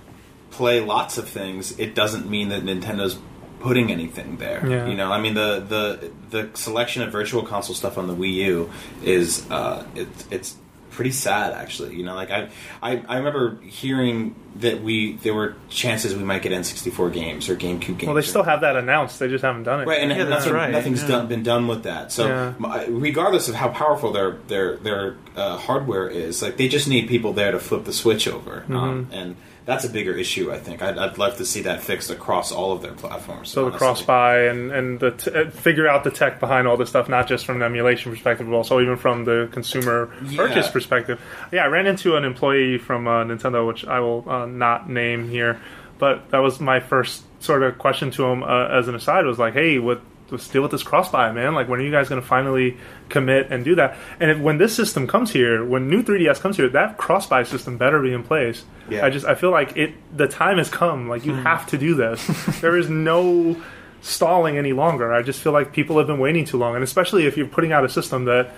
Speaker 7: play lots of things. It doesn't mean that Nintendo's putting anything there.
Speaker 4: Yeah.
Speaker 7: You know, I mean the the the selection of virtual console stuff on the Wii U is uh, it, it's pretty sad actually. You know, like I, I I remember hearing that we there were chances we might get N64 games or GameCube games.
Speaker 4: Well, they still have that announced. They just haven't done it.
Speaker 7: Right, and
Speaker 6: Yeah, that's
Speaker 7: nothing,
Speaker 6: right,
Speaker 7: nothing's
Speaker 6: yeah.
Speaker 7: done, been done with that. So,
Speaker 4: Yeah.
Speaker 7: regardless of how powerful their their their uh, hardware is, like they just need people there to flip the switch over,
Speaker 4: Mm-hmm.
Speaker 7: um, and that's a bigger issue. I think I'd, I'd love to see that fixed across all of their platforms.
Speaker 4: So the cross buy and and the t- uh, figure out the tech behind all this stuff, not just from an emulation perspective, but also even from the consumer purchase perspective. Yeah, I ran into an employee from uh, Nintendo, which I will uh, not name here, but that was my first sort of question to him uh, as an aside was like, "Hey, what?" Let's deal with this cross buy, man. Like, when are you guys going to finally commit and do that? And if, when this system comes here, when new 3DS comes here, that cross buy system better be in place.
Speaker 7: Yeah.
Speaker 4: I just I feel like it. The time has come. Like, you have to do this. there is no stalling any longer. I just feel like people have been waiting too long, and especially if you're putting out a system that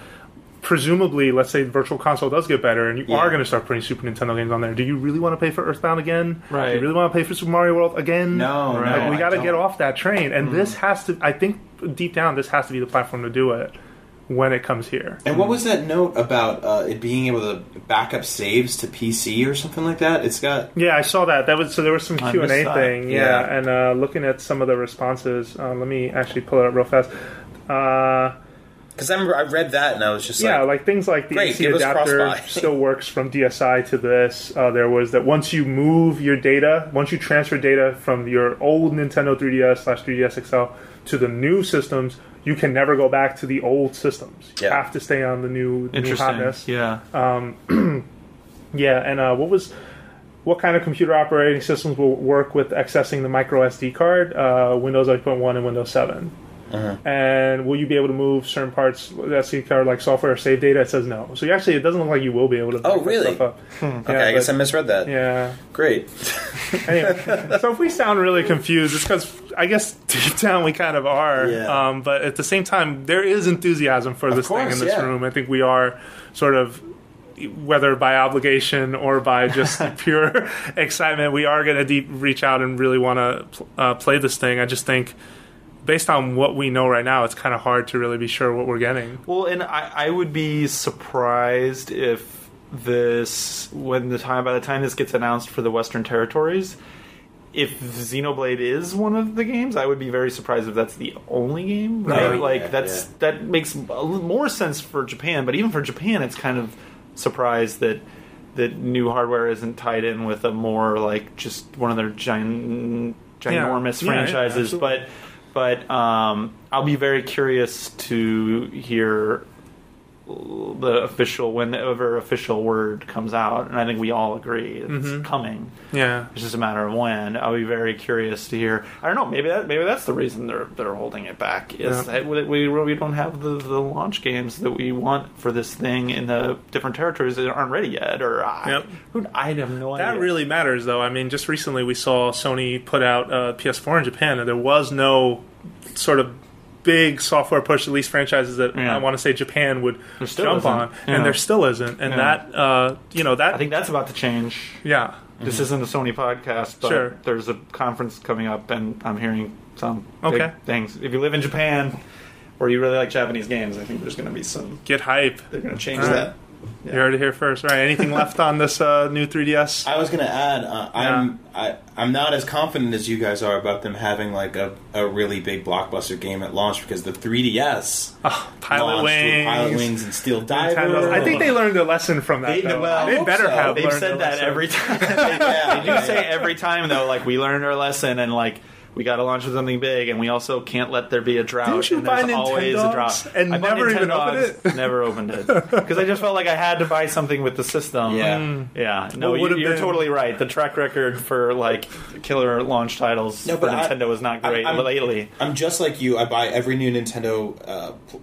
Speaker 4: presumably, let's say Virtual Console does get better, and you
Speaker 7: Yeah.
Speaker 4: are going to start putting Super Nintendo games on there. Do you really want to pay for Earthbound again?
Speaker 5: Right.
Speaker 4: Do you really want to pay for Super Mario World again?
Speaker 7: No, no,
Speaker 4: Like, we got to get off that train, and this has to. I think deep down, this has to be the platform to do it when it comes here.
Speaker 7: And what was that note about uh, it being able to back up saves to PC or something like that? It's got
Speaker 4: Yeah, I saw that. That was so there was some Q and A thing. Yeah,
Speaker 7: Yeah.
Speaker 4: and uh, looking at some of the responses. Uh, let me actually pull it up real fast.
Speaker 7: Because I remember I read that and I was just
Speaker 4: yeah,
Speaker 7: like,
Speaker 4: like things like the
Speaker 7: Great,
Speaker 4: AC adapter still works from DSi to this. Uh, there was that once you move your data, once you transfer data from your old Nintendo 3DS slash 3DS XL to the new systems, you can never go back to the old systems. You
Speaker 7: Yeah.
Speaker 4: have to stay on the new, new
Speaker 6: Interesting.
Speaker 4: hotness.
Speaker 6: Yeah.
Speaker 4: Yeah, and uh, what was what kind of computer operating systems will work with accessing the micro SD card? Uh, Windows 8.1 and Windows 7.
Speaker 7: Uh-huh.
Speaker 4: And will you be able to move certain parts of the SD card, like software or save data? It says no. So actually, it doesn't look like you will be able to.
Speaker 7: Oh, really?
Speaker 4: Stuff up.
Speaker 7: okay,
Speaker 4: Yeah,
Speaker 7: I guess
Speaker 4: but-
Speaker 7: I misread that.
Speaker 4: Yeah.
Speaker 7: Great.
Speaker 4: Anyway, so if we sound really confused, it's because I guess deep down we kind of are.
Speaker 7: Yeah.
Speaker 4: Um, but at the same time, there is enthusiasm for this thing in this
Speaker 7: yeah.
Speaker 4: room. I think we are sort of. Whether by obligation or by just pure excitement, we are going to deep reach out and really want to uh, play this thing. I just think, based on what we know right now, it's kind of hard to really be sure what we're getting.
Speaker 6: Well, and I, I would be surprised if this, when the time by the time this gets announced for the Western territories, if Xenoblade is one of the games, I would be very surprised if that's the only game. Right?
Speaker 7: Right.
Speaker 6: Like
Speaker 7: Yeah,
Speaker 6: that's
Speaker 7: yeah.
Speaker 6: that makes a little more sense for Japan, but even for Japan, it's kind of surprised that that new hardware isn't tied in with a more like just one of their giant ginormous
Speaker 4: Yeah, yeah,
Speaker 6: franchises.
Speaker 4: absolutely.
Speaker 6: but but um, I'll be very curious to hear the official whenever official word comes out, and I think we all agree it's
Speaker 4: Mm-hmm.
Speaker 6: coming.
Speaker 4: Yeah.
Speaker 6: It's just a matter of when. I'll be very curious to hear. I don't know. Maybe that maybe that's the reason they're they're holding it back. Is
Speaker 4: Yeah.
Speaker 6: that we we don't have the, the launch games that we want for this thing in the different territories that aren't ready yet, or I,
Speaker 4: Yep.
Speaker 6: who, I have no idea.
Speaker 4: That really matters, though. I mean, just recently we saw Sony put out uh, PS4 in Japan, and there was no sort of big software push. At least franchises that
Speaker 6: Yeah.
Speaker 4: I want to say Japan would jump
Speaker 6: isn't.
Speaker 4: on,
Speaker 6: Yeah.
Speaker 4: and there still isn't. And
Speaker 6: Yeah.
Speaker 4: that, uh, you know, that
Speaker 6: I think that's about to change.
Speaker 4: yeah,
Speaker 6: This isn't a Sony podcast, but
Speaker 4: Sure.
Speaker 6: there's a conference coming up, and I'm hearing some big
Speaker 4: Okay.
Speaker 6: things. If you live in Japan or you really like Japanese games, I think there's going to be some.
Speaker 4: get hype.
Speaker 6: They're going to change
Speaker 4: All right.
Speaker 6: that.
Speaker 4: You heard it here first, right? Anything left on this uh, new 3DS?
Speaker 7: I was gonna add, uh, I'm I, I'm not as confident as you guys are about them having like a, a really big blockbuster game at launch because the 3DS
Speaker 4: Oh, Pilot
Speaker 7: launched with
Speaker 4: Wings.
Speaker 7: Pilot Wings, and Steel Diver.
Speaker 4: I think they learned a lesson from that.
Speaker 6: They,
Speaker 4: though.
Speaker 6: Well,
Speaker 4: they better
Speaker 7: so.
Speaker 4: have.
Speaker 6: They've
Speaker 4: learned
Speaker 6: said that
Speaker 4: lesson.
Speaker 6: every time.
Speaker 7: Yeah,
Speaker 6: they do say
Speaker 7: right.
Speaker 6: every time though, like we learned our lesson, and like we got to launch with something big, and we also can't let there be a drought.
Speaker 4: Didn't you
Speaker 6: and
Speaker 4: buy
Speaker 6: there's always a drought.
Speaker 4: and
Speaker 6: I
Speaker 4: never even
Speaker 6: Nintendogs,
Speaker 4: opened it?
Speaker 6: Never opened it because I just felt like I had to buy something with the system.
Speaker 7: Yeah.
Speaker 4: Mm.
Speaker 6: yeah. No,
Speaker 4: What
Speaker 6: you, you're
Speaker 4: been-
Speaker 6: totally right. The track record for like killer launch titles
Speaker 7: No,
Speaker 6: for
Speaker 7: but I-
Speaker 6: Nintendo is not great
Speaker 7: I'm-
Speaker 6: lately.
Speaker 7: I'm just like you. I buy every new Nintendo. Uh, pl-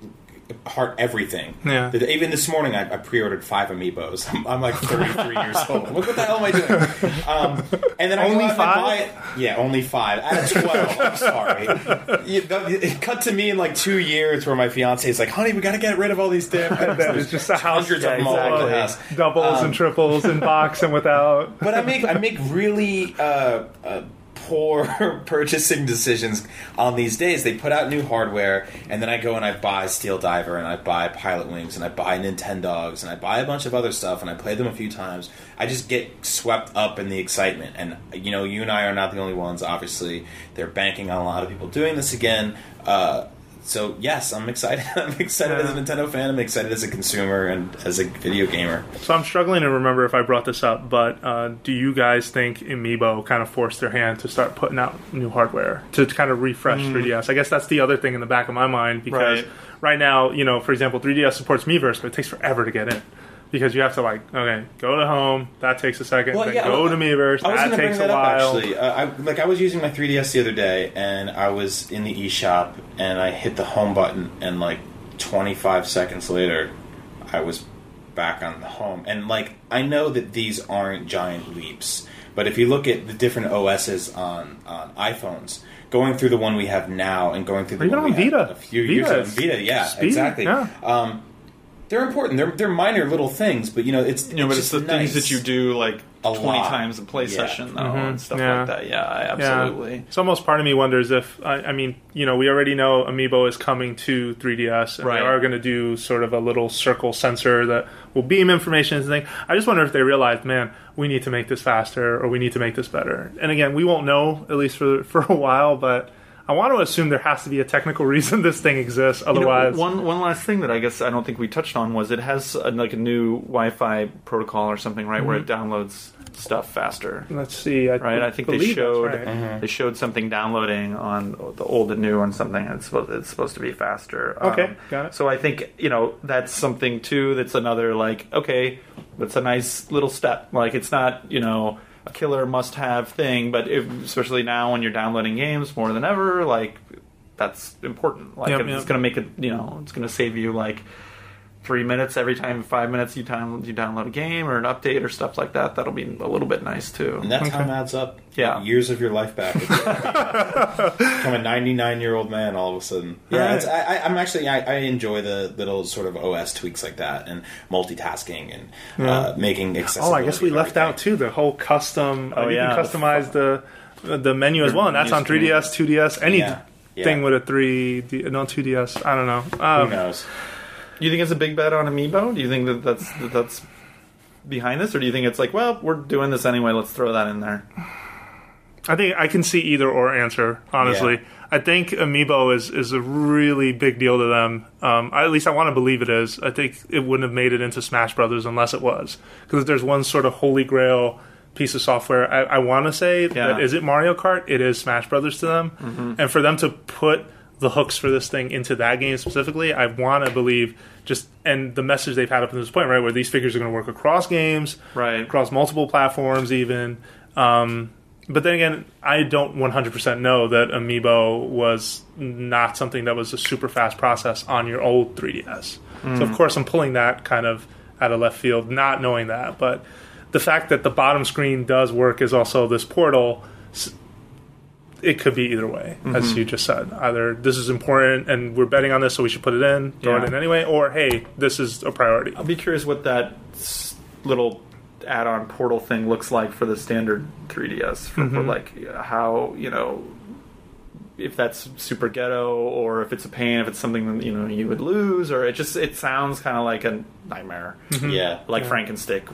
Speaker 7: Heart everything.
Speaker 4: Yeah.
Speaker 7: Even this morning, I, I pre-ordered five amiibos. I'm, I'm like 33 years old. What, what the hell am I doing? Um, and then I
Speaker 4: Only
Speaker 7: go out and
Speaker 4: five?
Speaker 7: Yeah, only five out of 12. I'm sorry. The- It cut to me in like two years where my fiance is like, "Honey, we got to get rid of all these damn." things."
Speaker 4: That is just a house.
Speaker 7: Hundreds
Speaker 6: Yeah,
Speaker 7: of them all the house.
Speaker 4: doubles
Speaker 7: Um,
Speaker 4: and triples and box and without.
Speaker 7: but I make I make really uh, uh, poor purchasing decisions on these days. They put out new hardware, and then I go and I buy Steel Diver, and I buy Pilot Wings, and I buy Nintendogs, and I buy a bunch of other stuff, and I play them a few times. I just get swept up in the excitement, and you know, you and I are not the only ones. Obviously, they're banking on a lot of people doing this again. Uh, so yes, I'm excited. I'm excited as a Nintendo fan. I'm excited as a consumer and as a video gamer.
Speaker 4: So I'm struggling to remember if I brought this up, but uh, do you guys think Amiibo kind of forced their hand to start putting out new hardware to kind of refresh 3DS? I guess that's the other thing in the back of my mind because
Speaker 6: Right.
Speaker 4: right, now, you know, for example, 3DS supports Miiverse, but it takes forever to get in. Because you have to like, okay, go to home. That takes a second.
Speaker 7: Well,
Speaker 4: then
Speaker 7: yeah,
Speaker 4: go to Miiverse.
Speaker 7: I was
Speaker 4: That
Speaker 7: to bring
Speaker 4: takes
Speaker 7: that
Speaker 4: a
Speaker 7: up
Speaker 4: while.
Speaker 7: actually. Uh, I, like I was using my 3DS the other day, and I was in the eShop, and I hit the home button, and like 25 seconds later, I was back on the home. And like I know that these aren't giant leaps, but if you look at the different OSs on on iPhones, going through the one we have now and going through the
Speaker 4: even
Speaker 7: one
Speaker 4: on
Speaker 7: we
Speaker 4: Vita.
Speaker 7: a few
Speaker 4: Vita
Speaker 7: years ago, Vita, yeah,
Speaker 4: speedy,
Speaker 7: exactly.
Speaker 4: yeah.
Speaker 7: Um, they're important. They're they're minor little things, but you know it's
Speaker 6: You know, but it's
Speaker 7: just
Speaker 6: the things that you do like
Speaker 7: A
Speaker 6: 20
Speaker 7: lot.
Speaker 6: times a play
Speaker 7: Yeah.
Speaker 6: session, though,
Speaker 4: Mhm.
Speaker 6: and stuff
Speaker 4: Yeah.
Speaker 6: like that. Yeah, absolutely.
Speaker 4: Yeah. It's almost part of me wonders if I, I mean, you know, we already know Amiibo is coming to 3DS, and
Speaker 6: Right.
Speaker 4: they are going to do sort of a little circle sensor that will beam information and thing. I just wonder if they realized, man, we need to make this faster or we need to make this better. And again, we won't know at least for for a while, but I want to assume there has to be a technical reason this thing exists.
Speaker 6: You know,
Speaker 4: Otherwise,
Speaker 6: one one last thing that I guess I don't think we touched on was it has a, like a new Wi-Fi protocol or something, right, where it downloads stuff faster.
Speaker 4: let's see. I
Speaker 6: Right, I think they
Speaker 4: believe that's
Speaker 6: showed
Speaker 4: right.
Speaker 6: they showed something downloading on the old and new on something. It's supposed it's supposed to be faster. Um,
Speaker 4: Okay, got it.
Speaker 6: So I think you know that's something too. That's another like okay, that's a nice little step. Like it's not you know a killer must have thing, but if, especially now when you're downloading games more than ever, like that's important. Like
Speaker 4: Yep,
Speaker 6: it's going to make it you know it's going to save you like three minutes every time five minutes you time you download a game or an update or stuff like that. That'll be a little bit nice too.
Speaker 7: And that time adds up.
Speaker 6: Yeah.
Speaker 7: years of your life back. Become a 99 year old man all of a sudden. Yeah, it's, I, I, I'm actually I, I enjoy the little sort of OS tweaks like that and multitasking and uh, making accessible.
Speaker 4: Oh, I guess we left out too the whole custom.
Speaker 6: Oh,
Speaker 4: uh, you
Speaker 6: yeah.
Speaker 4: can customize the the menu as well, and that's on 3ds, 2ds, any
Speaker 7: Yeah. Yeah.
Speaker 4: thing with a 3 d no 2ds. I don't know.
Speaker 7: Who
Speaker 4: Um,
Speaker 7: knows?
Speaker 6: Do you think it's a big bet on Amiibo? Do you think that that's that that's behind this, or do you think it's like, well, we're doing this anyway, let's throw that in there?
Speaker 4: I think I can see either or answer. Honestly,
Speaker 7: Yeah.
Speaker 4: I think Amiibo is is a really big deal to them. Um, I, at least I want to believe it is. I think it wouldn't have made it into Smash Brothers unless it was because there's one sort of holy grail piece of software. I, I want to say that is it Mario Kart? It is Smash Brothers to them, and for them to put the hooks for this thing into that game specifically, I want to believe just and the message they've had up to this point, right, where these figures are going to work across games,
Speaker 6: Right.
Speaker 4: across multiple platforms, even. Um, but then again, I don't 100% know that Amiibo was not something that was a super fast process on your old 3DS. So, of course, I'm pulling that kind of out of left field, not knowing that. But the fact that the bottom screen does work is also this portal. It could be either way, as mm-hmm. you just said. Either this is important and we're betting on this, so we should put it in, throw
Speaker 6: Yeah.
Speaker 4: it in anyway, or hey, this is a priority.
Speaker 6: I'll be curious what that little add-on portal thing looks like for the standard 3DS. For, for mm-hmm. like how you know if that's super ghetto or if it's a pain, if it's something that you know you would lose, or it just it sounds kind of like a nightmare, mm-hmm.
Speaker 7: Yeah.
Speaker 6: like Frankenstick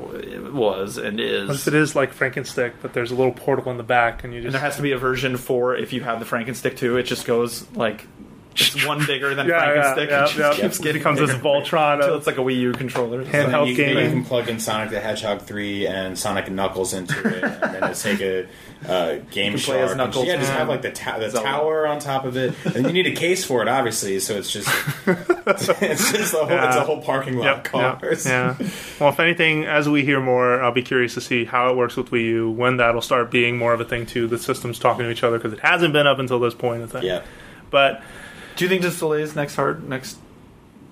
Speaker 6: was and is.
Speaker 4: What if it is like Frankenstick, but there's a little portal in the back, and you
Speaker 6: And
Speaker 4: just
Speaker 6: there has to be a version for if you have the Frankenstick too. It just goes like it's one bigger than
Speaker 4: yeah, yeah,
Speaker 6: Frankenstick.
Speaker 4: yeah,
Speaker 6: it just
Speaker 4: yeah.
Speaker 6: keeps
Speaker 4: It
Speaker 6: getting
Speaker 4: becomes this. Voltron.
Speaker 6: Until it's like a Wii U controller.
Speaker 4: Handheld
Speaker 7: you,
Speaker 4: gaming.
Speaker 7: You can plug in Sonic the Hedgehog 3 and Sonic and Knuckles into it, and then it's take a uh, Game
Speaker 6: You can play as
Speaker 7: Shark. and-
Speaker 6: Knuckles.
Speaker 7: yeah, just
Speaker 6: Yeah.
Speaker 7: have like the, ta- the tower on top of it, and you need a case for it, obviously. So it's just it's just a whole, it's a whole parking lot
Speaker 4: Yep,
Speaker 7: of
Speaker 4: yep,
Speaker 7: cars.
Speaker 4: yeah. Well, if anything, as we hear more, I'll be curious to see how it works with Wii U, when that'll start being more of a thing too. The systems talking to each other because it hasn't been up until this point. I think.
Speaker 7: Yeah.
Speaker 4: But
Speaker 6: Do you think this delays next hard next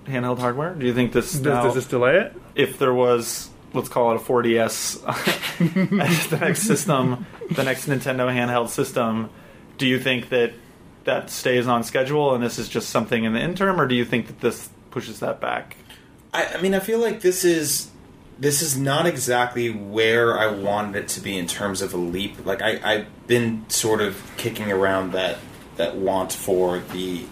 Speaker 6: handheld hardware? Do you think this
Speaker 4: does,
Speaker 6: now,
Speaker 4: does this delay it?
Speaker 6: if there was let's call it a 4DS as the next system, the next Nintendo handheld system, do you think that that stays on schedule and this is just something in the interim, or do you think that this pushes that back?
Speaker 7: I, I mean, I feel like this is this is not exactly where I wanted it to be in terms of a leap. Like I, I've been sort of kicking around that that want for the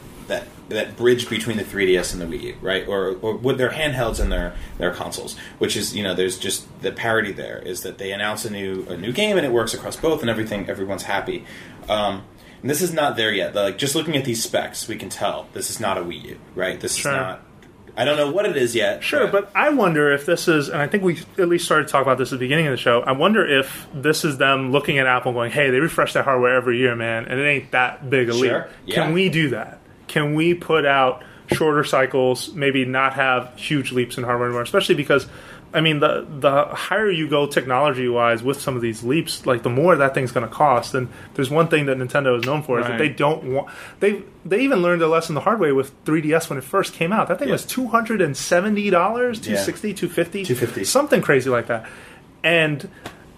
Speaker 7: that bridge between the 3DS and the Wii U, right? Or or with their handhelds and their their consoles, which is you know there's just the parity there is that they announce a new a new game and it works across both and everything everyone's happy. Um, and this is not there yet. Like just looking at these specs, we can tell this is not a Wii U, right? This
Speaker 4: Sure.
Speaker 7: is not. I don't know what it is yet.
Speaker 4: Sure, but I wonder if this is, and I think we at least started to talk about this at the beginning of the show. I wonder if this is them looking at Apple going, hey, they refresh their hardware every year, man, and it ain't that big a leap.
Speaker 7: Yeah.
Speaker 4: Can we do that? Can we put out shorter cycles, maybe not have huge leaps in hardware anymore, especially because I mean, the the higher you go technology wise with some of these leaps, like the more that thing's going to cost. And there's one thing that Nintendo is known for is that they don't want they they even learned a lesson the hard way with 3DS when it first came out. That thing
Speaker 7: Yeah.
Speaker 4: was two hundred and seventy dollars, two sixty, two fifty,
Speaker 7: 250.
Speaker 4: something crazy like that. And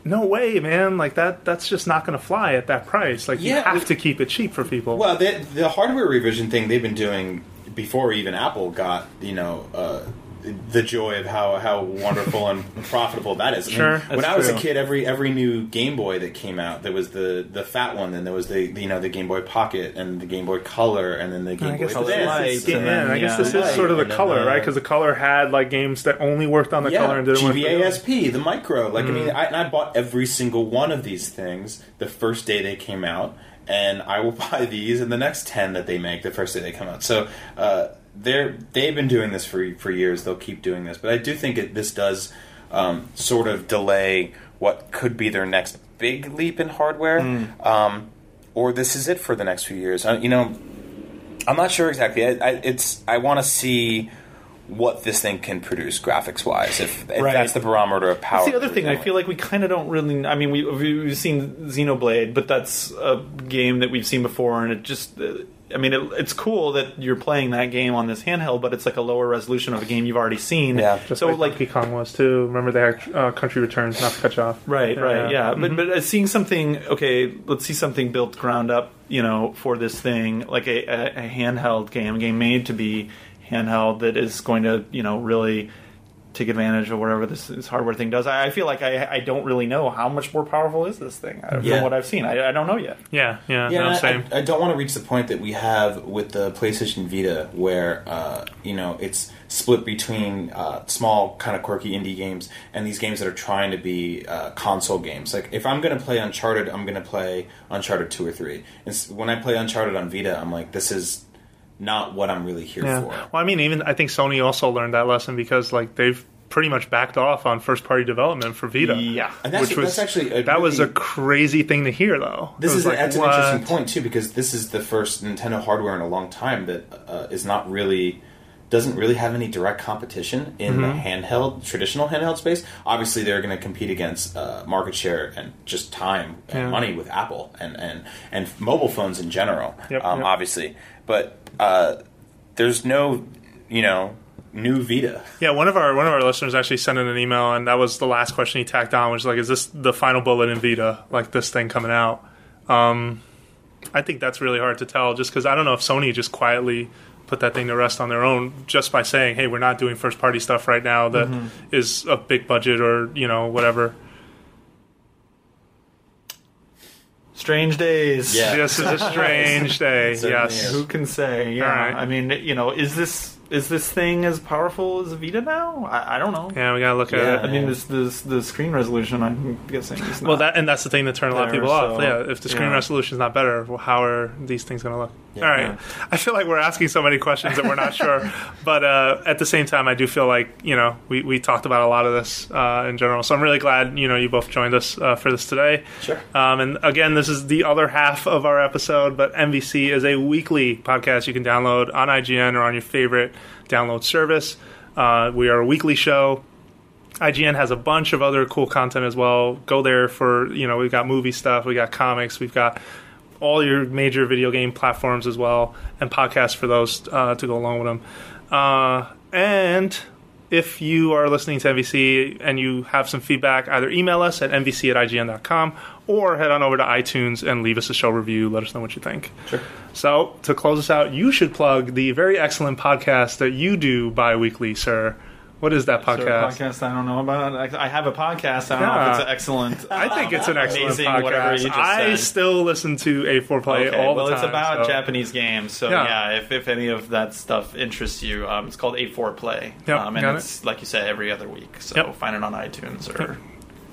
Speaker 4: no way, man! Like that, that's just not going to fly at that price. Like you have
Speaker 7: it-
Speaker 4: to keep it cheap for people.
Speaker 7: Well, the, the hardware revision thing they've been doing before even Apple got you know uh, the joy of how how wonderful and profitable that is. I mean,
Speaker 4: Sure,
Speaker 7: when I was a kid, every every new Game Boy that came out, there was the the fat one, then there was the you know the Game Boy Pocket and the Game Boy Color, and then the Game
Speaker 4: I
Speaker 7: Boy
Speaker 4: guess
Speaker 6: Color
Speaker 4: this
Speaker 7: Advance.
Speaker 6: Lights,
Speaker 4: yeah,
Speaker 6: then,
Speaker 4: I guess this is sort of the color,
Speaker 7: uh,
Speaker 4: right? Because the color had like games that only worked on the
Speaker 7: yeah,
Speaker 4: color and didn't work. for the
Speaker 7: GBA the micro. Like I
Speaker 4: Mm.
Speaker 7: mean, I, and I bought every single one of these things the first day they came out, and I will buy these and the next ten that they make the first day they come out. So uh, they're they've been doing this for for years. They'll keep doing this, but I do think it, this does um, sort of delay what could be their next big leap in hardware,
Speaker 4: Mm.
Speaker 7: um, or this is it for the next few years. Uh, you know, I'm not sure exactly. I, I, it's I want to see what this thing can produce graphics wise. If, if
Speaker 6: Right.
Speaker 7: that's the barometer of power.
Speaker 6: That's the other thing. I feel like we kind of don't really. I mean, we, we- we've seen Xenoblade, but that's a game that we've seen before, and it just. uh, I mean, it, it's cool that you're playing that game on this handheld, but it's like a lower resolution of a game you've already seen.
Speaker 7: Yeah.
Speaker 4: Just
Speaker 6: so
Speaker 4: like,
Speaker 6: like
Speaker 4: Donkey Kong was too. Remember they had uh, country returns, not to cut you off.
Speaker 6: Right, right, yeah.
Speaker 4: Mhm.
Speaker 6: But but uh, seeing something, okay, let's see something built ground up, you know, for this thing, like a, a, a handheld game, a game made to be handheld that is going to, you know, really take advantage of whatever this, this hardware thing does. I, I feel like I, I don't really know how much more powerful is this thing uh,
Speaker 7: Yeah.
Speaker 6: from what I've seen. I, I don't know yet.
Speaker 4: Yeah, yeah,
Speaker 7: Yeah,
Speaker 4: no,
Speaker 7: I-
Speaker 4: same.
Speaker 7: I, I don't want to reach the point that we have with the PlayStation Vita, where uh, you know it's split between uh, small, kind of quirky indie games and these games that are trying to be uh, console games. Like if I'm going to play Uncharted, I'm going to play Uncharted two or three. And when I play Uncharted on Vita, I'm like, this is not what I'm really here
Speaker 4: yeah.
Speaker 7: for.
Speaker 4: Well, I mean, even I think Sony also learned that lesson because like they've pretty much backed off on first party development for Vita.
Speaker 6: Yeah.
Speaker 7: And that's,
Speaker 4: which was
Speaker 7: that's actually a
Speaker 4: that was a crazy thing to hear, though.
Speaker 7: This is
Speaker 4: like,
Speaker 7: that's
Speaker 4: what?
Speaker 7: an interesting point too because this is the first Nintendo hardware in a long time that uh, is not really doesn't really have any direct competition in
Speaker 4: Mm-hmm.
Speaker 7: the handheld traditional handheld space. Obviously, they're going to compete against uh, market share and just time and
Speaker 4: Yeah.
Speaker 7: money with Apple and and and mobile phones in general.
Speaker 4: Yep,
Speaker 7: um,
Speaker 4: yep.
Speaker 7: Obviously, but uh, there's no you know new Vita.
Speaker 4: Yeah, one of our one of our listeners actually sent in an email, and that was the last question he tacked on, which was like, "Is this the final bullet in Vita? Like this thing coming out?" Um, I think that's really hard to tell, just because I don't know if Sony just quietly put that thing to rest on their own, just by saying, "Hey, we're not doing first party stuff right now that is
Speaker 6: Mm-hmm.
Speaker 4: a big budget or you know whatever."
Speaker 6: Strange days.
Speaker 7: Yeah.
Speaker 4: This is a strange day. Yes.
Speaker 6: Who can say? Yeah.
Speaker 4: All right.
Speaker 6: I mean, you know, is this is this thing as powerful as Vita now? I, I don't know.
Speaker 4: Yeah, we gotta look
Speaker 7: Yeah.
Speaker 4: at
Speaker 6: I mean, this, this the screen resolution. I'm guessing is not.
Speaker 4: Well, that and that's the thing that turned a lot of people off. Yeah, if the screen
Speaker 6: yeah.
Speaker 4: resolution is not better, well, how are these things going to look?
Speaker 7: Yeah.
Speaker 4: All right. I feel like we're asking so many questions that we're not sure, but uh, at the same time, I do feel like you know we, we talked about a lot of this uh, in general. So I'm really glad you know you both joined us uh, for this today.
Speaker 7: Sure.
Speaker 4: Um, and again, this is the other half of our episode, but NVC is a weekly podcast you can download on IGN or on your favorite download service. Uh, we are a weekly show. IGN has a bunch of other cool content as well. Go there for you know we've got movie stuff, we got comics, we've got all your major video game platforms as well, and podcasts for those uh, to go along with them. Uh, and if you are listening to NVC and you have some feedback, either email us at nvc at ign.com or head on over to iTunes and leave us a show review. Let us know what you think.
Speaker 7: Sure.
Speaker 4: So, to close us out, you should plug the very excellent podcast that you do bi weekly, sir. What is that podcast?
Speaker 6: podcast I don't know about. I, have a podcast. I don't know if it's an excellent.
Speaker 4: I think it's an excellent
Speaker 6: Amazing,
Speaker 4: podcast.
Speaker 6: whatever you just
Speaker 4: I
Speaker 6: said.
Speaker 4: still listen to 8-4 Play
Speaker 6: Okay,
Speaker 4: all
Speaker 6: well,
Speaker 4: the time.
Speaker 6: Well, it's about
Speaker 4: so-
Speaker 6: Japanese games, so
Speaker 4: Yeah.
Speaker 6: yeah. if, if any of that stuff interests you, um, it's called 8-4 Play,
Speaker 4: Yep,
Speaker 6: um, and it's like you said every other week. So
Speaker 4: Yep.
Speaker 6: find it on iTunes or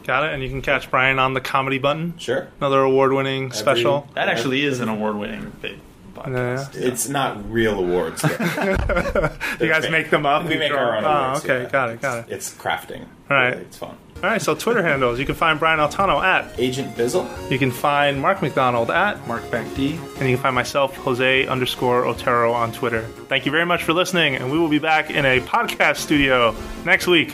Speaker 4: Got it. And you can catch Brian on the comedy button,
Speaker 7: Sure.
Speaker 4: another award-winning special.
Speaker 6: that actually is an award-winning big podcast.
Speaker 7: It's not real awards.
Speaker 4: You guys make them up.
Speaker 7: We make
Speaker 4: draw-
Speaker 7: our own
Speaker 4: Oh,
Speaker 7: awards,
Speaker 4: okay,
Speaker 7: yeah.
Speaker 4: got it, got it.
Speaker 7: It's crafting.
Speaker 4: All right.
Speaker 7: Really, It's fun.
Speaker 4: All right, so Twitter handles. You can find Brian Altano at.
Speaker 7: Agent Bizzle.
Speaker 4: You can find Mark MacDonald at.
Speaker 6: Mark Bank D.
Speaker 4: And you can find myself, Jose underscore Otero, on Twitter. Thank you very much for listening, and we will be back in a podcast studio next week.